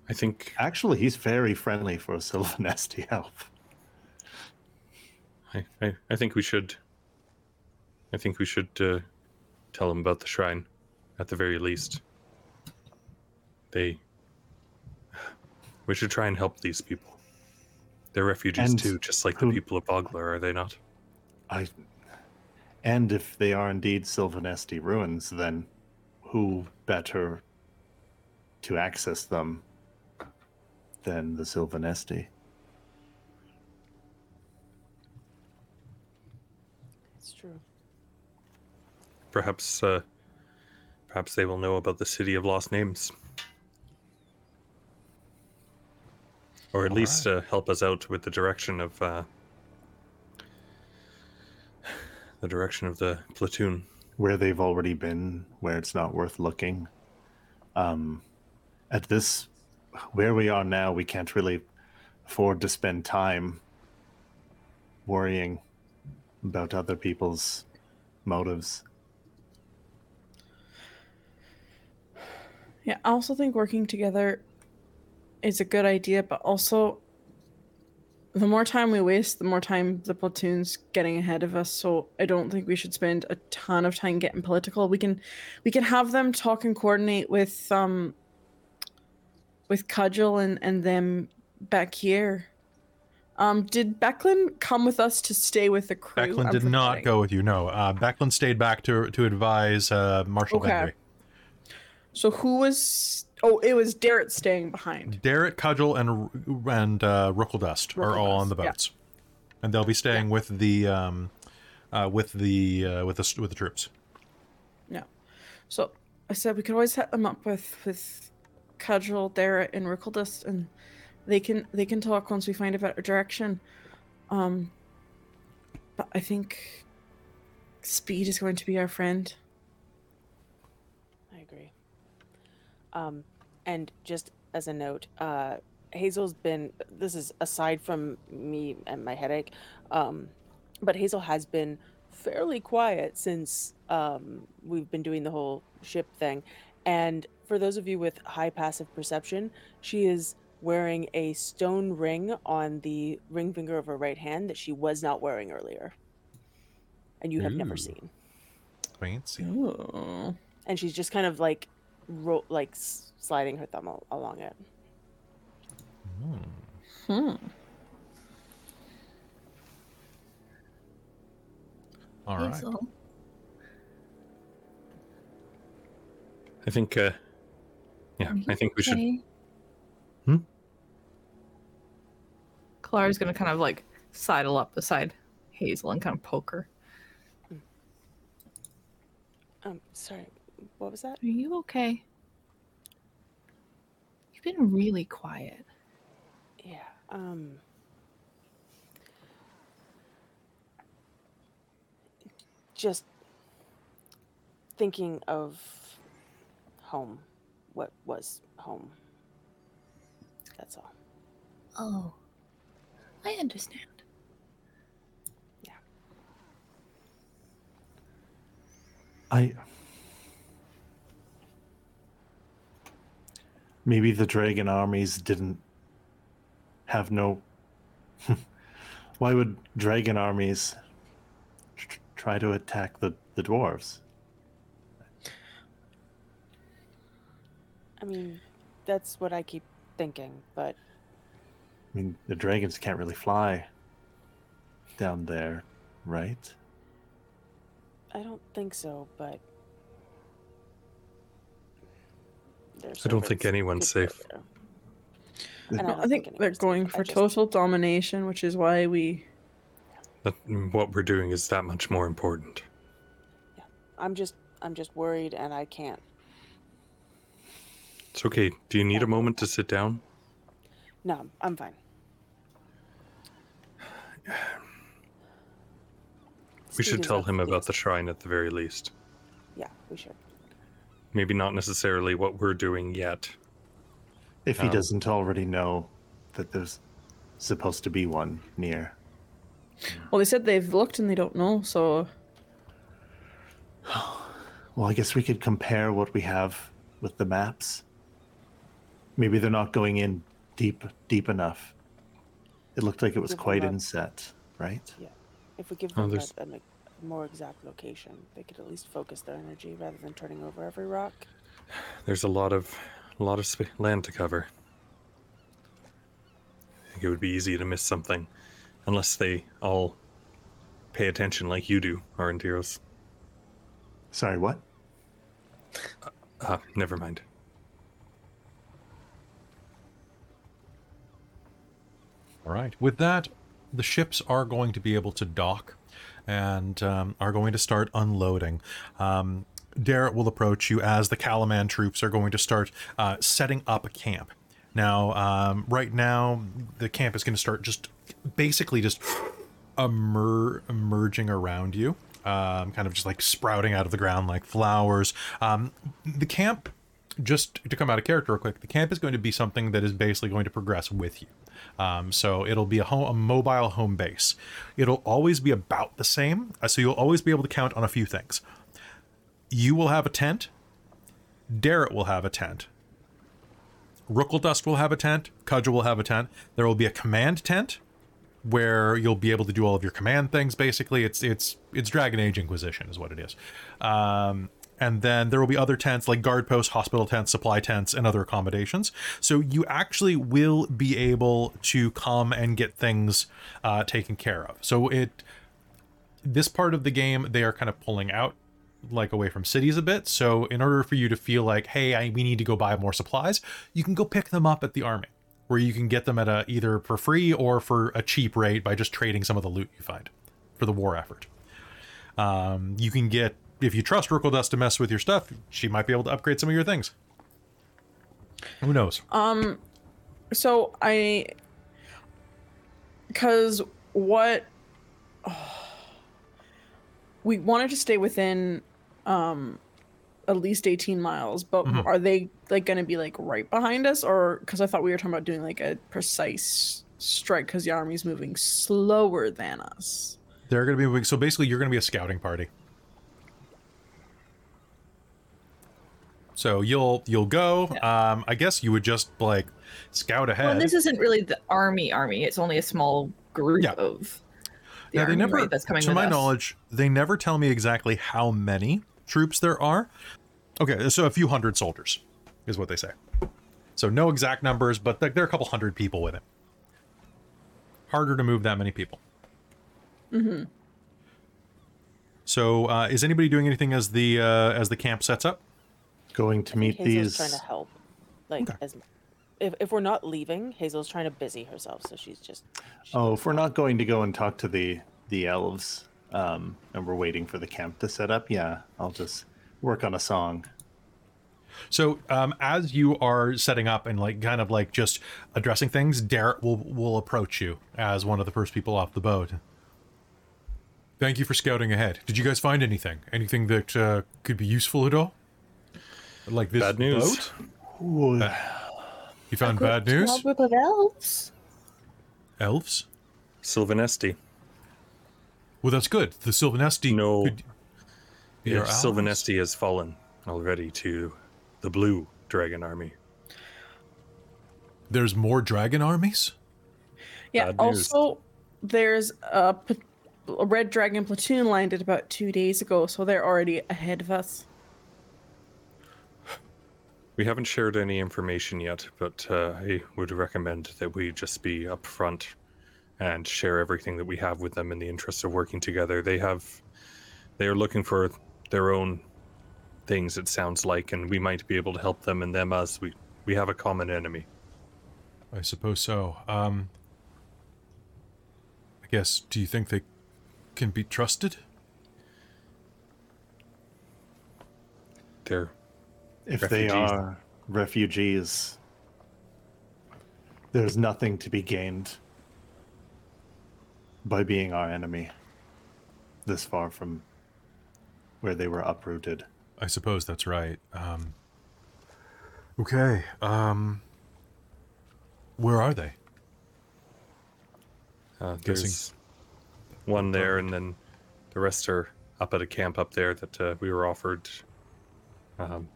I think Actually, he's very friendly for a Silvanesti elf. I, I, I think we should. I think we should uh, tell him about the shrine, at the very least. They. We should try and help these people. They're refugees And too, just like who- the people of Vogler, are they not? I. And if they are indeed Silvanesti ruins, then who better to access them than the Silvanesti? It's true. Perhaps, uh, perhaps they will know about the city of lost names, or at All least right. uh, help us out with the direction of uh, the direction of the platoon. Where they've already been, where it's not worth looking. Um, at this, where we are now, we can't really afford to spend time worrying about other people's motives. Yeah, I also think working together is a good idea, but also the more time we waste, the more time the platoon's getting ahead of us. So I don't think we should spend a ton of time getting political. We can we can have them talk and coordinate with um with Cudgel and, and them back here. Um, did Becklin come with us to stay with the crew? Becklin I'm did not go with you. No, uh, Becklin stayed back to to advise uh, Marshal Okay. So who was? Oh, it was Darrett staying behind. Darrett, Cudgel, and and uh, Rookledust are all on the Rookledust, yeah. boats, and they'll be staying with the um, uh, with the uh, with the with the troops. Yeah. So I said we could always set them up with with Cudgel, Darrett, and Rickledust, and they can they can talk once we find a better direction. Um. But I think speed is going to be our friend. I agree. Um, and just as a note, uh, Hazeal's been. This is aside from me and my headache, um, but Hazeal has been fairly quiet since um, we've been doing the whole ship thing. And for those of you with high passive perception, she is wearing a stone ring on the ring finger of her right hand that she was not wearing earlier, and you have never seen. Fancy. Ooh. and she's just kind of like ro- like sliding her thumb al- along it. Hmm. All right. Hazeal, I think, uh, yeah, I think we should. okay? Hmm? Kelara's gonna kind of like sidle up beside Hazeal and kind of poke her. Um, sorry, what was that? Are you okay? You've been really quiet. Yeah. Um. Just thinking of home, what was home. That's all. Oh, I understand. Yeah. I. Maybe the dragon armies didn't have no. Why would dragon armies tr- try to attack the, the dwarves? Mean, that's what I keep thinking, but I mean, the dragons can't really fly down there, right? I don't think so. But I don't think anyone's safe. there. And No, don't I think they're anyone's safe. going for just- total domination, which is why we. That what we're doing is that much more important. Yeah. I'm just, I'm just worried, and I can't. It's okay. Do you need a moment to sit down? No, I'm fine. We should tell him about the shrine at the very least. Yeah, we should. maybe not necessarily what we're doing yet. If he Um, doesn't already know that there's supposed to be one near. Well, they said they've looked and they don't know, so Well, I guess we could compare what we have with the maps. Maybe they're not going in deep, deep enough. It looked like it was quite a- inset, right? Yeah. If we give Oh, them there's- a, a, a more exact location, they could at least focus their energy rather than turning over every rock. There's a lot of a lot of sp- land to cover. I think it would be easy to miss something, unless they all pay attention like you do, Aurontiros. Sorry, what? Ah, never mind. All right. With that, the ships are going to be able to dock and um, are going to start unloading. Um, Darrett will approach you as the Kalaman troops are going to start uh, setting up a camp. Now, um, right now, the camp is going to start just basically just emer- emerging around you, um, kind of just like sprouting out of the ground like flowers. Um, the camp, just to come out of character real quick, the camp is going to be something that is basically going to progress with you. Um, so it'll be a, home, a mobile home base. It'll always be about the same, uh, so you'll always be able to count on a few things. You will have a tent. Darrett will have a tent. Rookledust will have a tent. Cudgel will have a tent. There will be a command tent where you'll be able to do all of your command things. Basically, it's it's it's Dragon Age Inquisition is what it is. Um, and then there will be other tents like guard posts, hospital tents, supply tents, and other accommodations. So you actually will be able to come and get things uh, taken care of. So it this part of the game they are kind of pulling out like away from cities a bit. So in order for you to feel like, hey, I, we need to go buy more supplies, you can go pick them up at the army, where you can get them at a either for free or for a cheap rate by just trading some of the loot you find for the war effort. Um, you can get if you trust Rookle Dust to mess with your stuff, she might be able to upgrade some of your things. Who knows? Um, so I because what we wanted to stay within um at least 18 miles but Mhm. are they like going to be like right behind us or because i thought we were talking about doing like a precise strike because the army's moving slower than us They're going to be moving. So basically, you're going to be a scouting party. So you'll you'll go. Um, I guess you would just like scout ahead. Well, this isn't really the army army. It's only a small group Yeah. of the now army, they never, right, that's coming to my us. knowledge, they never tell me exactly how many troops there are. Okay, so a few hundred soldiers is what they say. So no exact numbers, but there there are a couple hundred people with it. Harder to move that many people. Mm-hmm. So uh, is anybody doing anything as the uh, as the camp sets up? Going to I think meet Hazeal's these. trying to help. Like as if if we're not leaving, Hazeal's trying to busy herself, so she's just Oh, if we're not going to go and talk to the the elves, um, and we're waiting for the camp to set up, yeah, I'll just work on a song. So um, as you are setting up and like kind of like just addressing things, Darrett will will approach you as one of the first people off the boat. Thank you for scouting ahead. Did you guys find anything? Anything that uh, could be useful at all? Like this Bad news. boat? Uh, you found bad news? Small group of elves. Elves? Silvanesti. Well, that's good. The Silvanesti. No. could Yeah. Silvanesti has fallen already to the blue dragon army. There's more dragon armies. yeah also there's a, p- a red dragon platoon landed about two days ago so they're already ahead of us We haven't shared any information yet, but uh, I would recommend that we just be upfront and share everything that we have with them in the interest of working together. They have, they are looking for their own things. It sounds like, and we might be able to help them and them us. We we have a common enemy. I suppose so. Um, I guess. Do you think they can be trusted? They're If they are refugees, there's nothing to be gained by being our enemy this far from where they were uprooted. I suppose that's right. Um, okay. Um, where are they? Uh, Guessing- one there, and then the rest are up at a camp up there that uh, we were offered um,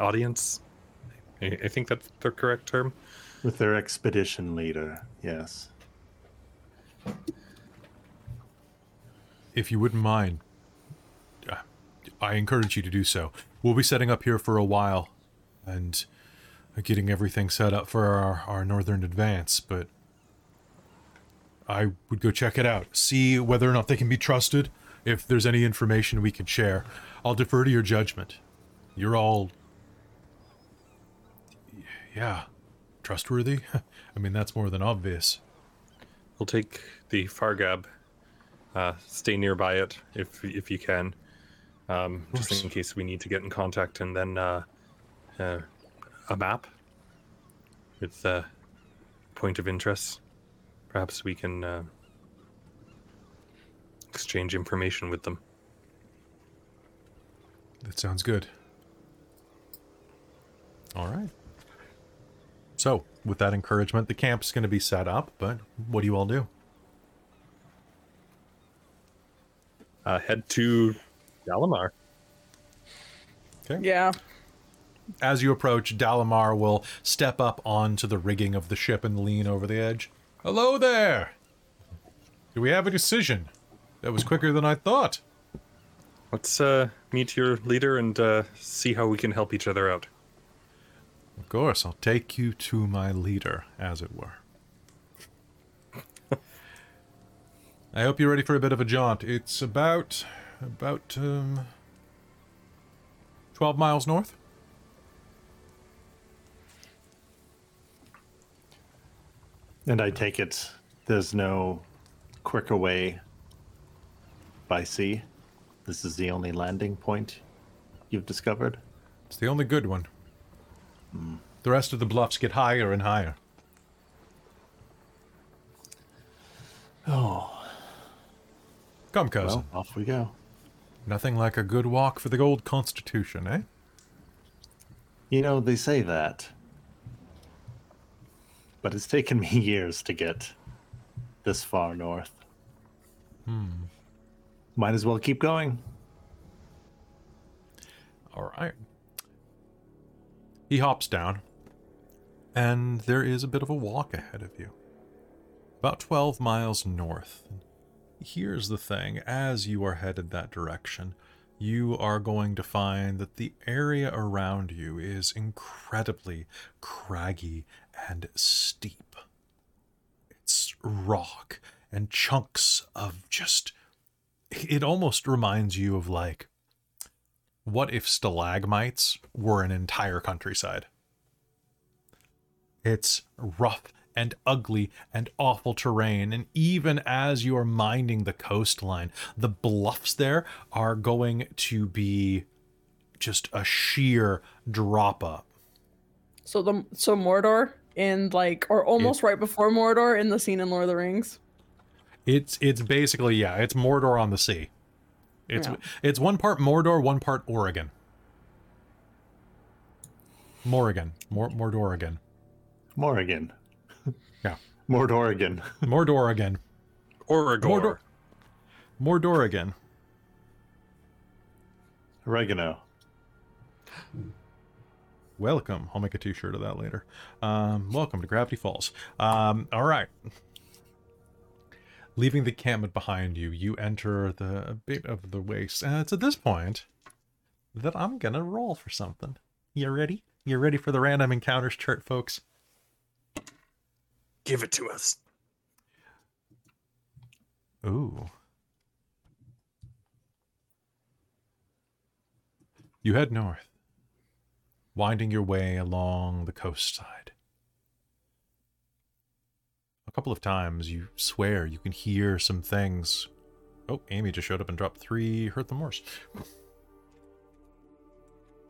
audience. I, I think that's the correct term. With their expedition leader, yes. If you wouldn't mind, uh, I encourage you to do so. We'll be setting up here for a while and getting everything set up for our, our northern advance, but I would go check it out, see whether or not they can be trusted, if there's any information we can share. I'll defer to your judgment. You're all. Yeah, trustworthy? I mean, that's more than obvious. We'll take the Fargab. Uh, stay nearby it if if you can, um, just in case we need to get in contact, and then uh, uh, a map with uh, point of interest. Perhaps we can uh, exchange information with them. That sounds good. All right. So, with that encouragement, the camp's going to be set up, but what do you all do? Uh, head to Dalamar. Okay. Yeah. As you approach, Dalamar will step up onto the rigging of the ship and lean over the edge. Hello there! Do we have a decision? That was quicker than I thought. Let's uh, meet your leader and uh, see how we can help each other out. Of course, I'll take you to my leader, as it were. I hope you're ready for a bit of a jaunt. It's about about um, twelve miles north. And I take it there's no quicker way by sea. This is the only landing point you've discovered. It's the only good one. The rest of the bluffs get higher and higher. Oh, Come, cousin. well, off we go. Nothing like a good walk for the old Constitution, eh? You know, they say that. But it's taken me years to get this far north. Hmm. Might as well keep going. All right. He hops down, and there is a bit of a walk ahead of you. About 12 miles north. Here's the thing as you are headed that direction, you are going to find that the area around you is incredibly craggy and steep. It's rock and chunks of just. It almost reminds you of like what if stalagmites were an entire countryside? It's rough and ugly and awful terrain, and even as you are minding the coastline, the bluffs there are going to be just a sheer drop up. So the so Mordor in like or almost right before Mordor in the scene in Lord of the Rings. It's it's basically yeah, it's Mordor on the sea. It's Yeah. it's one part Mordor, one part Oregon. Morrigan, Mor Mordoregan, Morrigan. Yeah. Mordoregan. Mordoregan, Oragor. Mordor, Mordoregan. Oregano. Welcome. I'll make a t-shirt of that later. Um, welcome to Gravity Falls. Um, all right. Leaving the encampment behind you, you enter the bit of the waste, and it's at this point that I'm gonna roll for something. You ready? You ready for the random encounters chart, folks? Give it to us. Ooh. You head north, winding your way along the coast side. A couple of times you swear you can hear some things. Oh, Amy just showed up and dropped three hurt the morse.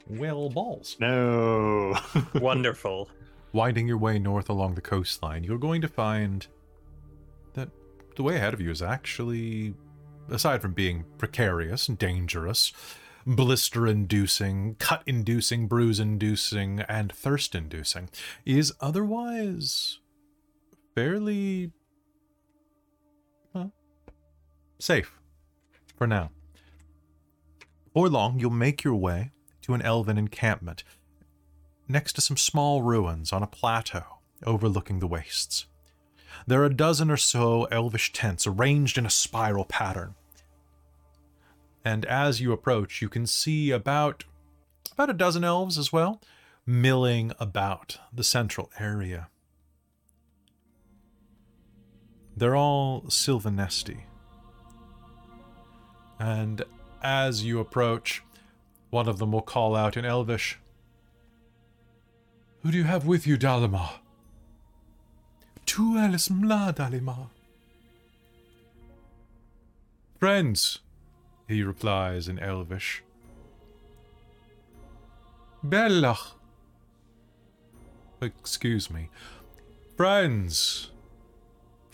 Well, balls. No. Wonderful. Winding your way north along the coastline, you're going to find that the way ahead of you is actually, aside from being precarious and dangerous, blister inducing, cut inducing, bruise inducing, and thirst inducing, is otherwise fairly well, safe for now. Before long, you'll make your way to an elven encampment next to some small ruins on a plateau overlooking the wastes. There are a dozen or so elvish tents arranged in a spiral pattern. And as you approach, you can see about about a dozen elves as well, milling about the central area. They're all Silvanesti. And as you approach, one of them will call out in Elvish, Who do you have with you, Dalamar? Tu eres mla, Dalamar. Friends, he replies in Elvish. Bellach. Excuse me. Friends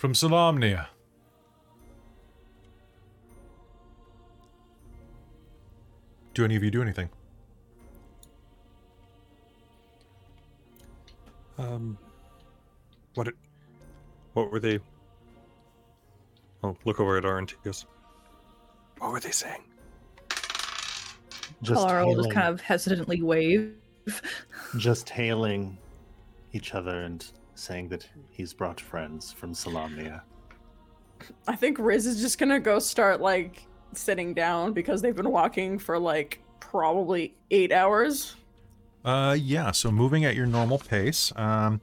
from Salamnia. Do any of you do anything? Um, what? It, what were they? Oh, look over at Aurontiros. What were they saying? Just Carl will just kind of hesitantly wave. just hailing each other and saying that he's brought friends from Solamnia. I think Riz is just gonna go start like sitting down because they've been walking for like probably eight hours. Uh, yeah. So moving at your normal pace, um,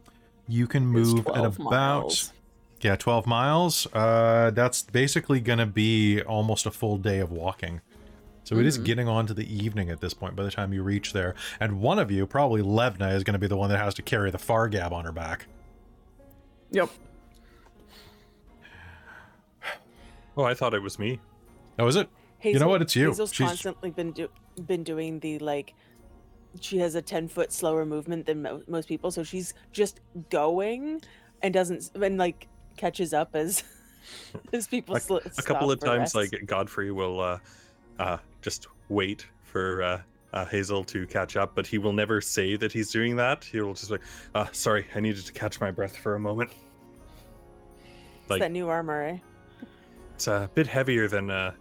you can move at about miles. yeah, twelve miles. Uh, that's basically gonna be almost a full day of walking. So it is Mhm. getting on to the evening at this point by the time you reach there. And one of you, probably Levna, is going to be the one that has to carry the Fargab on her back. Yep. Oh, I thought it was me. Oh, is it? Hazeal, know what? It's you. Hazeal's She's- constantly been do- been doing the like. She has a ten foot slower movement than mo- most people, so she's just going and doesn't and like catches up as as people. Like, sl- A couple of times, rest. like Godfrey will uh, uh, just wait for uh, uh, Hazeal to catch up, but he will never say that he's doing that. He will just be like, uh, "Sorry, I needed to catch my breath for a moment." it's like- that new armor. Eh? It's a bit heavier than uh,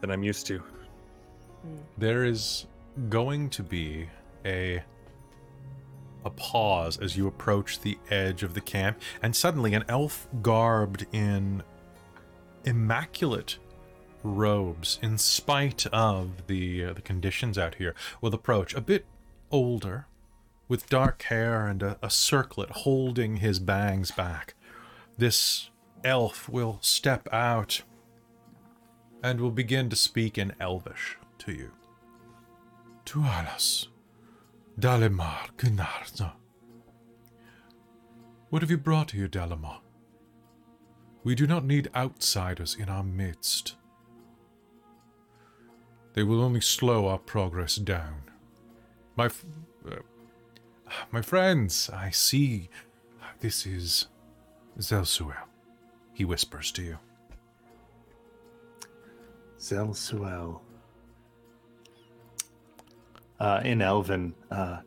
than I'm used to. There is going to be a a pause as you approach the edge of the camp, and suddenly an elf garbed in immaculate robes, in spite of the uh, the conditions out here, will approach a bit older, with dark hair and a, a circlet holding his bangs back. This elf will step out and will begin to speak in Elvish to you. Tualas, Dalamar Gnarna. What have you brought here, Dalamar? We do not need outsiders in our midst. They will only slow our progress down. My, f- uh, my friends, I see this is Zelsuel. He whispers to you. Zelsuel. Uh, in Elven, uh,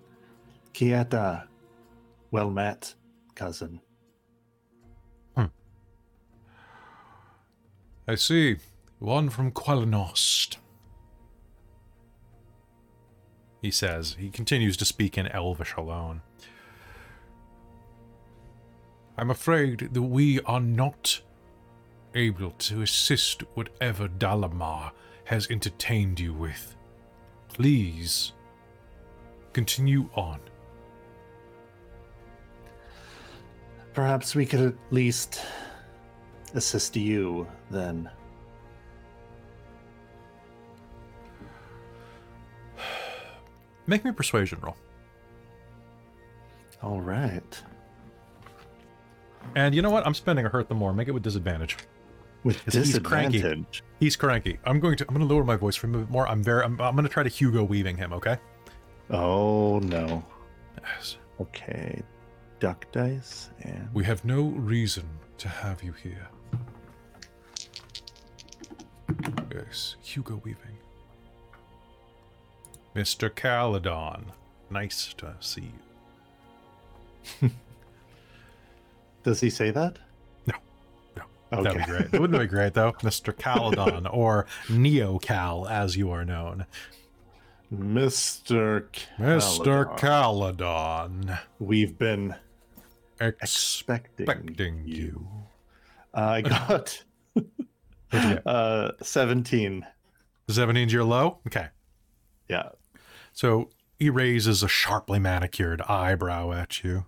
Kieta, well met, cousin. I see. One from Qualinost. He says. He continues to speak in Elvish alone. I'm afraid that we are not able to assist whatever Dalamar has entertained you with. Please, continue on. Perhaps we could at least assist you then. Make me a persuasion roll. All right. And you know what? I'm spending a hurt the more. Make it with disadvantage. With Because he's cranky. He's cranky. I'm going to I'm going to lower my voice for a bit more. I'm very I'm, I'm going to try to Hugo weaving him, okay? Oh no. Yes. Okay. Duck dice and We have no reason to have you here. Yes, Hugo weaving. Mr. Caledon. Nice to see you. Does he say that? No. No. Okay. That'd be great. It wouldn't be great though. Mr. Caledon or Neo Cal as you are known. Mr. Mr. Caledon. We've been Expecting expecting you. Uh, I got you uh 17. 17's your low? Okay. Yeah. So he raises a sharply manicured eyebrow at you.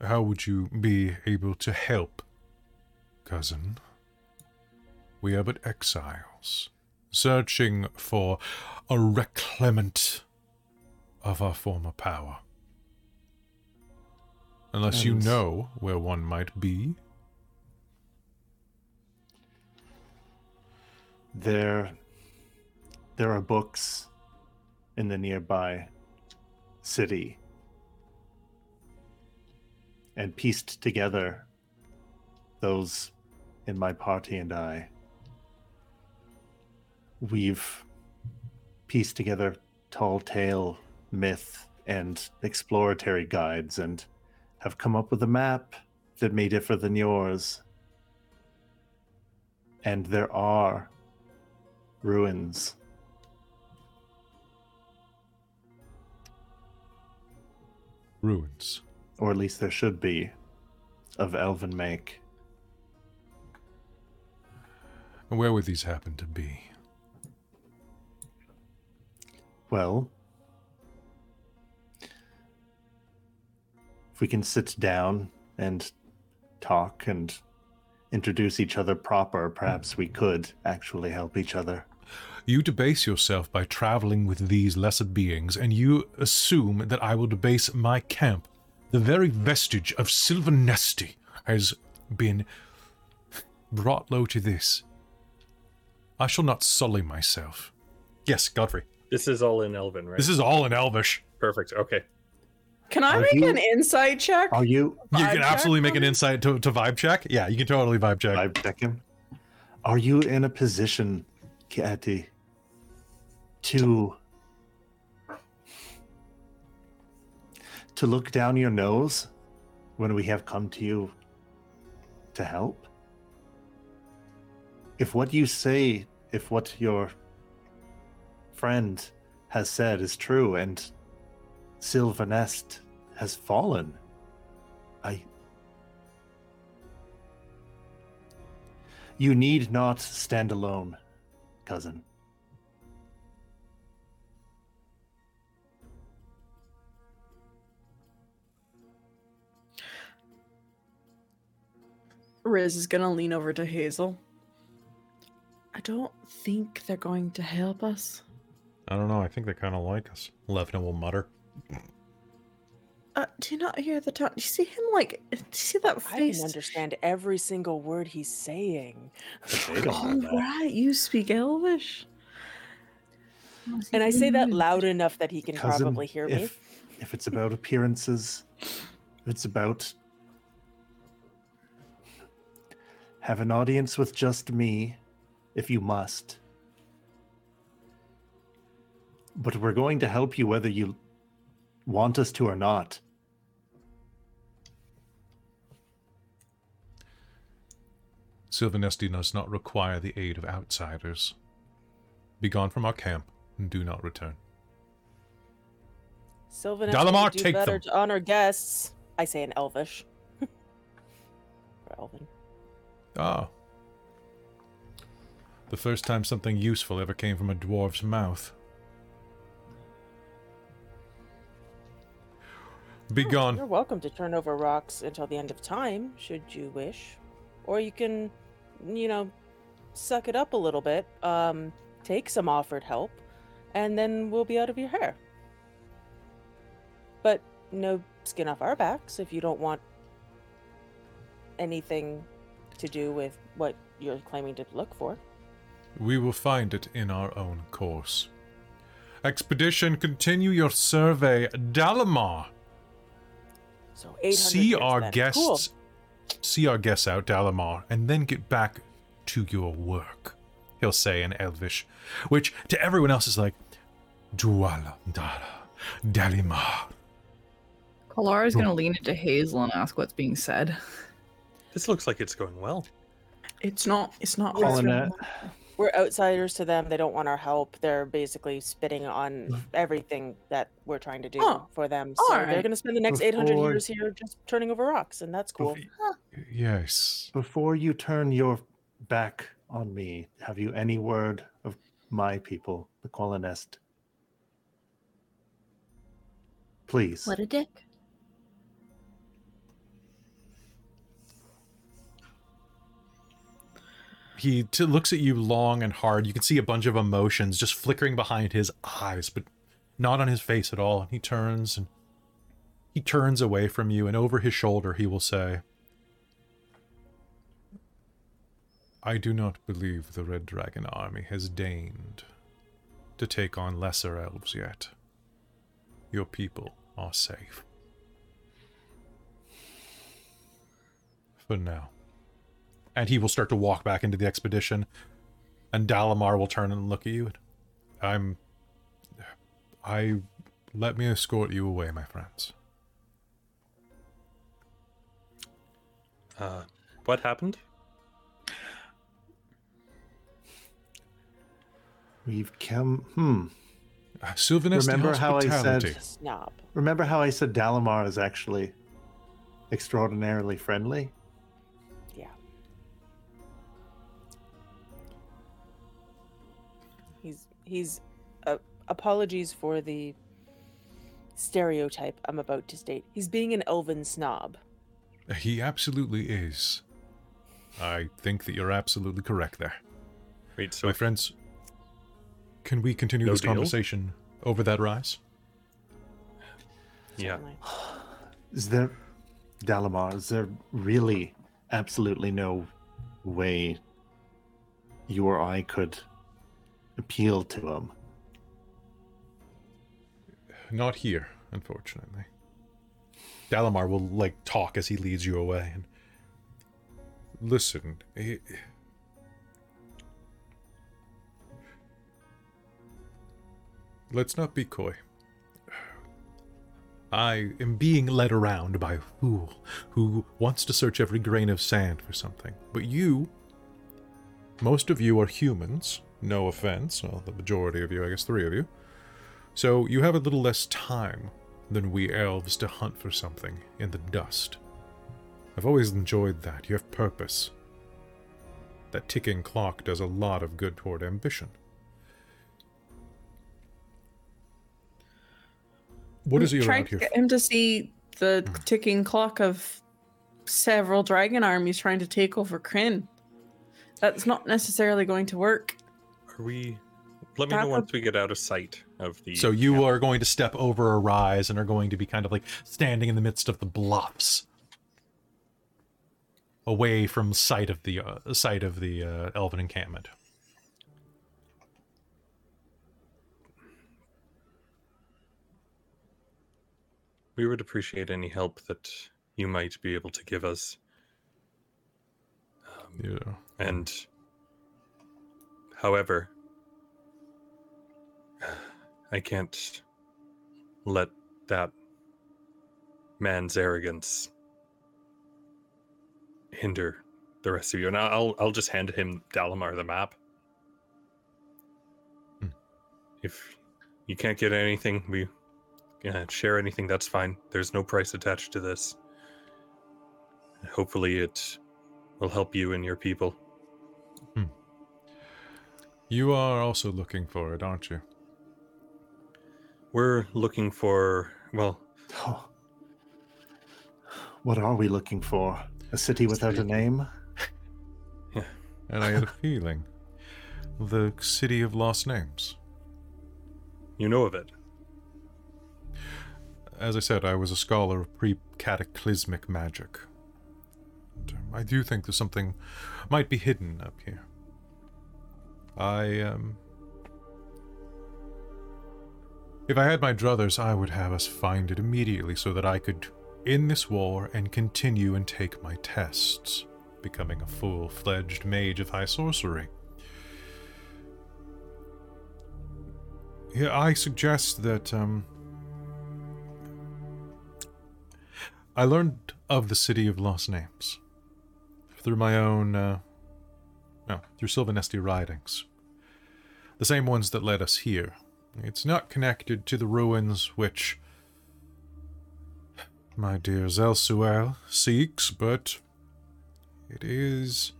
How would you be able to help, cousin? We are but exiles, searching for a reclamant of our former power. Unless you know where one might be. There there are books in the nearby city. And pieced together those in my party and I we've pieced together tall tale myth and exploratory guides and have come up with a map that may differ than yours. And there are ruins. Ruins. Or at least there should be, of elven make. And where would these happen to be? Well, if we can sit down and talk and introduce each other proper, perhaps we could actually help each other. You debase yourself by traveling with these lesser beings, and you assume that I will debase my camp. The very vestige of Silvanesti has been brought low to this. I shall not sully myself. Yes, Godfrey. This is all in Elven, right? This is all in Elvish. perfect. Okay. Can I Are make you- an insight check? Are you You can absolutely make an maybe? insight to, to vibe check. Yeah, you can totally vibe check. I check him? Are you in a position, Katy, to to look down your nose when we have come to you to help? If what you say, if what your friend has said is true and Sylvanest has fallen, I You need not stand alone, cousin. Riz is gonna lean over to Hazeal. I don't think they're going to help us. I don't know. I think they kind of like us. Levna will mutter. Uh, do you not hear the tone? Do you see him like? Do you see that face? I face? can understand every single word he's saying. They Oh, right, you speak Elvish. And I say that loud enough that he can Cousin, probably hear me. if, If it's about appearances, if it's about have an audience with just me, if you must. But we're going to help you whether you want us to or not. Silvanesti does not require the aid of outsiders. Be gone from our camp and do not return. Silvanesti Dalamar, do take better them. to honor guests. I say in Elvish. or Elven. Ah. The first time something useful ever came from a dwarf's mouth. Be gone. You're welcome to turn over rocks until the end of time, should you wish. Or you can, you know, suck it up a little bit, um, take some offered help, and then we'll be out of your hair. But no skin off our backs if you don't want anything to do with what you're claiming to look for. We will find it in our own course. Expedition, continue your survey. Dalamar, So 800 see years our then. guests. Cool. See our guests out, Dalamar, and then get back to your work. he'll say in Elvish, which to everyone else is like, Duala Dara Dalamar. Kelara going to lean into Hazeal and ask what's being said. This looks like it's going well. It's not. It's not. Well, hard. Colonet, We're outsiders to them. They don't want our help. They're basically spitting on everything that we're trying to do Oh, for them. So they're going to spend the next 800 Before- years here just turning over rocks, and that's cool. Yes. before you turn your back on me, have you any word of my people, the Qualinesti? Please. What a dick. He t- looks at you long and hard. You can see a bunch of emotions just flickering behind his eyes, but not on his face at all. He turns and he turns away from you, and over his shoulder he will say, I do not believe the Red Dragon army has deigned to take on lesser elves yet. Your people are safe. For now. And he will start to walk back into the expedition, and Dalamar will turn and look at you. I'm. I. Let me escort you away, my friends. Uh, what happened? We've come. Hmm. Uh, Sylvanus Remember how I said- Snob. Remember how I said Dalamar is actually extraordinarily friendly? He's he's uh, apologies for the stereotype I'm about to state. He's being an elven snob. He absolutely is. I think that you're absolutely correct there. Wait, so my friends, can we continue No this deal? conversation over that rise? yeah. Is there, Dalamar, is there really absolutely no way you or I could appeal to him? Not here, unfortunately. Dalamar will like talk as he leads you away. And listen, let's not be coy. I am being led around by a fool who wants to search every grain of sand for something. But you, most of you are humans. No offense. Well, the majority of you, I guess three of you. So you have a little less time than we elves to hunt for something in the dust. I've always enjoyed that. You have purpose. That ticking clock does a lot of good toward ambition. What is you're trying to get him to see the hmm. ticking clock of several dragon armies trying to take over Krynn. That's not necessarily going to work. Are we? Let me know That's a- once we get out of sight of the. So you camp. are going to step over a rise and are going to be kind of like standing in the midst of the bluffs, away from sight of the uh, sight of the uh, elven encampment. We would appreciate any help that you might be able to give us. Um, Yeah. And however, I can't let that man's arrogance hinder the rest of you. And I'll I'll just hand him Dalamar the map. Hmm. If you can't get anything, we uh, share anything. That's fine. There's no price attached to this. Hopefully, it will help you and your people. You are also looking for it, aren't you? We're looking for well, Oh. What are we looking for? A city without a name? And I had a feeling. The city of lost names. you know of it. As I said, I was a scholar of pre cataclysmic magic. I do think there's something might be hidden up here. I, um. If I had my druthers, I would have us find it immediately so that I could end this war and continue and take my tests, becoming a full fledged mage of high sorcery. Yeah, I suggest that um, I learned of the city of lost names through my own, uh, no, through Silvanesti writings. The same ones that led us here. It's not connected to the ruins which my dear Zelsuel seeks, but it is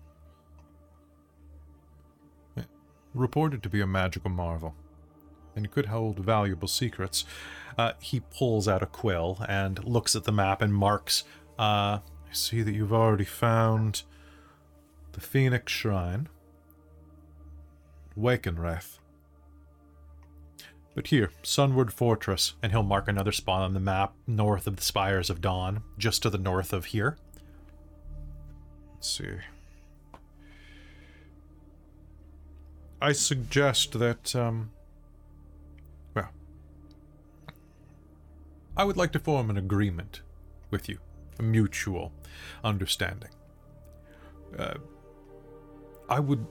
reported to be a magical marvel and could hold valuable secrets. Uh, he pulls out a quill and looks at the map and marks. Uh, I see that you've already found the Phoenix Shrine, Wakenrath. But here, Sunward Fortress, and he'll mark another spot on the map north of the Spires of Dawn, just to the north of here. Let's see. I suggest that, um, well, I would like to form an agreement with you, a mutual understanding. Uh, I would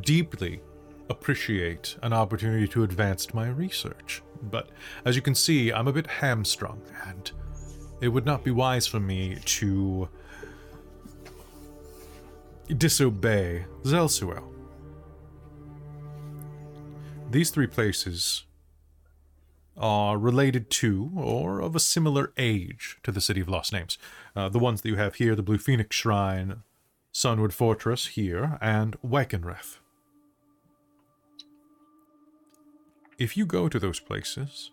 deeply appreciate an opportunity to advance my research, but as you can see, I'm a bit hamstrung, and it would not be wise for me to disobey Zelsuel. These three places are related to or of a similar age to the City of Lost Names. Uh, the ones that you have here the Blue Phoenix Shrine, Sunward Fortress here, and Wakenreth. If you go to those places,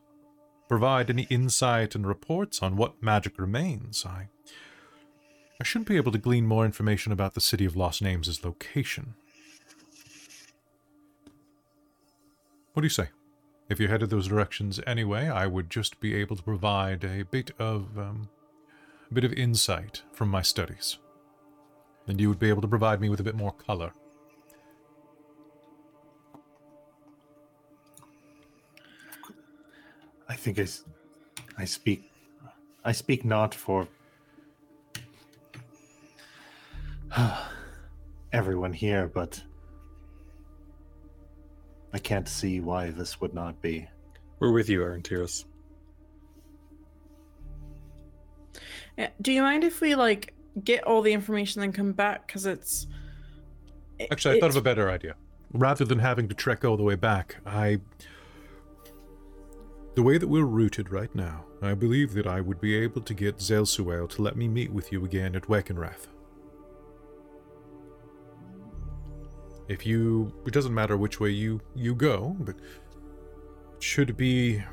provide any insight and reports on what magic remains, I. I shouldn't be able to glean more information about the City of Lost Names' location. What do you say? If you headed those directions anyway, I would just be able to provide a bit of um, a bit of insight from my studies, and you would be able to provide me with a bit more color. I think I, s- I speak, I speak not for everyone here, but I can't see why this would not be. We're with you, Aurontiros. Yeah, Do you mind if we like get all the information and come back? Because it's it- Actually, I thought of a better idea. Rather than having to trek all the way back, I. The way that we're rooted right now, I believe that I would be able to get Zelsuel to let me meet with you again at Wekenrath. If you. It doesn't matter which way you, you go, but. It should be.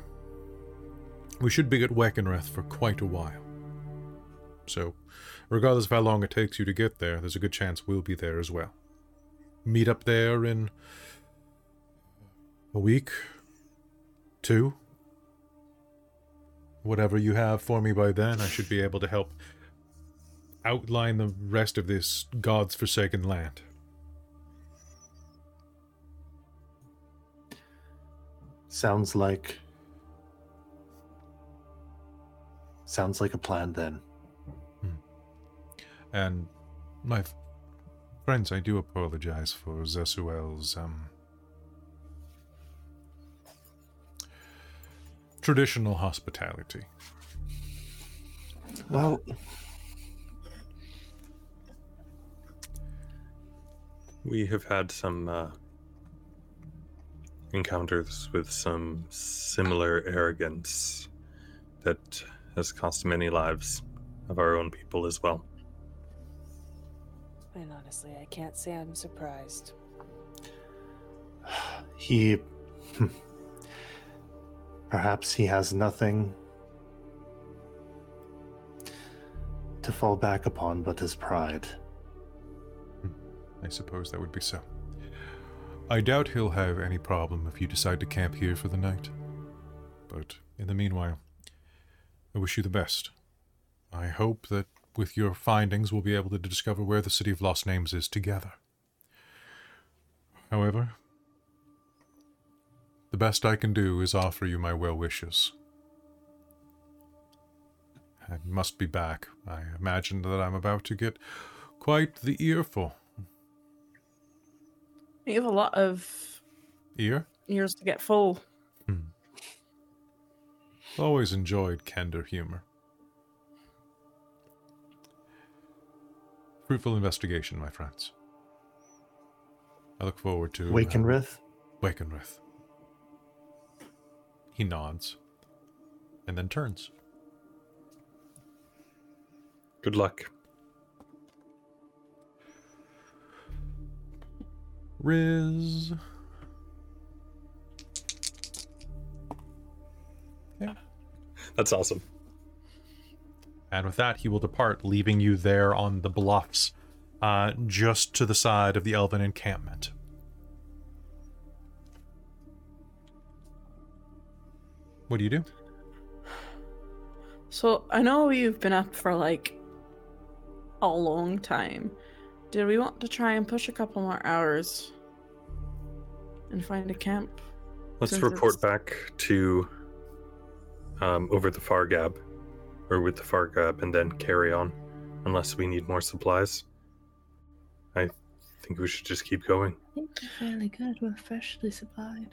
We should be at Wekenrath for quite a while. So, regardless of how long it takes you to get there, there's a good chance we'll be there as well meet up there in a week, two. Whatever you have for me by then, I should be able to help outline the rest of this God's forsaken land. Sounds like. Sounds like a plan then. And my f- friends, I do apologize for Zelsuel's um, traditional hospitality. Well, We have had some uh, encounters with some similar arrogance that has cost many lives of our own people as well. And honestly, I can't say I'm surprised. he. Hmm. Perhaps he has nothing to fall back upon but his pride. Hmm. I suppose that would be so. I doubt he'll have any problem if you decide to camp here for the night. But in the meanwhile, I wish you the best. I hope that with your findings we'll be able to discover where the City of Lost Names is together. However, the best I can do is offer you my well wishes. I must be back. I imagine that I'm about to get quite the earful. You have a lot of Ear? years to get full. Hmm. Always enjoyed Kender humor. Fruitful investigation, my friends. I look forward to uh, Wakenrith? Wakenrith. He nods and then turns. Good luck. Riz. Yeah. That's awesome. And with that, he will depart, leaving you there on the bluffs, uh, just to the side of the elven encampment. What do you do? So I know you've been up for like a long time. Did we want to try and push a couple more hours and find a camp? Let's Since report it's- back to um, over the far gab, or with the far gab, and then carry on, unless we need more supplies. I think we should just keep going. I think we're fairly good. We're freshly supplied.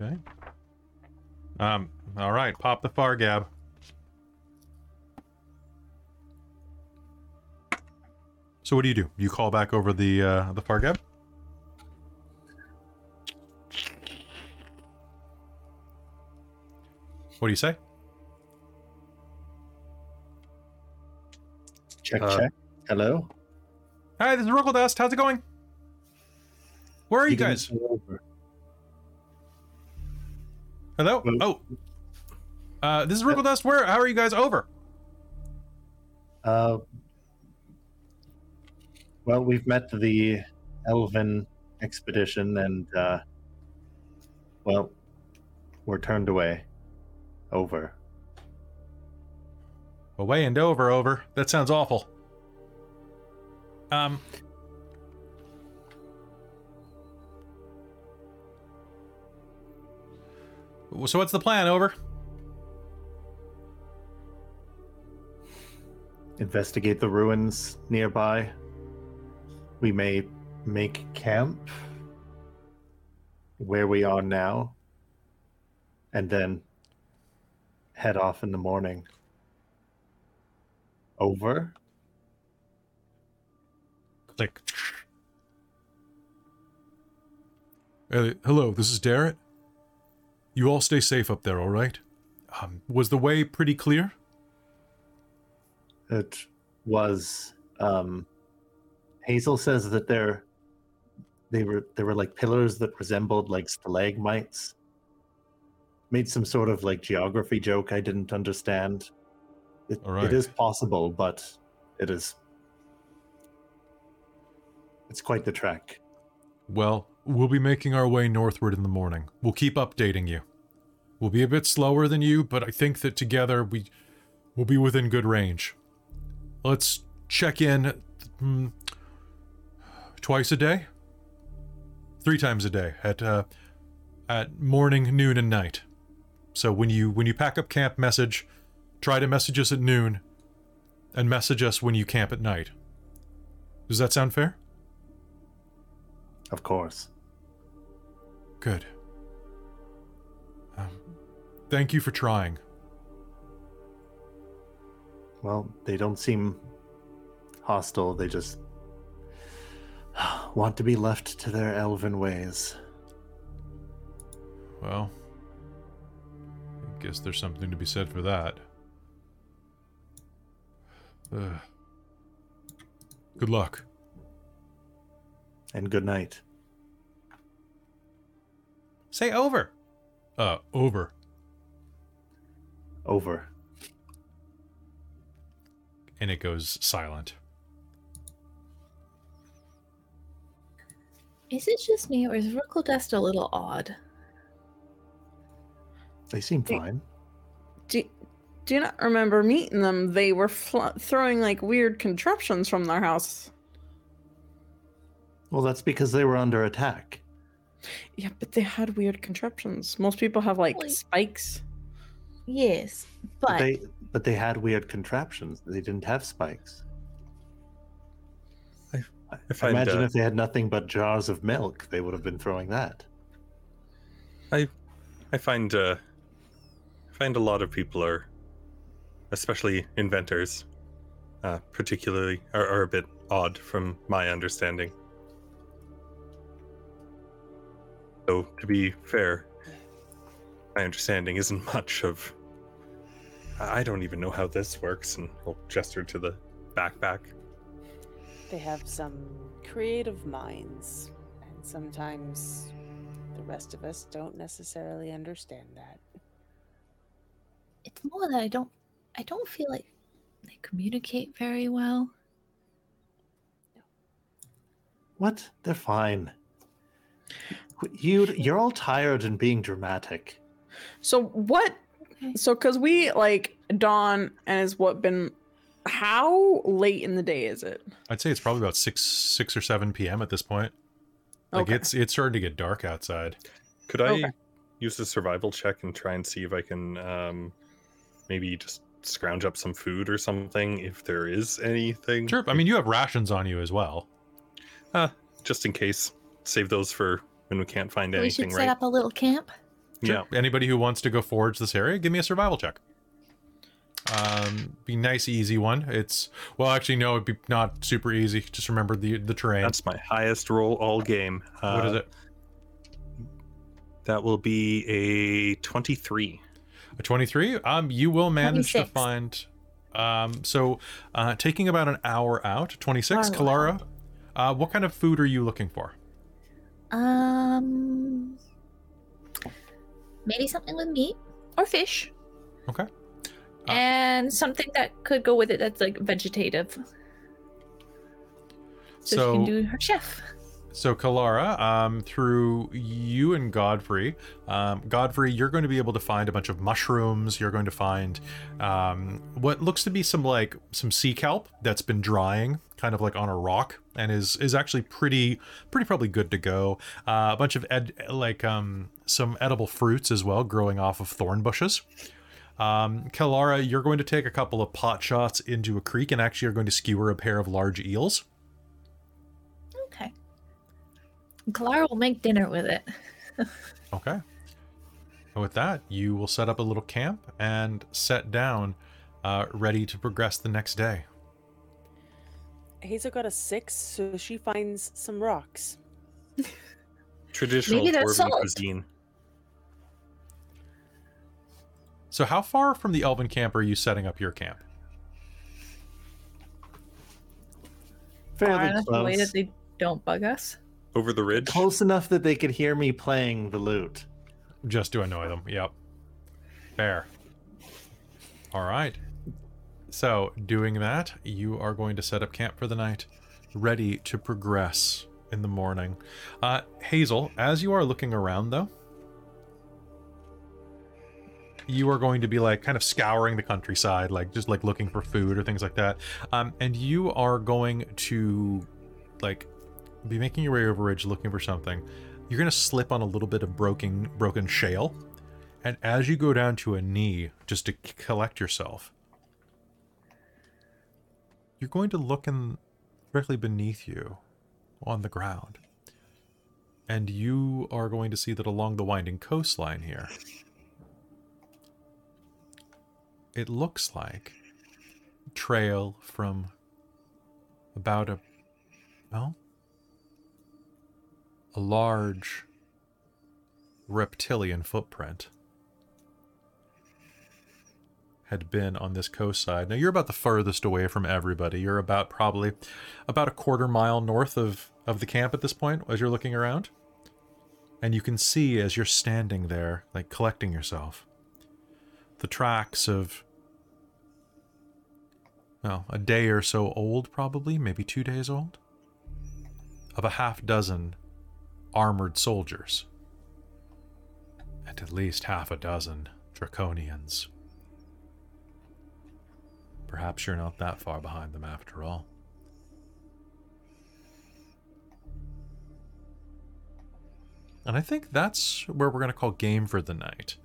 Okay. Um. All right. Pop the far gab. So what do you do? You call back over the uh, the far What do you say? Check, Uh, check. Hello? Hi, this is Ruckle Dust. How's it going? Where are you didn't guys? over. Hello? Oh. Uh, this is Ruckle Dust. Where? How are you guys over? Uh, well, we've met the Elven expedition and, uh, well, we're turned away. Over. Away and over, over. That sounds awful. Um. So what's the plan? Over. Investigate the ruins nearby. We may make camp where we are now and then head off in the morning. Over? Click. Uh, hello, this is Darrett. You all stay safe up there, all right? Um, was the way pretty clear? It was um Hazeal says that they're they were they were like pillars that resembled like stalagmites. Made some sort of like geography joke I didn't understand. It, right. it is possible, but it is it's quite the trek. Well, we'll be making our way northward in the morning. We'll keep updating you. We'll be a bit slower than you, but I think that together we will be within good range. Let's check in mm, twice a day, three times a day at uh, at morning, noon, and night. So when you when you pack up camp, message, try to message us at noon, and message us when you camp at night. Does that sound fair? Of course. Good. Um, thank you for trying. Well, they don't seem hostile. They just want to be left to their elven ways. Well, guess there's something to be said for that. Ugh. Good luck. And good night. Say over. Uh, over. Over. And it goes silent. Is it just me, or is Ruckle Dust a little odd? They seem Hey. fine. Do, do you not remember meeting them? They were fl- throwing like weird contraptions from their house. Well, that's because they were under attack. Yeah, but they had weird contraptions. Most people have like Like- spikes. Yes, But but they but they had weird contraptions. They didn't have spikes. I- I I find imagine uh, if they had nothing but jars of milk, they would have been throwing that. I I find uh, I find a lot of people are, especially inventors, uh, particularly are, are a bit odd from my understanding. So to be fair, my understanding isn't much of. I don't even know how this works, and he'll gesture to the backpack. They have some creative minds, and sometimes the rest of us don't necessarily understand that. It's more that I don't I don't feel like they communicate very well. What? They're fine. You, you're all tired and being dramatic. So what? So because we like dawn and has what been? How late in the day is it? I'd say it's probably about six six or seven p.m. at this point. Like Okay. it's it's starting to get dark outside. Could I Okay. use a survival check and try and see if I can um, maybe just scrounge up some food or something if there is anything? Sure. I mean, you have rations on you as well. just in case. Save those for when we can't find we anything, should set right? up a little camp. Sure. Anybody who wants to go forage this area, give me a survival check. Um, be nice, easy one. It's well, actually, no, it'd be not super easy. Just remember the the terrain. That's my highest roll all game. Uh, what is it? That will be a 23. A 23 um you will manage to find um so uh taking about an hour out 26 Oh, Kelara uh what kind of food are you looking for? Um, maybe something with meat or fish, okay. Uh, and something that could go with it that's like vegetative. So, so she can do her chef. So Kelara um through you and godfrey um godfrey you're going to be able to find a bunch of mushrooms. You're going to find um what looks to be some like some sea kelp that's been drying kind of like on a rock and is is actually pretty pretty probably good to go. Uh, a bunch of ed like um some edible fruits as well growing off of thorn bushes. Um, Kelara, you're going to take a couple of pot shots into a creek and actually are going to skewer a pair of large eels. Clara will make dinner with it. Okay. And with that, you will set up a little camp and set down, uh, ready to progress the next day. Hazeal got a six, so she finds some rocks. Traditional Maybe they're dwarven salt. cuisine. So, how far from the elven camp are you setting up your camp? Far Fairly enough away close. that they don't bug us. Over the ridge. Close enough that they could hear me playing the lute. Just to annoy them. Yep. Fair. All right. So, doing that, you are going to set up camp for the night, ready to progress in the morning. Uh, Hazeal, as you are looking around, though, you are going to be like kind of scouring the countryside, like just like looking for food or things like that. Um, and you are going to like be making your way over ridge looking for something. You're gonna slip on a little bit of broken broken shale, and as you go down to a knee just to c- collect yourself, you're going to look in directly beneath you on the ground, and you are going to see that along the winding coastline here, it looks like trail from about a well a large reptilian footprint had been on this coast side. Now you're about the furthest away from everybody. You're about probably about a quarter mile north of of the camp at this point as you're looking around. And you can see as you're standing there like collecting yourself the tracks of well, a day or so old probably, maybe 2 days old of a half dozen armored soldiers, and at least half a dozen draconians. Perhaps you're not that far behind them after all. And I think that's where we're going to call game for the night.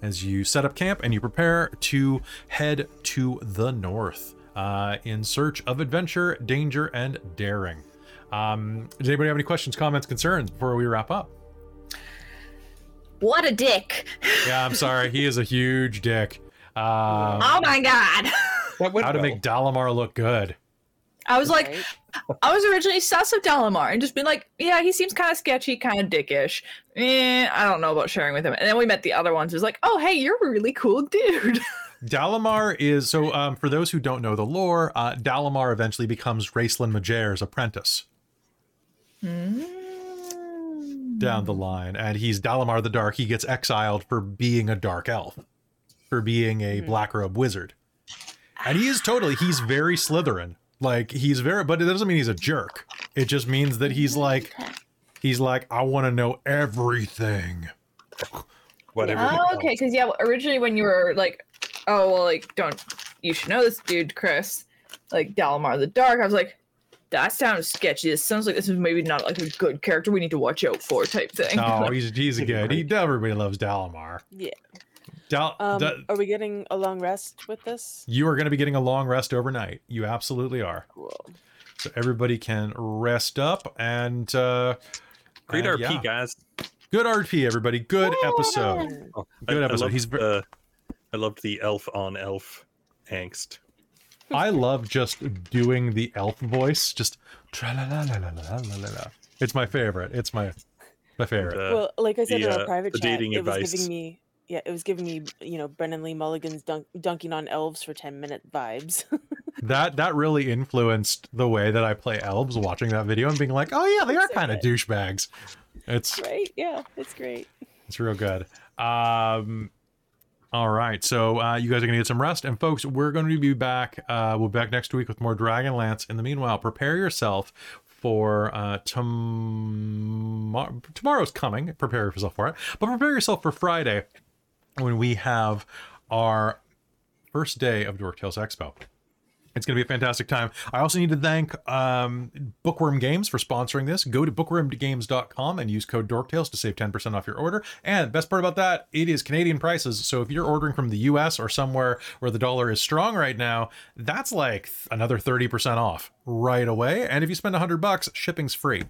As you set up camp and you prepare to head to the north uh, in search of adventure, danger, and daring. Um, does anybody have any questions, comments, concerns before we wrap up? What a dick! Yeah, I'm sorry. he is a huge dick. Um, oh my god! How to well. make Dalamar look good. I was like, Right? I was originally sus of Dalamar and just been like, yeah, he seems kind of sketchy, kind of dickish. Eh, I don't know about sharing with him. And then we met the other ones. It was like, oh, hey, you're a really cool dude. Dalamar is so. Um, for those who don't know the lore, uh, Dalamar eventually becomes Raistlin Majere's apprentice down the line, and he's Dalamar the Dark. He gets exiled for being a dark elf, for being a hmm. black robe wizard, and he is totally. He's very Slytherin. Like he's very, but it doesn't mean he's a jerk. It just means that he's like, he's like, I want to know everything. Whatever. Oh, okay. Because yeah, originally when you were like, oh well, like don't you should know this dude, Chris, like Dalamar the Dark. I was like, that sounds sketchy. This sounds like this is maybe not like a good character we need to watch out for type thing. No, he's he's good. He everybody loves Dalamar. Yeah. Dal, Um, Da- are we getting a long rest with this? you are going to be getting a long rest overnight. You absolutely are. Cool. So everybody can rest up and uh Great and RP, yeah. guys. Good RP, everybody. Good episode. Oh, Good I, episode. I loved He's ver- the, I loved the elf on elf angst. I love just doing the elf voice. Just. It's my favorite. It's my my favorite. The, well, like I said the, in our uh, private uh, chat, it advice. was giving me yeah, it was giving me you know Brennan Lee Mulligan's dunk, dunking on elves for ten minute vibes. that that really influenced the way that I play elves. Watching that video and being like, oh yeah, they are so kind of douchebags. It's right. Yeah, it's great. It's real good. Um, all right, so uh, you guys are gonna get some rest, and folks, we're going to be back. Uh, we'll be back next week with more Dragonlance. In the meanwhile, prepare yourself for uh, tomorrow. Tomorrow's coming. Prepare yourself for it, but prepare yourself for Friday when we have our first day of Dork Tales Expo. It's going to be a fantastic time. I also need to thank um, Bookwyrm Games for sponsoring this. Go to bookwyrmgames.com and use code DorkTales to save 10% off your order. And best part about that, it is Canadian prices. So if you're ordering from the US or somewhere where the dollar is strong right now, that's like another 30% off right away. And if you spend 100 bucks, shipping's free.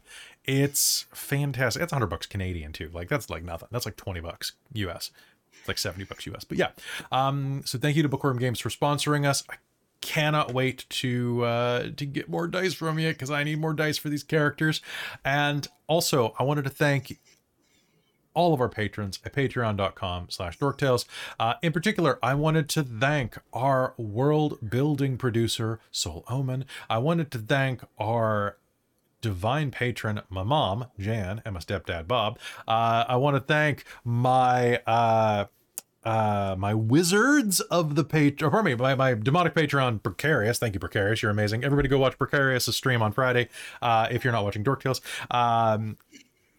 It's fantastic. That's 100 bucks Canadian too. Like that's like nothing. That's like 20 bucks US. It's like 70 bucks US. But yeah. Um, so thank you to Bookwyrm Games for sponsoring us. I cannot wait to uh to get more dice from you because I need more dice for these characters. And also I wanted to thank all of our patrons at patreon.com slash dorktales. Uh, in particular, I wanted to thank our world building producer, Soul Omen. I wanted to thank our divine patron, my mom, Jan, and my stepdad, Bob. Uh, I want to thank my uh, uh, my wizards of the page, or pardon me, my, my demonic patron, Precarious. Thank you, Precarious. You're amazing. Everybody go watch Precarious' stream on Friday uh, if you're not watching Dork Tales. Um,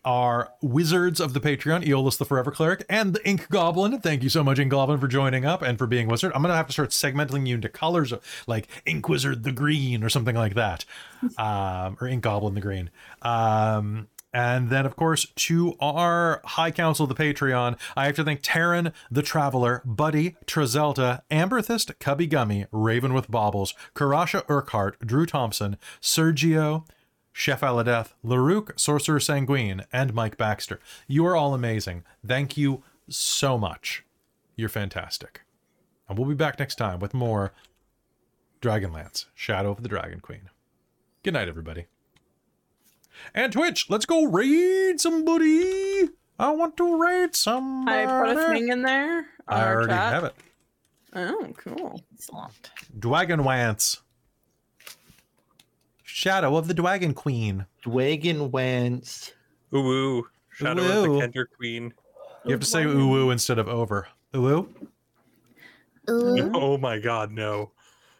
our wizards of the Patreon, Aeolus the Forever Cleric, and the Ink Goblin. Thank you so much, Ink Goblin, for joining up and for being wizard. I'm gonna have to start segmenting you into colors, like Ink Wizard the Green or something like that, um, or Ink Goblin the Green. Um, and then, of course, to our High Council of the Patreon, I have to thank Taryn the Traveler, Buddy, Trezelta, Amberthist, Cubby Gummy, Raven with Baubles, Karasha Urquhart, Drew Thompson, Sergio, Chef Aladeth, Larouk, Sorcerer Sanguine, and Mike Baxter. You are all amazing. Thank you so much. You're fantastic. And we'll be back next time with more Dragonlance, Shadow of the Dragon Queen. Good night, everybody. And Twitch, let's go raid somebody. I want to raid somebody. I put a thing in there. I already chat. have it. Oh, cool. Excellent. Dragonlance. Shadow of the Dragon Queen. Dwagon went. Ooh, ooh. Shadow of Ooh. the Kender Queen. You have to say ooh ooh instead of over. Ooh ooh? Oh my god, no.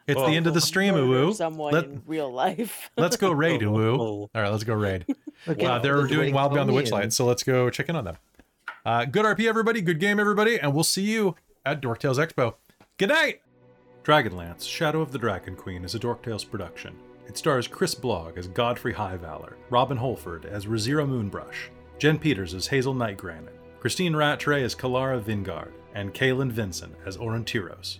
It's Oh. the end of the stream, Murder ooh ooh. Someone Let- in real life. Let's go raid, ooh ooh. Oh. All right, let's go raid. Okay, Uh, they're the doing Wild Beyond the Witchlight, so let's go check in on them. Uh, good RP, everybody. Good game, everybody. And we'll see you at Dorktales Expo. Good night. Dragonlance, Shadow of the Dragon Queen is a Dorktales production. It stars Chris Blogg as Godfrey Highvalor, Robin Holford as Rizira Moonbrush, Jen Peters as Hazeal Nightgranite, Christine Rattray as Kelara Vingard, and Kalin Vincent as Aurontiros.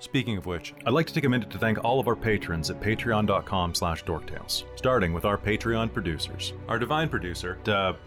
Speaking of which, I'd like to take a minute to thank all of our patrons at patreon.com slash dorktales, starting with our Patreon producers. Our divine producer,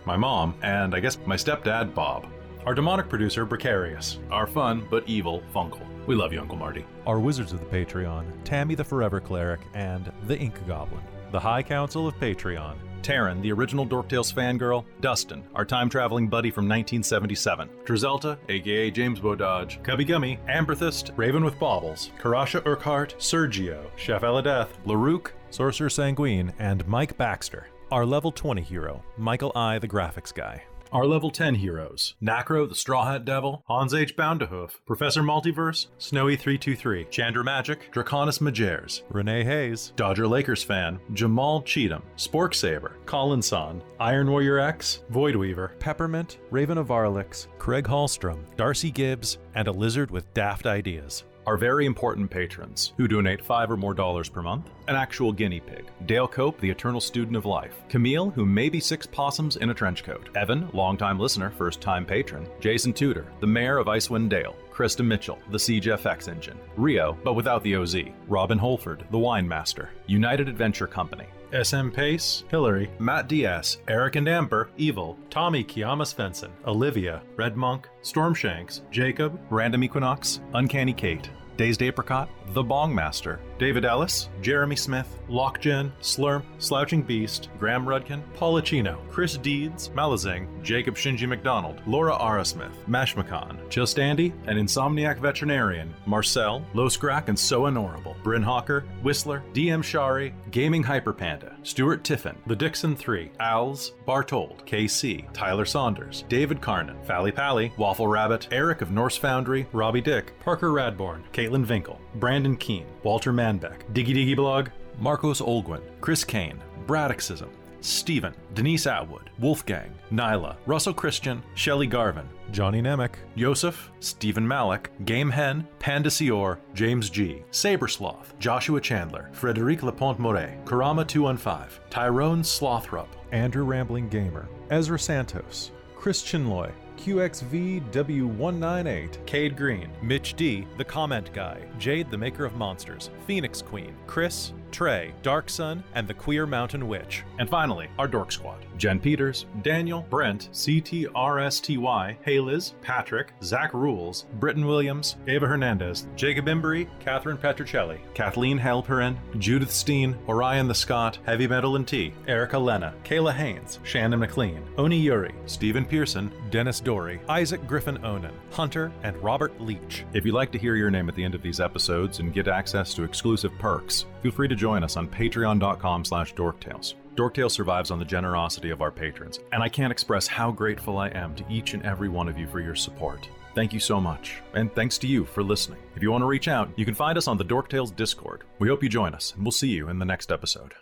my mom, and I guess my stepdad, Bob. Our demonic producer, Precarious. Our fun but evil, Funkle. We love you, Uncle Marty. Our wizards of the Patreon, Tammy the Forever Cleric, and the Ink Goblin. The High Council of Patreon, Taryn, the original Dorktales fangirl, Dustin, our time traveling buddy from 1977, Drizelta, aka James Bododge, Cubby Gummy, Amberthist, Raven with Baubles, Karasha Urquhart, Sergio, Chef Eladeth, Larouk, Sorcerer Sanguine, and Mike Baxter. Our level 20 hero, Michael I, the graphics guy. Our level 10 heroes Nacro, the Straw Hat Devil, Hans H. Boundahoof, Professor Multiverse, Snowy323, Chandra Magic, Draconis Majers, Renee Hayes, Dodger Lakers fan, Jamal Cheatham, Spork Saber, Colin Son, Iron Warrior X, Voidweaver, Peppermint, Raven of Arlix, Craig Hallstrom, Darcy Gibbs, and a lizard with daft ideas. Our very important patrons, who donate five or more dollars per month, an actual guinea pig, Dale Cope, the eternal student of life, Camille, who may be six possums in a trench coat, Evan, longtime listener, first time patron, Jason Tudor, the mayor of Icewind Dale, Krista Mitchell, the Siege FX engine, Rio, but without the OZ, Robin Holford, the wine master, United Adventure Company, SM Pace, Hillary, Matt Diaz, Eric and Amber, Evil, Tommy Kiyama Svensson, Olivia, Red Monk, Stormshanks, Jacob, Random Equinox, Uncanny Kate, Dazed Apricot, The Bong Master, David Ellis, Jeremy Smith, Lockgen, Slurm, Slouching Beast, Graham Rudkin, Paulachino, Chris Deeds, Malazing, Jacob Shinji McDonald, Laura Arasmith, Mashmakan, Just Andy, an Insomniac Veterinarian, Marcel, Loscrack and So Honorable, Bryn Hawker, Whistler, DM Shari, Gaming Hyper Panda, Stuart Tiffin, The Dixon 3, Owls, Bartold, KC, Tyler Saunders, David Carnan, Fally Pally, Waffle Rabbit, Eric of Norse Foundry, Robbie Dick, Parker Radborn, Caitlin Vinkel, Brandon Keene, Walter Manbeck, Diggy Diggy Blog, Marcos Olguin, Chris Kane, Braddockism, Stephen, Denise Atwood, Wolfgang, Nyla, Russell Christian, Shelley Garvin, Johnny Nemec, Yosef, Stephen Malik, Game Hen, Panda Sior, James G, Sabersloth, Joshua Chandler, Frederic Laponte Moret, Karama 215, Tyrone Slothrup, Andrew Rambling Gamer, Ezra Santos, Christian Loy, QXVW198, Cade Green, Mitch D, The Comment Guy, Jade, the Maker of Monsters, Phoenix Queen, Chris, Trey, Dark Sun, and the Queer Mountain Witch. And finally, our Dork Squad Jen Peters, Daniel, Brent, CTRSTY, Hayliz, Patrick, Zach Rules, Britton Williams, Ava Hernandez, Jacob Embry, Catherine Petricelli, Kathleen Halperin, Judith Steen, Orion the Scott, Heavy Metal and Tea, Erica Lena, Kayla Haynes, Shannon McLean, Oni Yuri, Stephen Pearson, Dennis Dory, Isaac Griffin Onan, Hunter, and Robert Leach. If you'd like to hear your name at the end of these episodes and get access to exclusive perks, feel free to join us on patreon.com slash dorktales. Dorktales survives on the generosity of our patrons, and I can't express how grateful I am to each and every one of you for your support. Thank you so much, and thanks to you for listening. If you want to reach out, you can find us on the Dorktales Discord. We hope you join us, and we'll see you in the next episode.